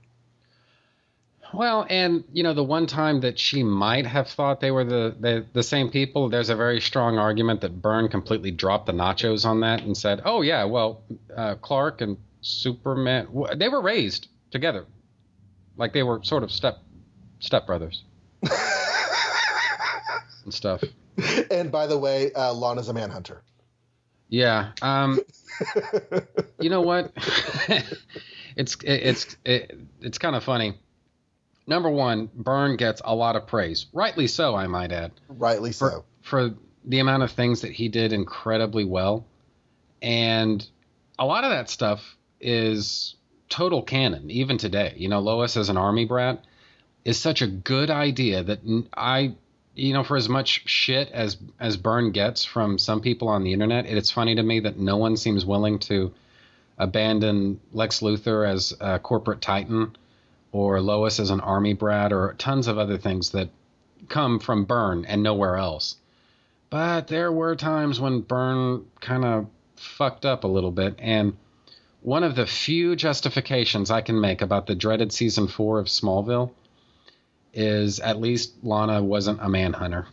Well, and you know, the one time that she might have thought they were the the, the same people, there's a very strong argument that Byrne completely dropped the nachos on that and said, "Oh yeah, well, uh, Clark and Superman, they were raised together, like they were sort of step step brothers and stuff." And by the way, uh, Lana's a manhunter. Yeah. Um, you know what? it's it's it, it's kind of funny. Number one, Byrne gets a lot of praise, rightly so, I might add, Rightly for so. for the amount of things that he did incredibly well, and a lot of that stuff is total canon, even today. You know, Lois as an army brat is such a good idea that I, you know, for as much shit as as Byrne gets from some people on the internet, it's funny to me that no one seems willing to abandon Lex Luthor as a corporate titan or Lois as an army brat or tons of other things that come from Byrne and nowhere else. But there were times when Byrne kind of fucked up a little bit and one of the few justifications I can make about the dreaded season 4 of Smallville is at least Lana wasn't a manhunter.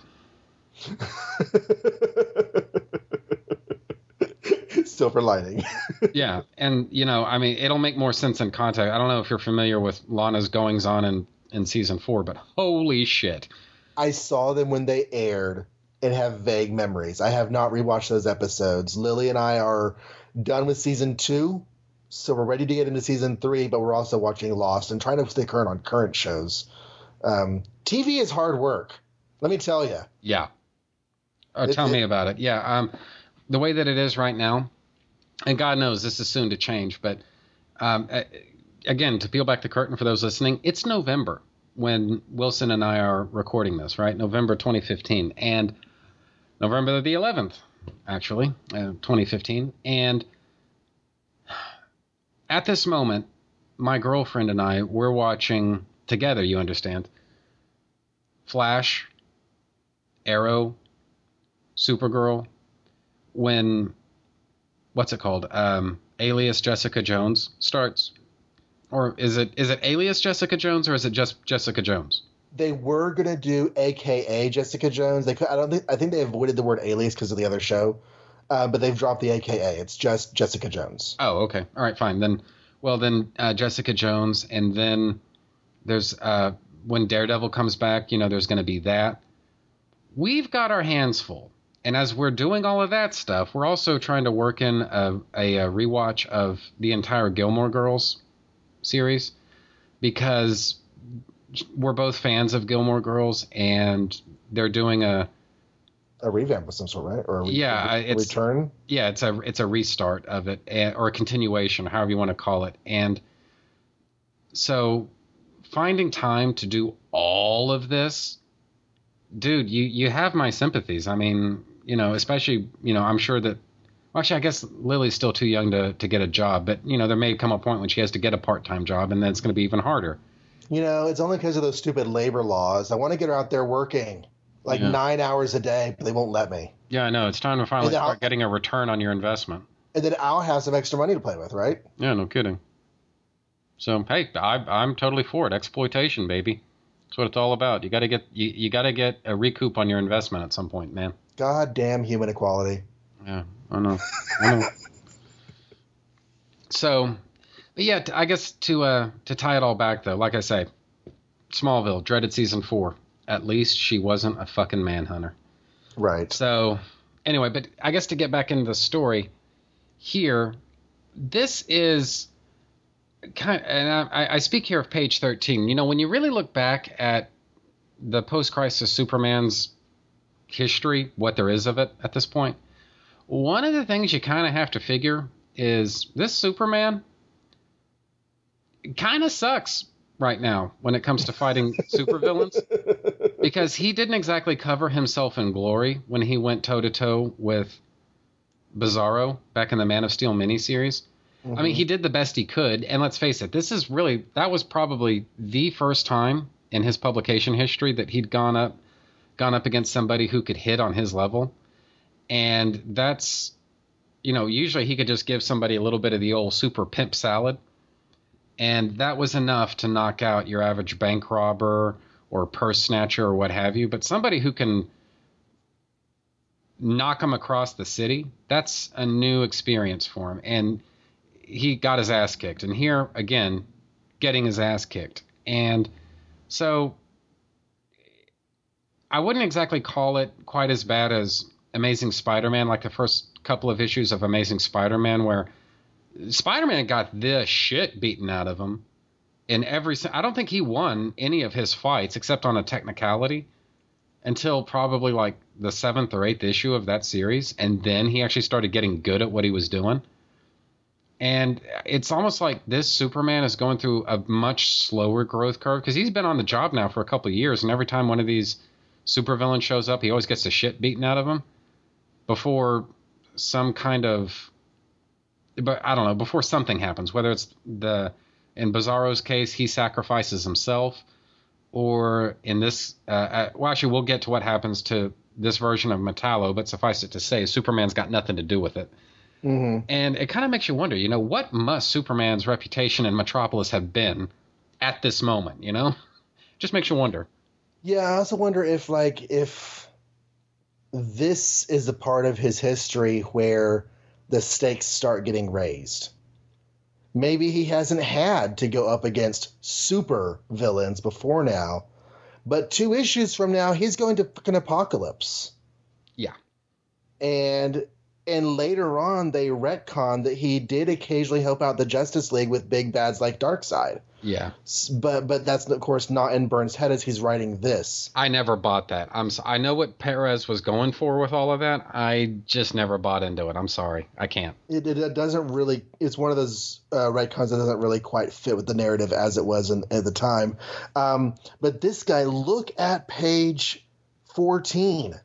Silver lining. yeah, and you know, I mean, it'll make more sense in context. I don't know if you're familiar with Lana's goings on in in season four, but holy shit! I saw them when they aired and have vague memories. I have not rewatched those episodes. Lily and I are done with season two, so we're ready to get into season three, but we're also watching Lost and trying to stay current on current shows. Um, TV is hard work. Let me tell you. Yeah. Oh, It- tell it- me about it. Yeah. Um, the way that it is right now, and God knows this is soon to change, but um, again, to peel back the curtain for those listening, it's November when Wilson and I are recording this, right? November 2015. And November the 11th, actually, uh, 2015. And at this moment, my girlfriend and I, we're watching together, you understand, Flash, Arrow, Supergirl, when what's it called? Um, Alias Jessica Jones starts, or is it is it Alias Jessica Jones or is it just Jessica Jones? They were gonna do AKA Jessica Jones. They could, I don't think I think they avoided the word alias because of the other show, uh, but they've dropped the AKA. It's just Jessica Jones. Oh, okay, all right, fine then. Well, then uh, Jessica Jones, and then there's uh, when Daredevil comes back. You know, there's going to be that. We've got our hands full, and as we're doing all of that stuff, we're also trying to work in a, a, a rewatch of the entire Gilmore Girls series because we're both fans of Gilmore Girls, and they're doing a A revamp of some sort, right? Or a re- Yeah, a re- it's- return. yeah, it's a it's a restart of it eh, or a continuation, however you want to call it. And so finding time to do all of this, dude, you you have my sympathies. I mean, you know, especially, you know, I'm sure that well, actually I guess Lily's still too young to to get a job, but you know, there may come a point when she has to get a part-time job and then it's going to be even harder. You know, it's only because of those stupid labor laws. I want to get her out there working like Yeah. nine hours a day, but they won't let me. Yeah, I know. It's time to finally And I'll- start getting a return on your investment. And then I'll have some extra money to play with, right? Yeah, no kidding. So hey, I, I'm totally for it. Exploitation, baby. That's what it's all about. You got to get you, you got to get a recoup on your investment at some point, man. God damn human equality. Yeah, I know. I know. so, but yeah, I guess to uh to tie it all back though, like I say, Smallville, dreaded season four. At least she wasn't a fucking manhunter. Right. So, anyway, but I guess to get back into the story here, this is kind and I, I speak here of page 13. You know, when you really look back at the post crisis Superman's history, what there is of it at this point, one of the things you kind of have to figure is this Superman kind of sucks right now when it comes to fighting supervillains because he didn't exactly cover himself in glory when he went toe to toe with Bizarro back in the Man of Steel miniseries. I mean, he mm-hmm. did the best he could, and let's face it, this is really that was probably the first time in his publication history that he'd gone up gone up against somebody who could hit on his level. And that's you know, usually he could just give somebody a little bit of the old super pimp salad. And that was enough to knock out your average bank robber or purse snatcher or what have you. But somebody who can knock him across the city, that's a new experience for him. And he got his ass kicked. And here, again, getting his ass kicked. And so I wouldn't exactly call it quite as bad as Amazing Spider Man, like the first couple of issues of Amazing Spider Man, where Spider Man got the shit beaten out of him in every. I don't think he won any of his fights except on a technicality until probably like the seventh or eighth issue of that series, and then he actually started getting good at what he was doing. And it's almost like this Superman is going through a much slower growth curve because he's been on the job now for a couple of years, and every time one of these supervillain shows up, he always gets the shit beaten out of him before some kind of but I don't know, before something happens, whether it's the in Bizarro's case, he sacrifices himself, or in this, uh, uh, well, actually, we'll get to what happens to this version of Metallo, but suffice it to say, Superman's got nothing to do with it. Mm-hmm. And it kind of makes you wonder, you know, what must Superman's reputation in Metropolis have been at this moment, you know? Just makes you wonder. Yeah, I also wonder if like if this is a part of his history where the stakes start getting raised. Maybe he hasn't had to go up against super villains before now, but two issues from now he's going to fucking apocalypse. Yeah. And and later on they retcon that he did occasionally help out the Justice League with big bads like Darkseid. Yeah. But but that's of course not in Byrne's head as he's writing this. I never bought that. I'm s- I know what Perez was going for with all of that. I just never bought into it. I'm sorry. I can't. It, it, it doesn't really. It's one of those uh, retcons that doesn't really quite fit with the narrative as it was in, at the time. Um, but this guy, look at page fourteen.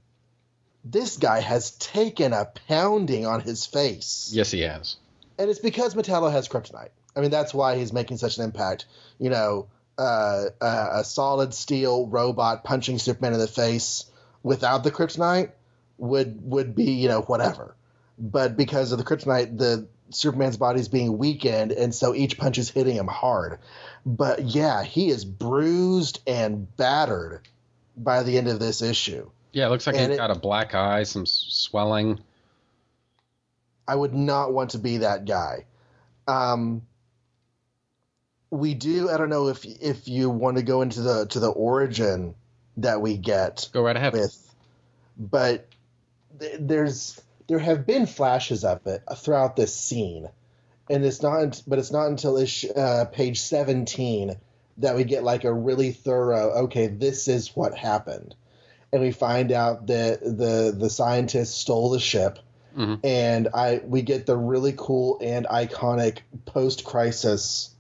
This guy has taken a pounding on his face, Yes, he has. and it's because Metallo has kryptonite. I mean, that's why he's making such an impact. You know, uh, uh, a solid steel robot punching Superman in the face without the kryptonite would would be you know whatever, but because of the kryptonite, the Superman's body is being weakened, and so each punch is hitting him hard. But yeah, he is bruised and battered by the end of this issue. Yeah, it looks like And he's it- got a black eye, some swelling. I would not want to be that guy. Um, we do. I don't know if if you want to go into the to the origin that we get Go right ahead. with, but th- there's there have been flashes of it throughout this scene, and it's not. But it's not until issue, uh, page seventeen that we get like a really thorough. Okay, this is what happened, and we find out that the the scientists stole the ship Mhm. and I we get the really cool and iconic post crisis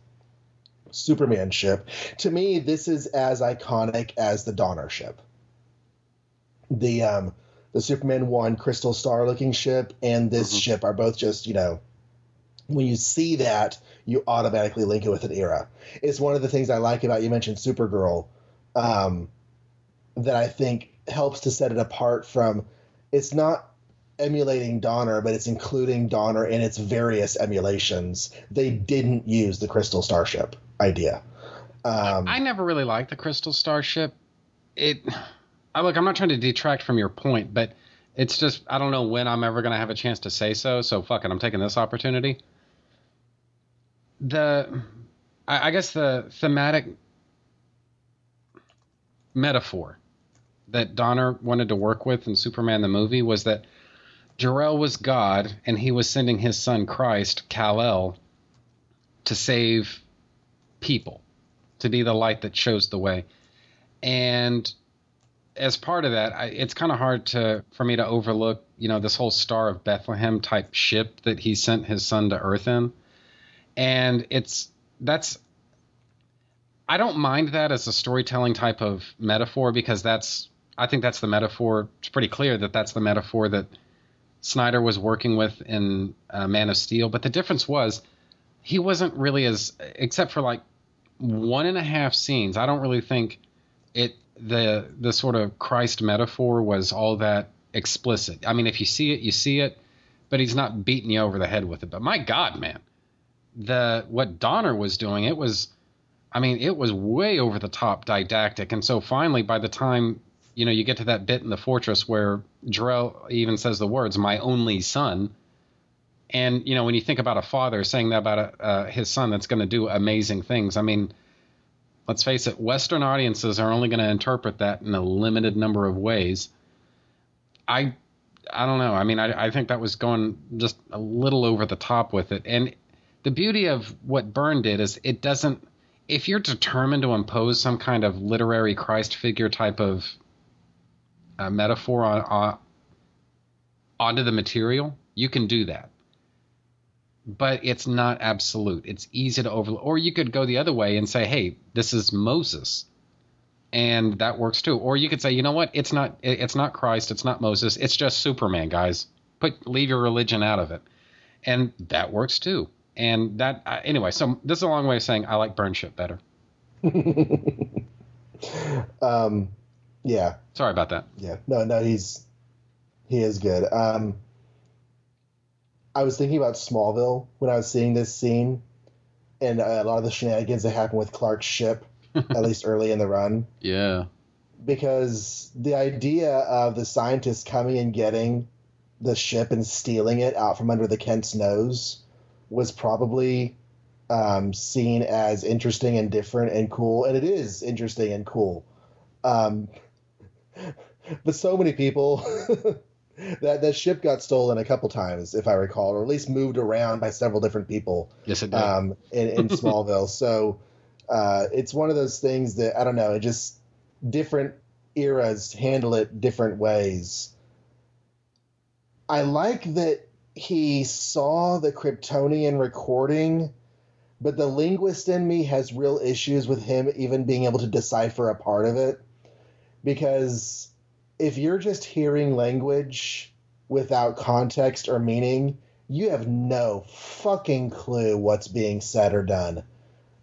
Superman ship. To me, this is as iconic as the Donner ship. The um the Superman one Crystal Star looking ship and this Mhm. ship are both just, you know, when you see that, you automatically link it with an era. It's one of the things I like about you mentioned Supergirl, um, that I think helps to set it apart from it's not emulating Donner, but it's including Donner in its various emulations. They didn't use the Crystal Starship idea. Um, I never really liked the Crystal Starship. It, I look, I'm not trying to detract from your point, but It's just I don't know when I'm ever gonna have a chance to say so. So fuck it, I'm taking this opportunity. The, I, I guess the thematic metaphor that Donner wanted to work with in Superman the movie was that Jor-El was God and he was sending his son Christ, Kal-El, to save people, to be the light that shows the way. And as part of that, I, it's kind of hard to for me to overlook, you know, this whole Star of Bethlehem type ship that he sent his son to Earth in. And it's that's I don't mind that as a storytelling type of metaphor because that's I think that's the metaphor. It's pretty clear that that's the metaphor that Snyder was working with in uh, Man of Steel. But the difference was he wasn't really as except for like one and a half scenes. I don't really think it the the sort of Christ metaphor was all that explicit. I mean, if you see it, you see it, but he's not beating you over the head with it. But my God, man, the what Donner was doing, it was, I mean, it was way over the top didactic. And so finally, by the time you know you get to that bit in the fortress where Jor-El even says the words "my only son," and you know when you think about a father saying that about a, uh, his son, that's going to do amazing things. I mean let's face it, Western audiences are only going to interpret that in a limited number of ways. I, I don't know. I mean, I, I think that was going just a little over the top with it. And the beauty of what Byrne did is it doesn't. If you're determined to impose some kind of literary Christ figure type of uh, metaphor on, on onto the material, you can do that but it's not absolute. It's easy to overlook. Or you could go the other way and say, hey, this is Moses. And that works too. Or you could say, you know what? It's not it's not Christ, it's not Moses, it's just Superman, guys. Put leave your religion out of it. And that works too. And that uh, anyway, so this is a long way of saying I like Byrne ship better. um yeah. Sorry about that. Yeah. No, no, he's he is good. Um I was thinking about Smallville when I was seeing this scene, and a lot of the shenanigans that happen with Clark's ship, at least early in the run. Yeah. Because the idea of the scientists coming and getting the ship and stealing it out from under the Kent's nose was probably um, seen as interesting and different and cool, and it is interesting and cool. Um, but so many people that that ship got stolen a couple times, if I recall, or at least moved around by several different people. Yes, it did. Um, in, in Smallville, so uh, it's one of those things that I don't know. It just different eras handle it different ways. I like that he saw the Kryptonian recording, but the linguist in me has real issues with him even being able to decipher a part of it because if you're just hearing language without context or meaning, you have no fucking clue what's being said or done.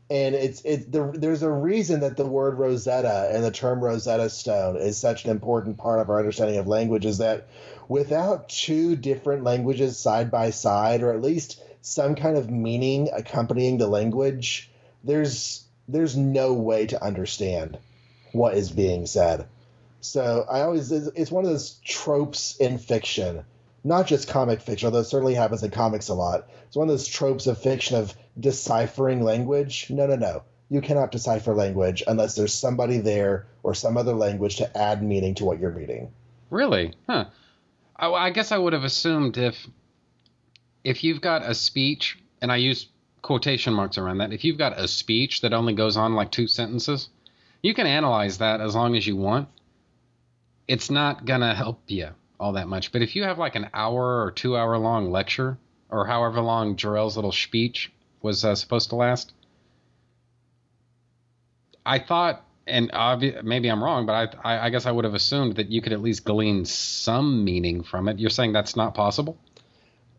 And it's it the, there's a reason that the word Rosetta and the term Rosetta Stone is such an important part of our understanding of language is that without two different languages side by side or at least some kind of meaning accompanying the language, there's there's no way to understand what is being said. So I always it's one of those tropes in fiction, not just comic fiction, although it certainly happens in comics a lot. It's one of those tropes of fiction of deciphering language. No, no, no. You cannot decipher language unless there's somebody there or some other language to add meaning to what you're reading. Really? Huh. I, I guess I would have assumed if if you've got a speech, and I use quotation marks around that, if you've got a speech that only goes on like two sentences, you can analyze that as long as you want it's not gonna help you all that much. But if you have like an hour or two hour long lecture, or however long Jor-El's little speech was uh, supposed to last, I thought, and obvi- maybe I'm wrong, but I, I, I guess I would have assumed that you could at least glean some meaning from it. You're saying that's not possible?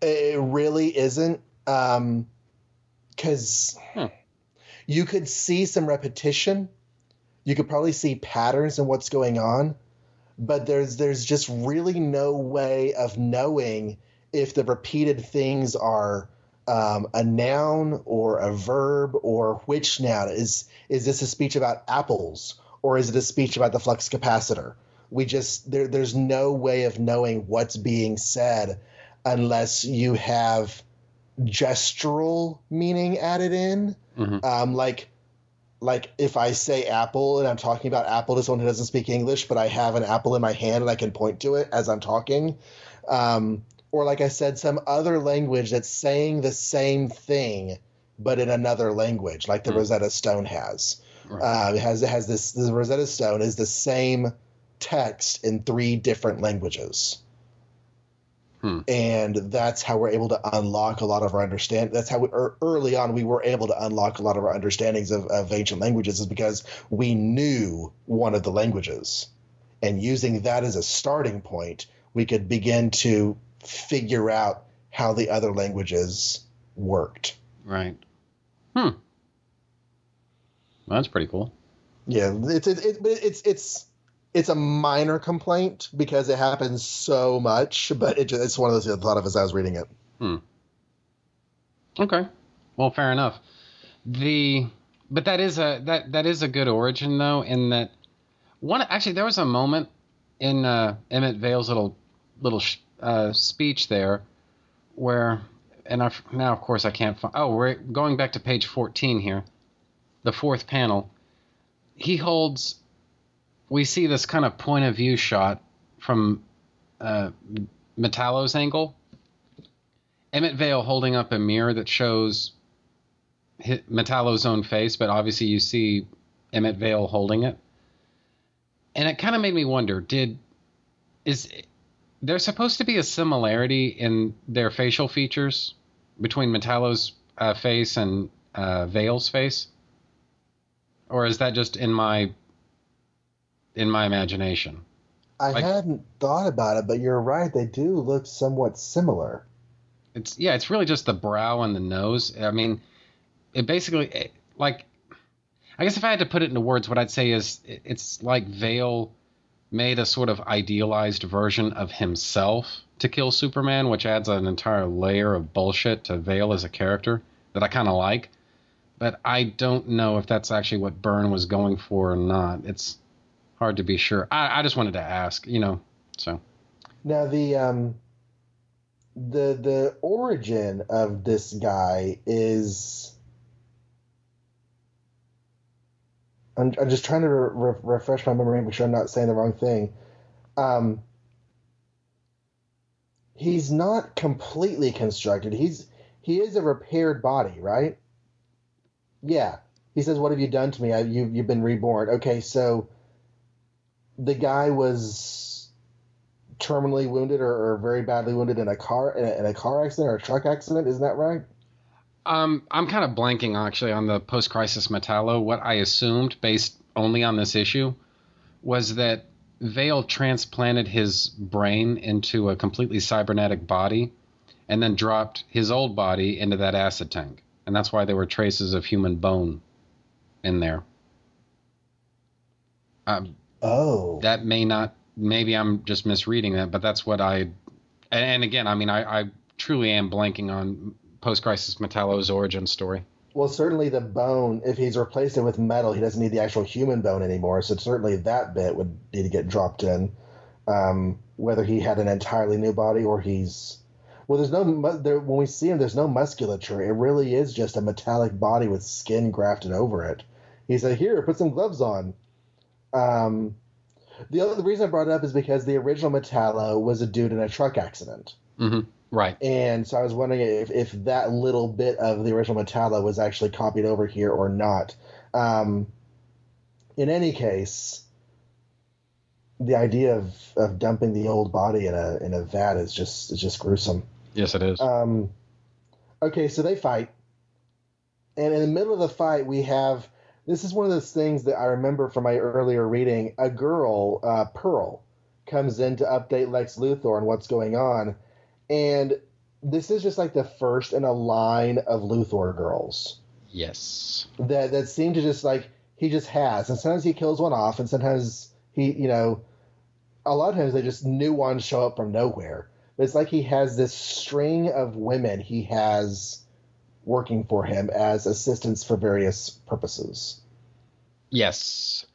It really isn't, because um, hmm. you could see some repetition. You could probably see patterns in what's going on but there's there's just really no way of knowing if the repeated things are um, a noun or a verb or which noun is is this a speech about apples or is it a speech about the flux capacitor We just there there's no way of knowing what's being said unless you have gestural meaning added in. Mhm. Um, like like if I say apple and I'm talking about apple to someone who doesn't speak English, but I have an apple in my hand and I can point to it as I'm talking. Um, or like I said, some other language that's saying the same thing but in another language, like the Rosetta Stone has. Uh, it has it has this the Rosetta Stone is the same text in three different languages. Hmm. And that's how we're able to unlock a lot of our understand. That's how we, er, early on we were able to unlock a lot of our understandings of, of ancient languages is because we knew one of the languages, and using that as a starting point, we could begin to figure out how the other languages worked. Right. Hmm. Well, that's pretty cool. Yeah, it's it, it, it's it's it's a minor complaint because it happens so much, but it just, it's one of those I thought of as I was reading it. Okay. Well, fair enough. The but that is a that that is a good origin though in that one actually there was a moment in uh, Emmet Vale's little little sh- uh, speech there where and I now of course I can't find oh we're going back to page 14 here the fourth panel he holds we see this kind of point of view shot from uh, Metallo's angle Emmet Vale holding up a mirror that shows Metallo's own face, but obviously you see Emmet Vale holding it. And it kind of made me wonder, did is there supposed to be a similarity in their facial features between Metallo's uh, face and uh, Vale's face? Or is that just in my in my imagination? I Like- hadn't thought about it, but you're right; they do look somewhat similar. It's yeah, it's really just the brow and the nose. I mean, it basically it- like I guess if I had to put it into words, what I'd say is it- it's like Vale made a sort of idealized version of himself to kill Superman, which adds an entire layer of bullshit to Vale as a character that I kind of like. But I don't know if that's actually what Byrne was going for or not. It's hard to be sure. I, I just wanted to ask, you know. So Now the um the the origin of this guy is I'm, I'm just trying to re- re- refresh my memory make sure I'm not saying the wrong thing. Um, he's not completely constructed. He's he is a repaired body, right? Yeah. He says, "What have you done to me? I, you you've been reborn." Okay, so the guy was terminally wounded or, or very badly wounded in a car in a, in a car accident or a truck accident. Isn't that right? Um, I'm kind of blanking actually on the post-crisis Metallo. What I assumed, based only on this issue, was that Vale transplanted his brain into a completely cybernetic body, and then dropped his old body into that acid tank, and that's why there were traces of human bone in there. Um, Oh, that may not. Maybe I'm just misreading that, but that's what I. And, again, I mean, I, I truly am blanking on post-crisis Metallo's origin story. well, certainly the bone. If he's replaced it with metal, he doesn't need the actual human bone anymore. So certainly that bit would need to get dropped in. Um, whether he had an entirely new body or he's well, there's no there, when we see him, there's no musculature. It really is just a metallic body with skin grafted over it. He said, "Here, put some gloves on." Um, the other the reason I brought it up is because the original Metallo was a dude in a truck accident. hmm Right. And so I was wondering if, if that little bit of the original Metallo was actually copied over here or not. Um, in any case, the idea of, of dumping the old body in a in a vat is just is just gruesome. Yes, it is. Um, okay, so they fight, and in the middle of the fight, we have this is one of those things that I remember from my earlier reading. A girl, uh, Pearl, comes in to update Lex Luthor on what's going on, and this is just like the first in a line of Luthor girls yes. that that seem to just like he just has, and sometimes he kills one off, and sometimes he, you know, a lot of times they just new ones show up from nowhere. But it's like he has this string of women he has working for him as assistants for various purposes. Yes.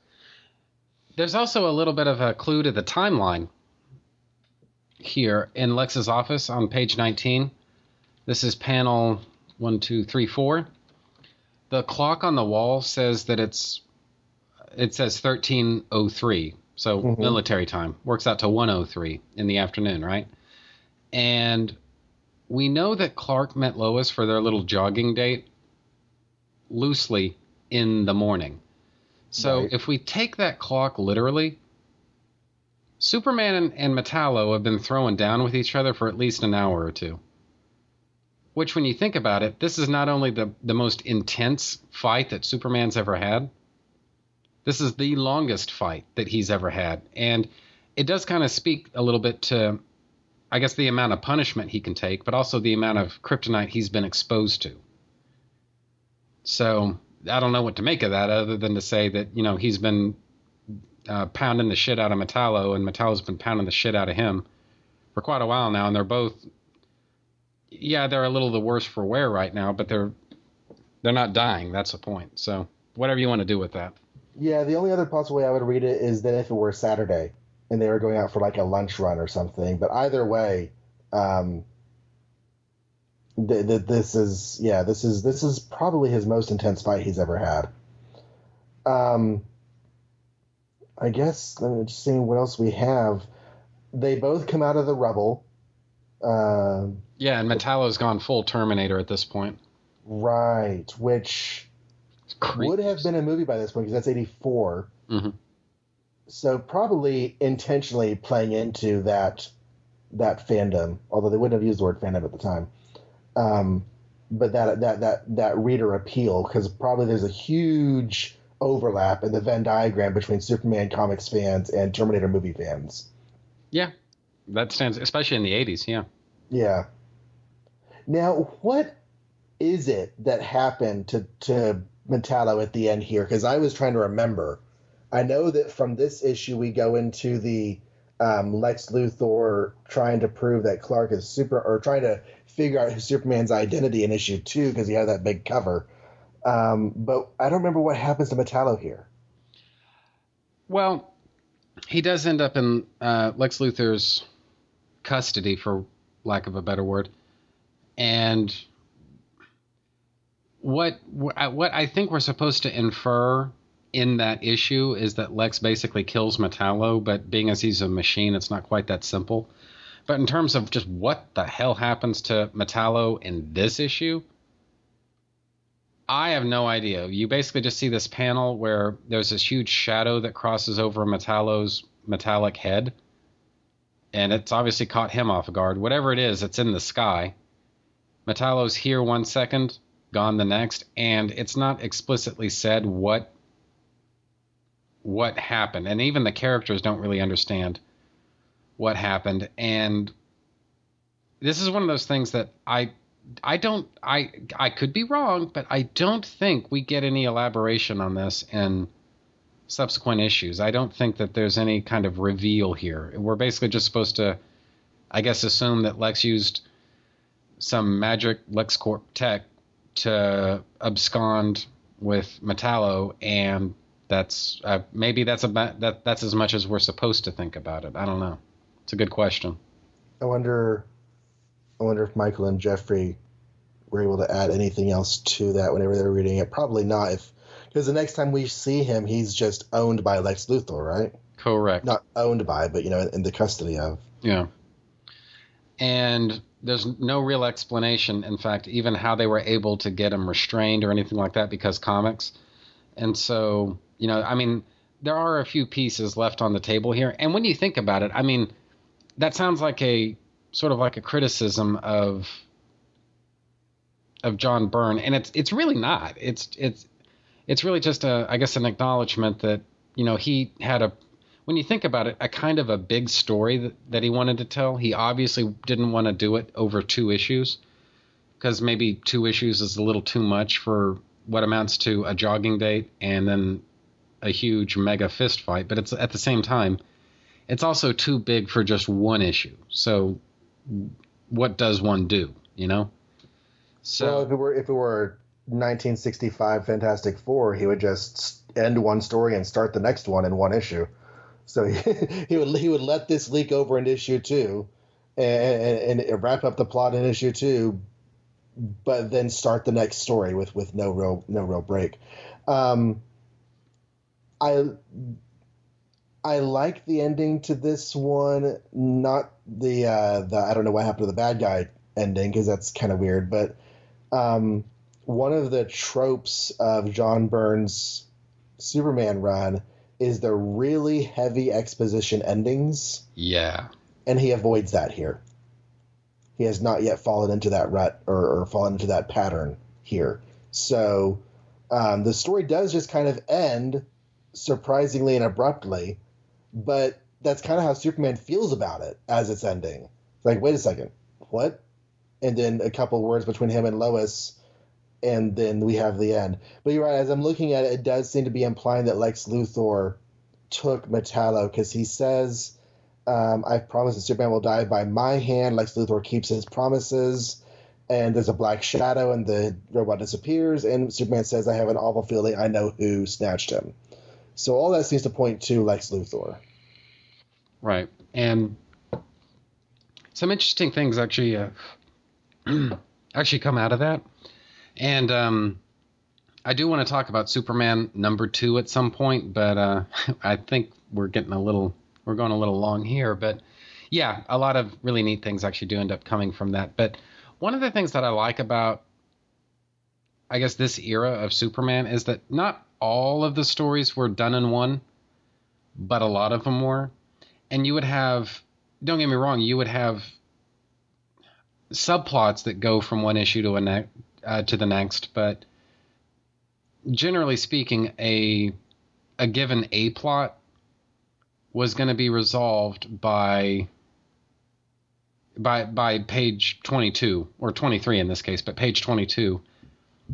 There's also a little bit of a clue to the timeline here in Lex's office on page 19. This is panel one, two, three, four. The clock on the wall says that it's it says 1303, so Mhm. military time works out to 103 in the afternoon, right? And we know that Clark met Lois for their little jogging date loosely in the morning. So Right. if we take that clock literally, Superman and, and Metallo have been throwing down with each other for at least an hour or two. Which, when you think about it, this is not only the, the most intense fight that Superman's ever had, this is the longest fight that he's ever had. And it does kind of speak a little bit to, I guess, the amount of punishment he can take, but also the amount of kryptonite he's been exposed to. So I don't know what to make of that other than to say that, you know, he's been uh, pounding the shit out of Metallo, and Metallo's been pounding the shit out of him for quite a while now, and they're both, yeah, they're a little the worse for wear right now, but they're they're not dying. That's the point. So whatever you want to do with that. Yeah, the only other possible way I would read it is that if it were Saturday and they were going out for like a lunch run or something. But either way, um, th- th- this is yeah, this is this is probably his most intense fight he's ever had. Um, I guess let me just see what else we have. They both come out of the rubble. Um, Yeah, and Metallo's gone full Terminator at this point. right, which would have been a movie by this point because that's 84. Mhm. So probably intentionally playing into that that fandom, although they wouldn't have used the word fandom at the time. Um, but that that that that reader appeal because probably there's a huge overlap in the Venn diagram between Superman comics fans and Terminator movie fans. Yeah, that stands, especially in the '80s. Yeah. Yeah. Now, what is it that happened to to Metallo at the end here? Because I was trying to remember. I know that from this issue we go into the um, Lex Luthor trying to prove that Clark is super, or trying to figure out Superman's identity in issue two because he had that big cover. Um, but I don't remember what happens to Metallo here. Well, he does end up in uh, Lex Luthor's custody, for lack of a better word, and what what I think we're supposed to infer in that issue is that Lex basically kills Metallo, but being as he's a machine, it's not quite that simple. But in terms of just what the hell happens to Metallo in this issue, I have no idea. You basically just see this panel where there's this huge shadow that crosses over Metallo's metallic head. And it's obviously caught him off guard. Whatever it is, it's in the sky. Metallo's here one second, gone the next, and it's not explicitly said what what happened. And even the characters don't really understand what happened. And this is one of those things that I I don't I I could be wrong, but I don't think we get any elaboration on this in subsequent issues. I don't think that there's any kind of reveal here. We're basically just supposed to I guess assume that Lex used some magic LexCorp tech to abscond with Metallo and that's uh, maybe that's about that that's as much as we're supposed to think about it. I don't know. It's a good question. I wonder, I wonder if Michael and Jeffrey were able to add anything else to that whenever they were reading it. Probably not, if because the next time we see him, he's just owned by Lex Luthor, right? Correct. Not owned by, but you know, in the custody of. Yeah. And there's no real explanation, in fact, even how they were able to get him restrained or anything like that because comics. And so, you know, I mean, there are a few pieces left on the table here. And when you think about it, I mean, that sounds like a sort of like a criticism of of John Byrne, and it's it's really not. It's it's it's really just a I guess an acknowledgement that you know he had a when you think about it a kind of a big story that, that he wanted to tell. He obviously didn't want to do it over two issues because maybe two issues is a little too much for what amounts to a jogging date and then a huge mega fist fight. But it's at the same time, it's also too big for just one issue. So what does one do? You know. So well, if it were if it were 1965 Fantastic Four, he would just end one story and start the next one in one issue. So he, he would he would let this leak over in issue two, and, and, and wrap up the plot in issue two, but then start the next story with with no real no real break. Um, I I like the ending to this one, not the uh, the I don't know what happened to the bad guy ending because that's kind of weird, but um, one of the tropes of John Byrne's Superman run is the really heavy exposition endings, Yeah. and he avoids that here. He has not yet fallen into that rut or, or fallen into that pattern here. So um, the story does just kind of end surprisingly and abruptly, but that's kind of how Superman feels about it as it's ending. It's like, wait a second, what? And then a couple words between him and Lois, and then we have the end. But you're right, as I'm looking at it, it does seem to be implying that Lex Luthor took Metallo because he says, um, I've promised that Superman will die by my hand. Lex Luthor keeps his promises. And there's a black shadow, and the robot disappears. And Superman says, I have an awful feeling I know who snatched him. So all that seems to point to Lex Luthor. Right. And some interesting things actually uh, actually come out of that. And um, I do want to talk about Superman number two at some point, but uh, I think we're getting a little we're going a little long here. But yeah, a lot of really neat things actually do end up coming from that. But one of the things that I like about I guess this era of Superman is that not all of the stories were done in one, but a lot of them were. And you would have, don't get me wrong, you would have subplots that go from one issue to a ne- uh, to the next, but generally speaking, a a given A plot was going to be resolved by by by page 22 or 23 in this case, but page 22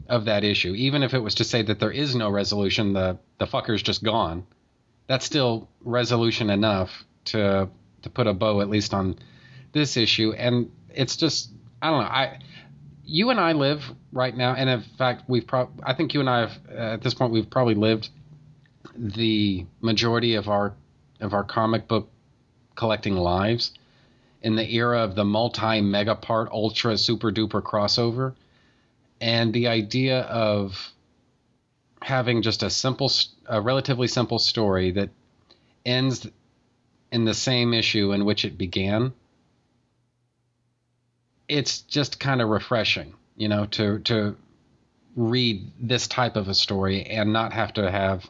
of that issue. Even if it was to say that there is no resolution, the the fucker's just gone. That's still resolution enough to to put a bow at least on this issue. And it's just I don't know. I you and I live right now, and in fact, we've pro- I think you and I have uh, at this point we've probably lived the majority of our of our comic book collecting lives in the era of the multi mega part ultra super duper crossover and the idea of having just a simple a relatively simple story that ends in the same issue in which it began it's just kind of refreshing you know to to read this type of a story and not have to have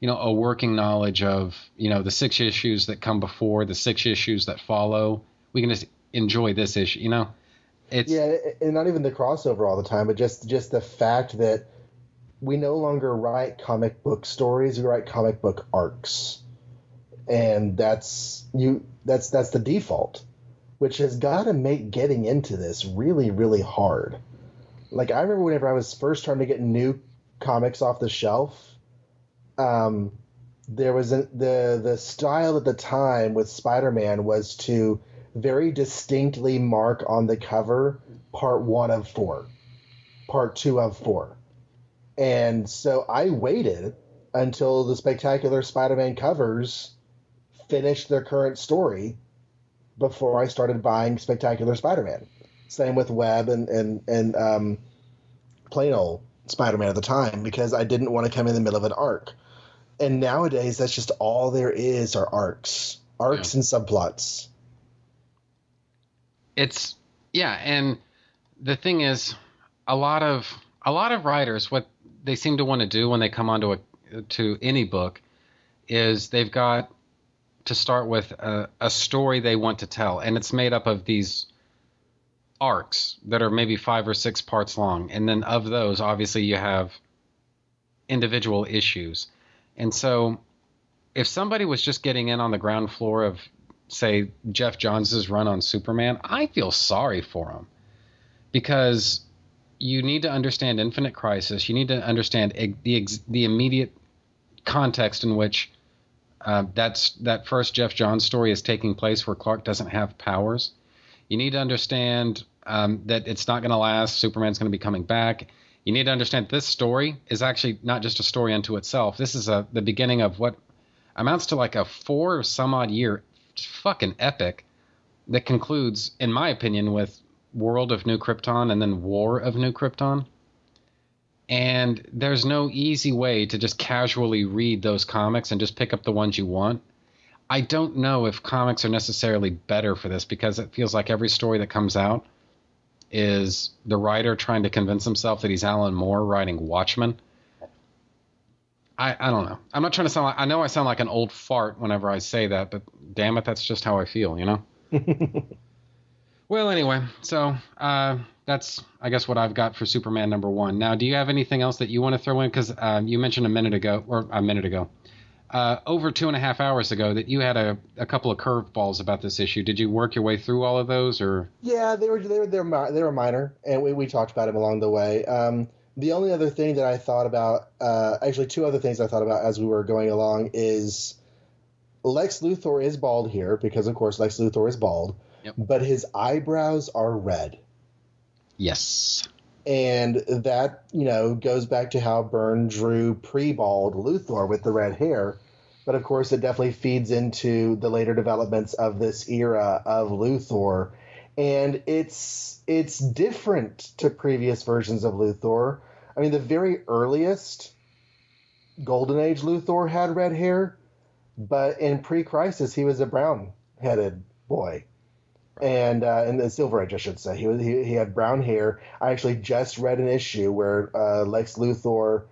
you know a working knowledge of you know the six issues that come before the six issues that follow. We can just enjoy this issue you know it's yeah, and not even the crossover all the time, but just just the fact that we no longer write comic book stories; we write comic book arcs, and that's you. That's that's the default, which has got to make getting into this really really hard. Like I remember whenever I was first trying to get new comics off the shelf, um, there was a, the the style at the time with Spider-Man was to very distinctly mark on the cover part one of four, part two of four. And so I waited until the Spectacular Spider Man covers finished their current story before I started buying Spectacular Spider Man. Same with Web and, and, and um, plain old Spider Man at the time because I didn't want to come in the middle of an arc. And nowadays, that's just all there is are arcs, arcs Yeah. and subplots. It's yeah and the thing is a lot of a lot of writers what they seem to want to do when they come onto a to any book is they've got to start with a, a story they want to tell. And it's made up of these arcs that are maybe five or six parts long. And then of those obviously you have individual issues. And so if somebody was just getting in on the ground floor of say Geoff Johns' run on Superman, I feel sorry for him because you need to understand Infinite Crisis. You need to understand the the immediate context in which uh, that's that first Geoff Johns story is taking place, where Clark doesn't have powers. You need to understand um, that it's not going to last. Superman's going to be coming back. You need to understand this story is actually not just a story unto itself. This is a, the beginning of what amounts to like a four or some odd year fucking epic that concludes, in my opinion, with World of New Krypton and then War of New Krypton. And there's no easy way to just casually read those comics and just pick up the ones you want. I don't know if comics are necessarily better for this because it feels like every story that comes out is the writer trying to convince himself that he's Alan Moore writing Watchmen. I, I don't know. I'm not trying to sound like I know I sound like an old fart whenever I say that, but damn it, that's just how I feel, you know? well, anyway, so uh, that's I guess what I've got for Superman number one. Now, do you have anything else that you want to throw in? Because um, you mentioned a minute ago, or a minute ago, uh, over two and a half hours ago, that you had a, a couple of curveballs about this issue. Did you work your way through all of those, or? Yeah, they were they were they were, they were minor, and we, we talked about them along the way. Um, the only other thing that I thought about, uh, actually, two other things I thought about as we were going along is Lex Luthor is bald here because, of course, Lex Luthor is bald, Yep. but his eyebrows are red. Yes. And that, you know, goes back to how Byrne drew pre bald Luthor with the red hair. But of course, it definitely feeds into the later developments of this era of Luthor. And it's it's different to previous versions of Luthor. I mean, the very earliest Golden Age Luthor had red hair, but in pre-crisis he was a brown-headed boy and uh, in the Silver Age, I should say, he was he, he had brown hair. I actually just read an issue where uh, Lex Luthor,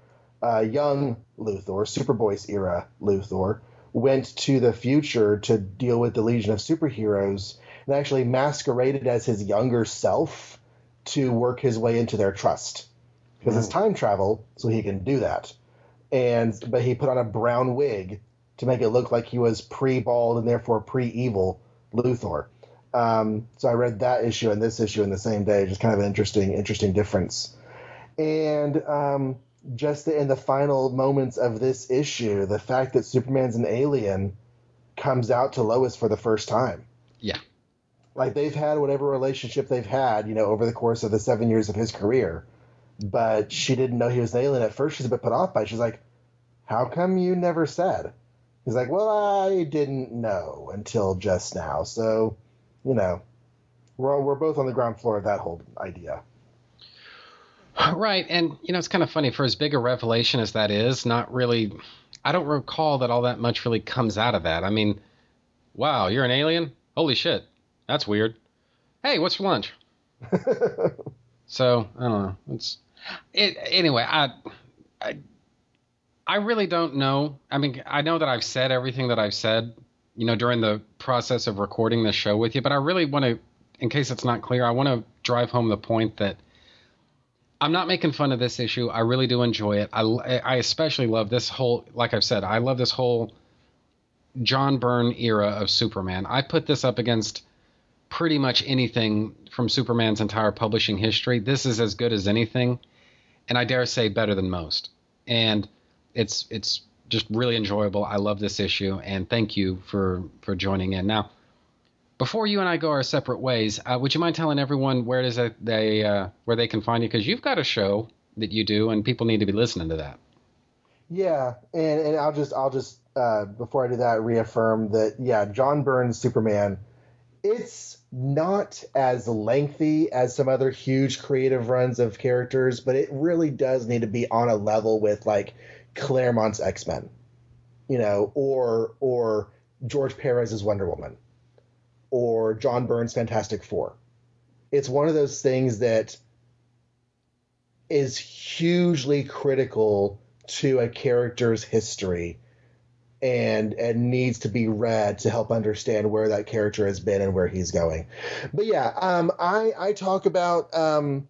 uh, young Luthor, Superboy's era Luthor, went to the future to deal with the Legion of Superheroes and actually masqueraded as his younger self to work his way into their trust because it's time travel, so he can do that. And but he put on a brown wig to make it look like he was pre-bald and therefore pre-evil Luthor. Um, so I read that issue and this issue in the same day, just kind of an interesting, interesting difference. And um, just in the final moments of this issue, the fact that Superman's an alien comes out to Lois for the first time. Yeah. Like they've had whatever relationship they've had, you know, over the course of the seven years of his career, but she didn't know he was an alien at first. She's a bit put off by. it. She's like, "How come you never said?" He's like, "Well, I didn't know until just now." So you know, we're we're both on the ground floor of that whole idea. Right, and you know it's kind of funny for as big a revelation as that is. Not really. I don't recall that all that much really comes out of that. I mean, wow, you're an alien? Holy shit, that's weird. Hey, what's for lunch? so I don't know. It's it anyway. I, I I really don't know. I mean, I know that I've said everything that I've said, you know, during the process of recording the show with you, but I really want to, in case it's not clear, I want to drive home the point that I'm not making fun of this issue. I really do enjoy it. I, I especially love this whole, like I've said, I love this whole John Byrne era of Superman. I put this up against pretty much anything from Superman's entire publishing history. This is as good as anything, and I dare say better than most. And it's it's just really enjoyable. I love this issue, and thank you for for joining in. Now, before you and I go our separate ways, uh, would you mind telling everyone where that they uh, where they can find you? Because you've got a show that you do, and people need to be listening to that. Yeah, and and I'll just I'll just uh, before I do that reaffirm that yeah, John Byrne's Superman, it's not as lengthy as some other huge creative runs of characters, but it really does need to be on a level with like Claremont's X Men, you know, or or George Perez's Wonder Woman, or John Byrne's Fantastic Four. It's one of those things that is hugely critical to a character's history and and needs to be read to help understand where that character has been and where he's going. But yeah, um, I I talk about um,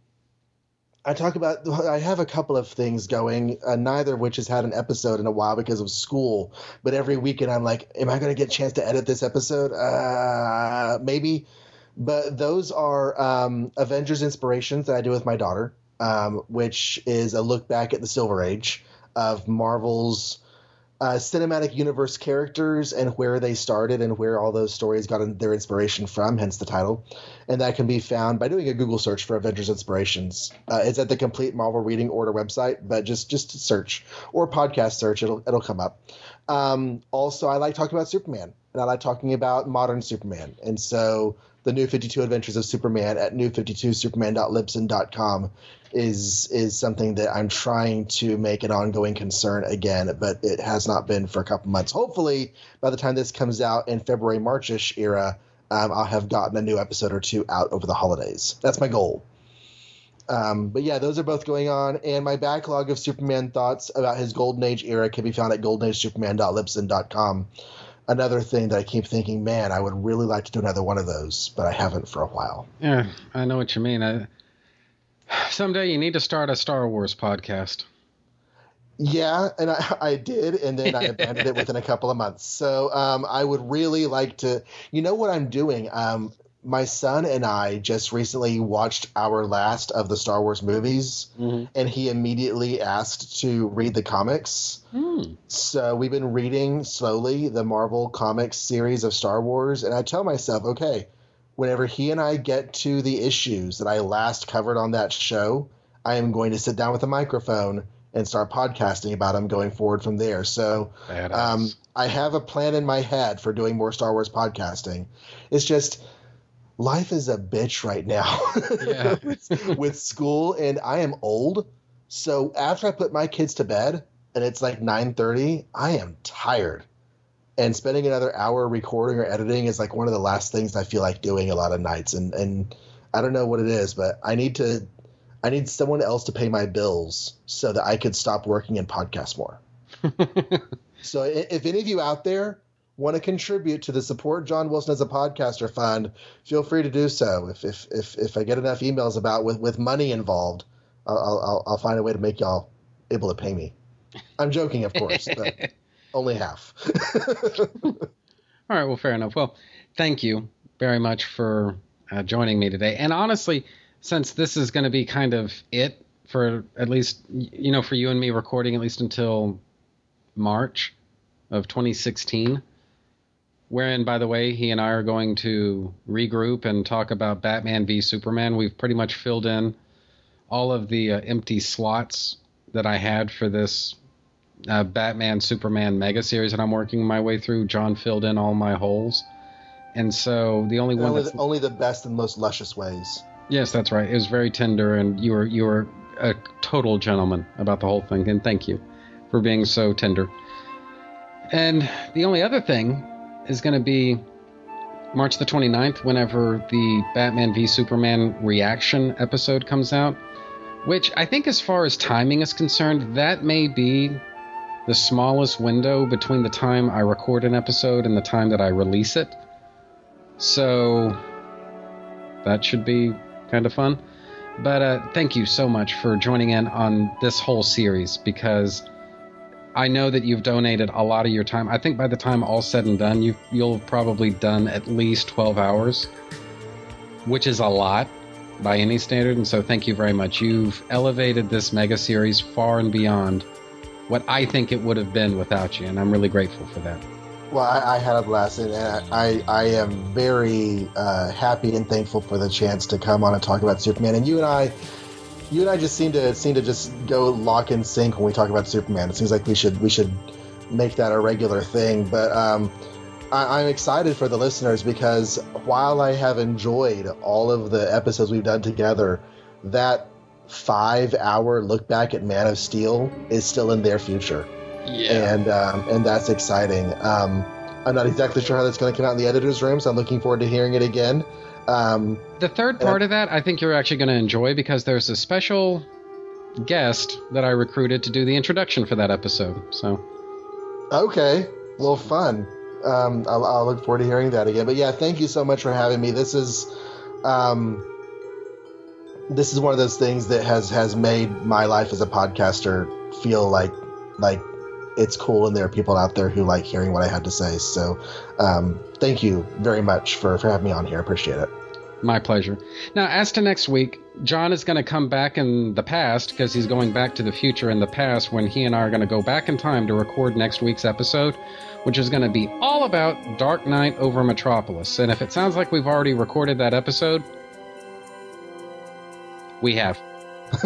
I talk about I have a couple of things going, uh, neither of which has had an episode in a while because of school. But every weekend I'm like, am I going to get a chance to edit this episode? Uh, maybe. But those are um, Avengers inspirations that I do with my daughter, um, which is a look back at the Silver Age of Marvel's uh, cinematic universe characters and where they started and where all those stories got their inspiration from, hence the title. And that can be found by doing a Google search for Avengers Inspirations. Uh, it's at the Complete Marvel Reading Order website, but just just search or podcast search, it'll it'll come up. Um, also, I like talking about Superman, and I like talking about modern Superman, and so the New 52 Adventures of Superman at new52superman.libsyn.com is is something that I'm trying to make an ongoing concern again, but it has not been for a couple months. Hopefully, by the time this comes out in February Marchish era, um, I'll have gotten a new episode or two out over the holidays. That's my goal. Um, but yeah, those are both going on, and my backlog of Superman thoughts about his Golden Age era can be found at goldenagesuperman.libsyn.com. Another thing that I keep thinking, man, I would really like to do another one of those, but I haven't for a while. Yeah, I know what you mean. I, someday you need to start a Star Wars podcast. Yeah, and I, I did, and then I abandoned it within a couple of months. So um, I would really like to. You know what I'm doing? Um, my son and I just recently watched our last of the Star Wars movies, Mm-hmm. and he immediately asked to read the comics. Hmm. So we've been reading slowly the Marvel Comics series of Star Wars, and I tell myself, okay, whenever he and I get to the issues that I last covered on that show, I am going to sit down with a microphone and start podcasting about them going forward from there. So um, I have a plan in my head for doing more Star Wars podcasting. It's just life is a bitch right now Yeah. with, with school, and I am old. So after I put my kids to bed and it's like 9:30, I am tired. And spending another hour recording or editing is like one of the last things I feel like doing a lot of nights. And and I don't know what it is, but I need to I need someone else to pay my bills so that I could stop working and podcast more. So if any of you out there want to contribute to the support John Wilson as a podcaster fund, feel free to do so. If if if, if I get enough emails about with with money involved, I'll, I'll I'll find a way to make y'all able to pay me. I'm joking, of course, but only half. All right, well, fair enough. Well, thank you very much for uh, joining me today. And honestly, since this is going to be kind of it for at least, you know, for you and me recording at least until March of 2016, wherein, by the way, he and I are going to regroup and talk about Batman v Superman. We've pretty much filled in all of the uh, empty slots that I had for this uh, Batman Superman mega series that I'm working my way through. John filled in all my holes, and so the only one only, the, only the best and most luscious ways. yes, that's right. It was very tender, and you were you were a total gentleman about the whole thing, and thank you for being so tender. And the only other thing is going to be March the 29th, whenever the Batman v Superman reaction episode comes out. Which I think, as far as timing is concerned, that may be the smallest window between the time I record an episode and the time that I release it. So that should be kind of fun. But uh, thank you so much for joining in on this whole series because I know that you've donated a lot of your time. I think by the time all said and done, you you'll probably done at least 12 hours, which is a lot by any standard. And so thank you very much. You've elevated this mega series far and beyond what I think it would have been without you, and I'm really grateful for that. Well, I, I had a blast, and I, I am very uh, happy and thankful for the chance to come on and talk about Superman. And you and I, you and I just seem to seem to just go lock in sync when we talk about Superman. It seems like we should we should make that a regular thing. But um, I, I'm excited for the listeners because while I have enjoyed all of the episodes we've done together, that five hour look back at Man of Steel is still in their future and um, and that's exciting. Um, I'm not exactly sure how that's going to come out in the editor's room, so I'm looking forward to hearing it again. Um, The third part of that, I think you're actually going to enjoy because there's a special guest that I recruited to do the introduction for that episode. So, okay, well, fun. Um, I'll, I'll look forward to hearing that again. But yeah, thank you so much for having me. This is, um, this is one of those things that has has made my life as a podcaster feel like like it's cool, and there are people out there who like hearing what I had to say. So, um, thank you very much for for having me on here. Appreciate it. My pleasure. Now, as to next week, John is going to come back in the past because he's going back to the future in the past when he and I are going to go back in time to record next week's episode, which is going to be all about Dark Knight over Metropolis. And if it sounds like we've already recorded that episode, we have.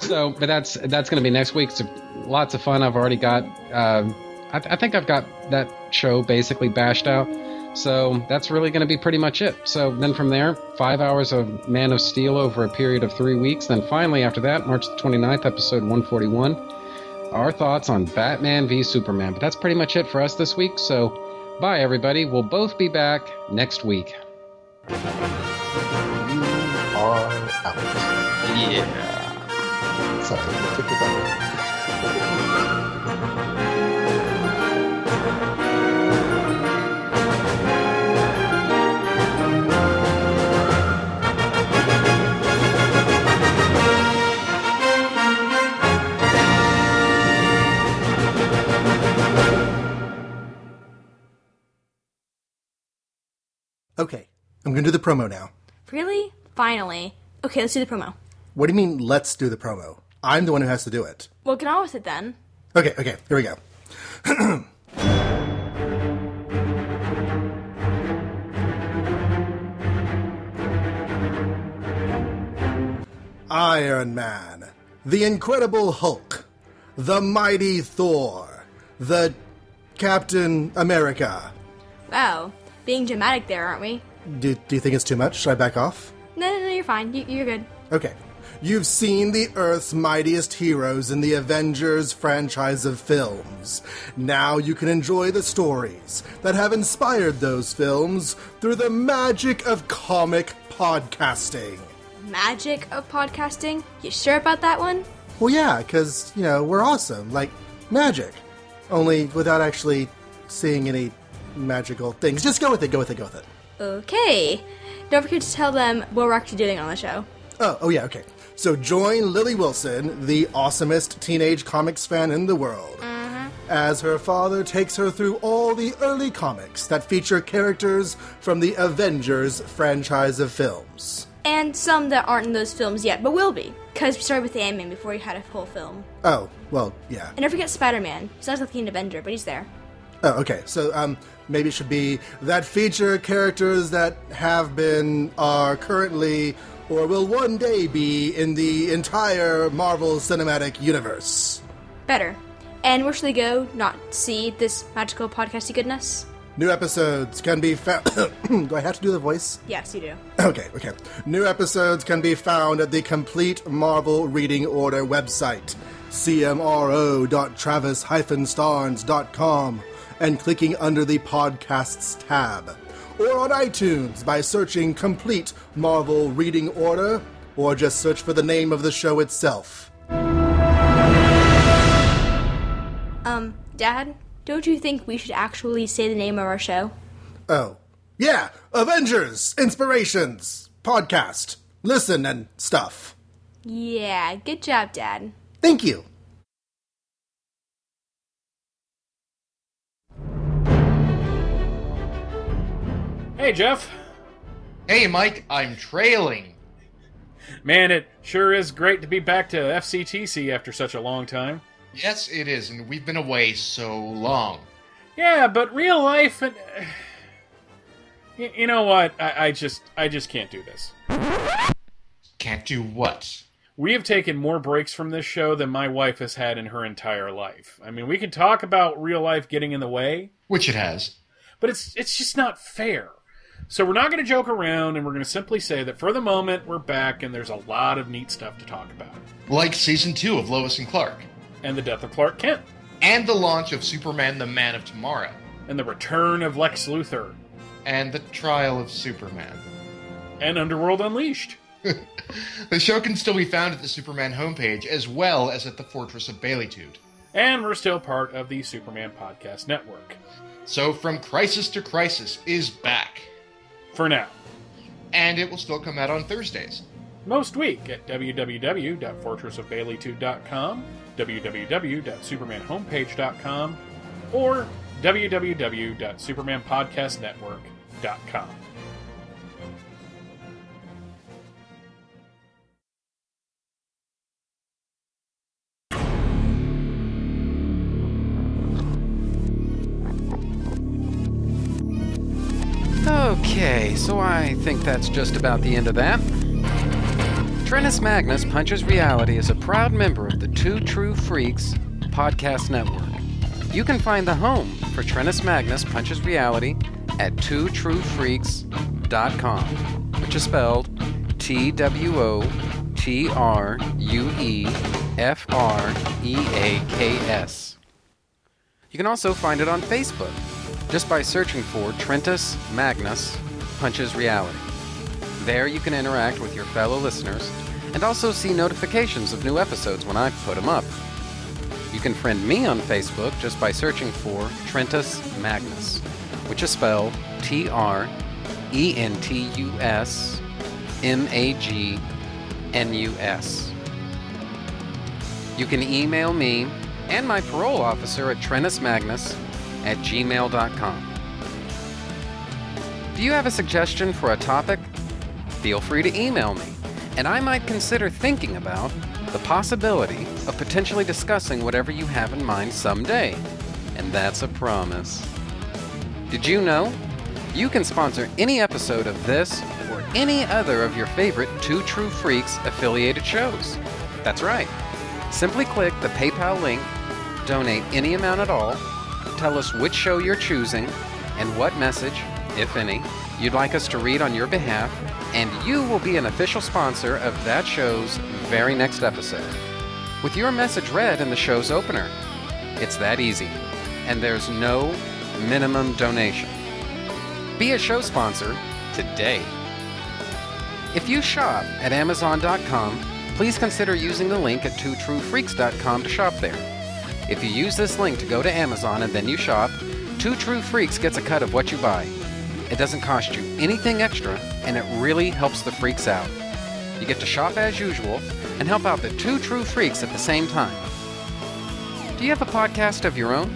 so, but that's that's going to be next week. It's lots of fun. I've already got. Um, I, I think I've got that show basically bashed out. So that's really going to be pretty much it. So then from there, five hours of Man of Steel over a period of three weeks. Then finally, after that, March the 29th, episode 141, our thoughts on Batman v Superman. But that's pretty much it for us this week. So bye, everybody. We'll both be back next week. You are out. Yeah. Sorry, took your thunder. Okay, I'm gonna do the promo now. Really? Finally. Okay, let's do the promo. What do you mean, let's do the promo? I'm the one who has to do it. Well, get on with it then. Okay, okay, here we go. Iron Man, the Incredible Hulk, the Mighty Thor, the Captain America. Wow, being dramatic there, aren't we? Do, do you think it's too much? Should I back off? No, no, no, you're fine. You, you're good. Okay. You've seen the Earth's mightiest heroes in the Avengers franchise of films. Now you can enjoy the stories that have inspired those films through the magic of comic podcasting. Magic of podcasting? You sure about that one? Well, yeah, because, you know, we're awesome. Like, magic. Only without actually seeing any magical things. Just go with it, go with it, go with it. Okay. Don't forget to tell them what we're actually doing on the show. Oh, oh yeah, okay. So join Lily Wilson, the awesomest teenage comics fan in the world, mm-hmm. as her father takes her through all the early comics that feature characters from the Avengers franchise of films. And some that aren't in those films yet, but will be. Because we started with Ant Man before you had a whole film. Oh, well, yeah. And don't forget Spider Man. He's not like an Avenger, but he's there. Oh, okay. So, um, maybe it should be that feature characters that have been, are currently, or will one day be in the entire Marvel Cinematic Universe. Better. And where should they go not see this magical podcasty goodness? New episodes can be found. do I have to do the voice? Yes, you do. Okay, okay. New episodes can be found at the Complete Marvel Reading Order website, cmro.travis-starnes.com, and clicking under the Podcasts tab. Or on iTunes by searching Complete Marvel Reading Order, or just search for the name of the show itself. Um, Dad, don't you think we should actually say the name of our show? Oh, yeah, Avengers, Inspirations, Podcast. Listen and stuff. Yeah, good job, Dad. Thank you. Hey, Jeff. Hey, Mike, I'm trailing. Man, it sure is great to be back to FCTC after such a long time. Yes, it is, and we've been away so long. Yeah, but real life and Y- you know what? I, I just I just can't do this. Can't do what? We have taken more breaks from this show than my wife has had in her entire life. I mean, we can talk about real life getting in the way, Which it has. but it's it's just not fair. So we're not going to joke around, and we're going to simply say that for the moment we're back, and there's a lot of neat stuff to talk about, Like season two of Lois and Clark. and the death of Clark Kent, And the launch of Superman the Man of Tomorrow. and the return of Lex Luthor, And the trial of Superman. and Underworld Unleashed. The show can still be found at the Superman homepage as well as at the Fortress of Baileytude. And we're still part of the Superman Podcast Network. So From Crisis to Crisis is back. For now. And it will still come out on Thursdays. Most week at www.fortressofbaileytude.com, www.supermanhomepage.com, or www.supermanpodcastnetwork.com. Okay, so I think that's just about the end of that. Trentus Magnus Punches Reality is a proud member of the Two True Freaks podcast network. You can find the home for Trentus Magnus Punches Reality at twotruefreaks.com, which is spelled T W O T R U E F R E A K S. You can also find it on Facebook just by searching for Trentus Magnus Punches Reality. There you can interact with your fellow listeners and also see notifications of new episodes when I put them up. You can friend me on Facebook just by searching for Trentus Magnus, which is spelled T R E N T U S M A G N U S. You can email me and my parole officer at trentusmagnus at gmail.com. Do you have a suggestion for a topic? Feel free to email me, and I might consider thinking about the possibility of potentially discussing whatever you have in mind someday. And that's a promise. Did you know? You can sponsor any episode of this or any other of your favorite Two True Freaks affiliated shows. That's right. Simply click the PayPal link, donate any amount at all, tell us which show you're choosing and what message, if any, you'd like us to read on your behalf, and you will be an official sponsor of that show's very next episode. With your message read in the show's opener. It's that easy, and there's no minimum donation. Be a show sponsor today. If you shop at Amazon.com, please consider using the link at twotruefreaks.com to shop there. If you use this link to go to Amazon and then you shop, Two True Freaks gets a cut of what you buy. It doesn't cost you anything extra, and it really helps the freaks out. You get to shop as usual and help out the Two True Freaks at the same time. Do you have a podcast of your own?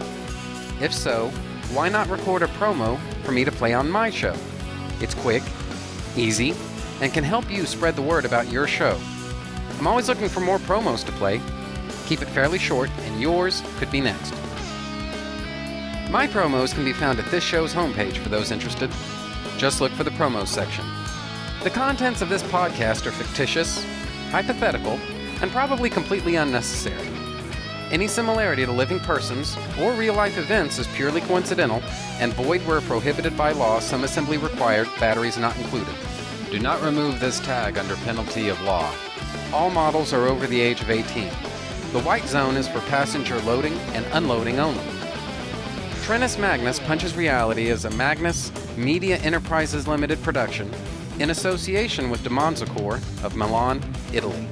If so, why not record a promo for me to play on my show? It's quick, easy, and can help you spread the word about your show. I'm always looking for more promos to play. Keep it fairly short, and yours could be next. My promos can be found at this show's homepage for those interested. Just look for the promos section. The contents of this podcast are fictitious, hypothetical, and probably completely unnecessary. Any similarity to living persons or real life events is purely coincidental and void where prohibited by law, some assembly required, batteries not included. Do not remove this tag under penalty of law. All models are over the age of 18. The white zone is for passenger loading and unloading only. Trentus Magnus Punches Reality is a Magnus Media Enterprises Limited production in association with Demonzacor of Milan, Italy.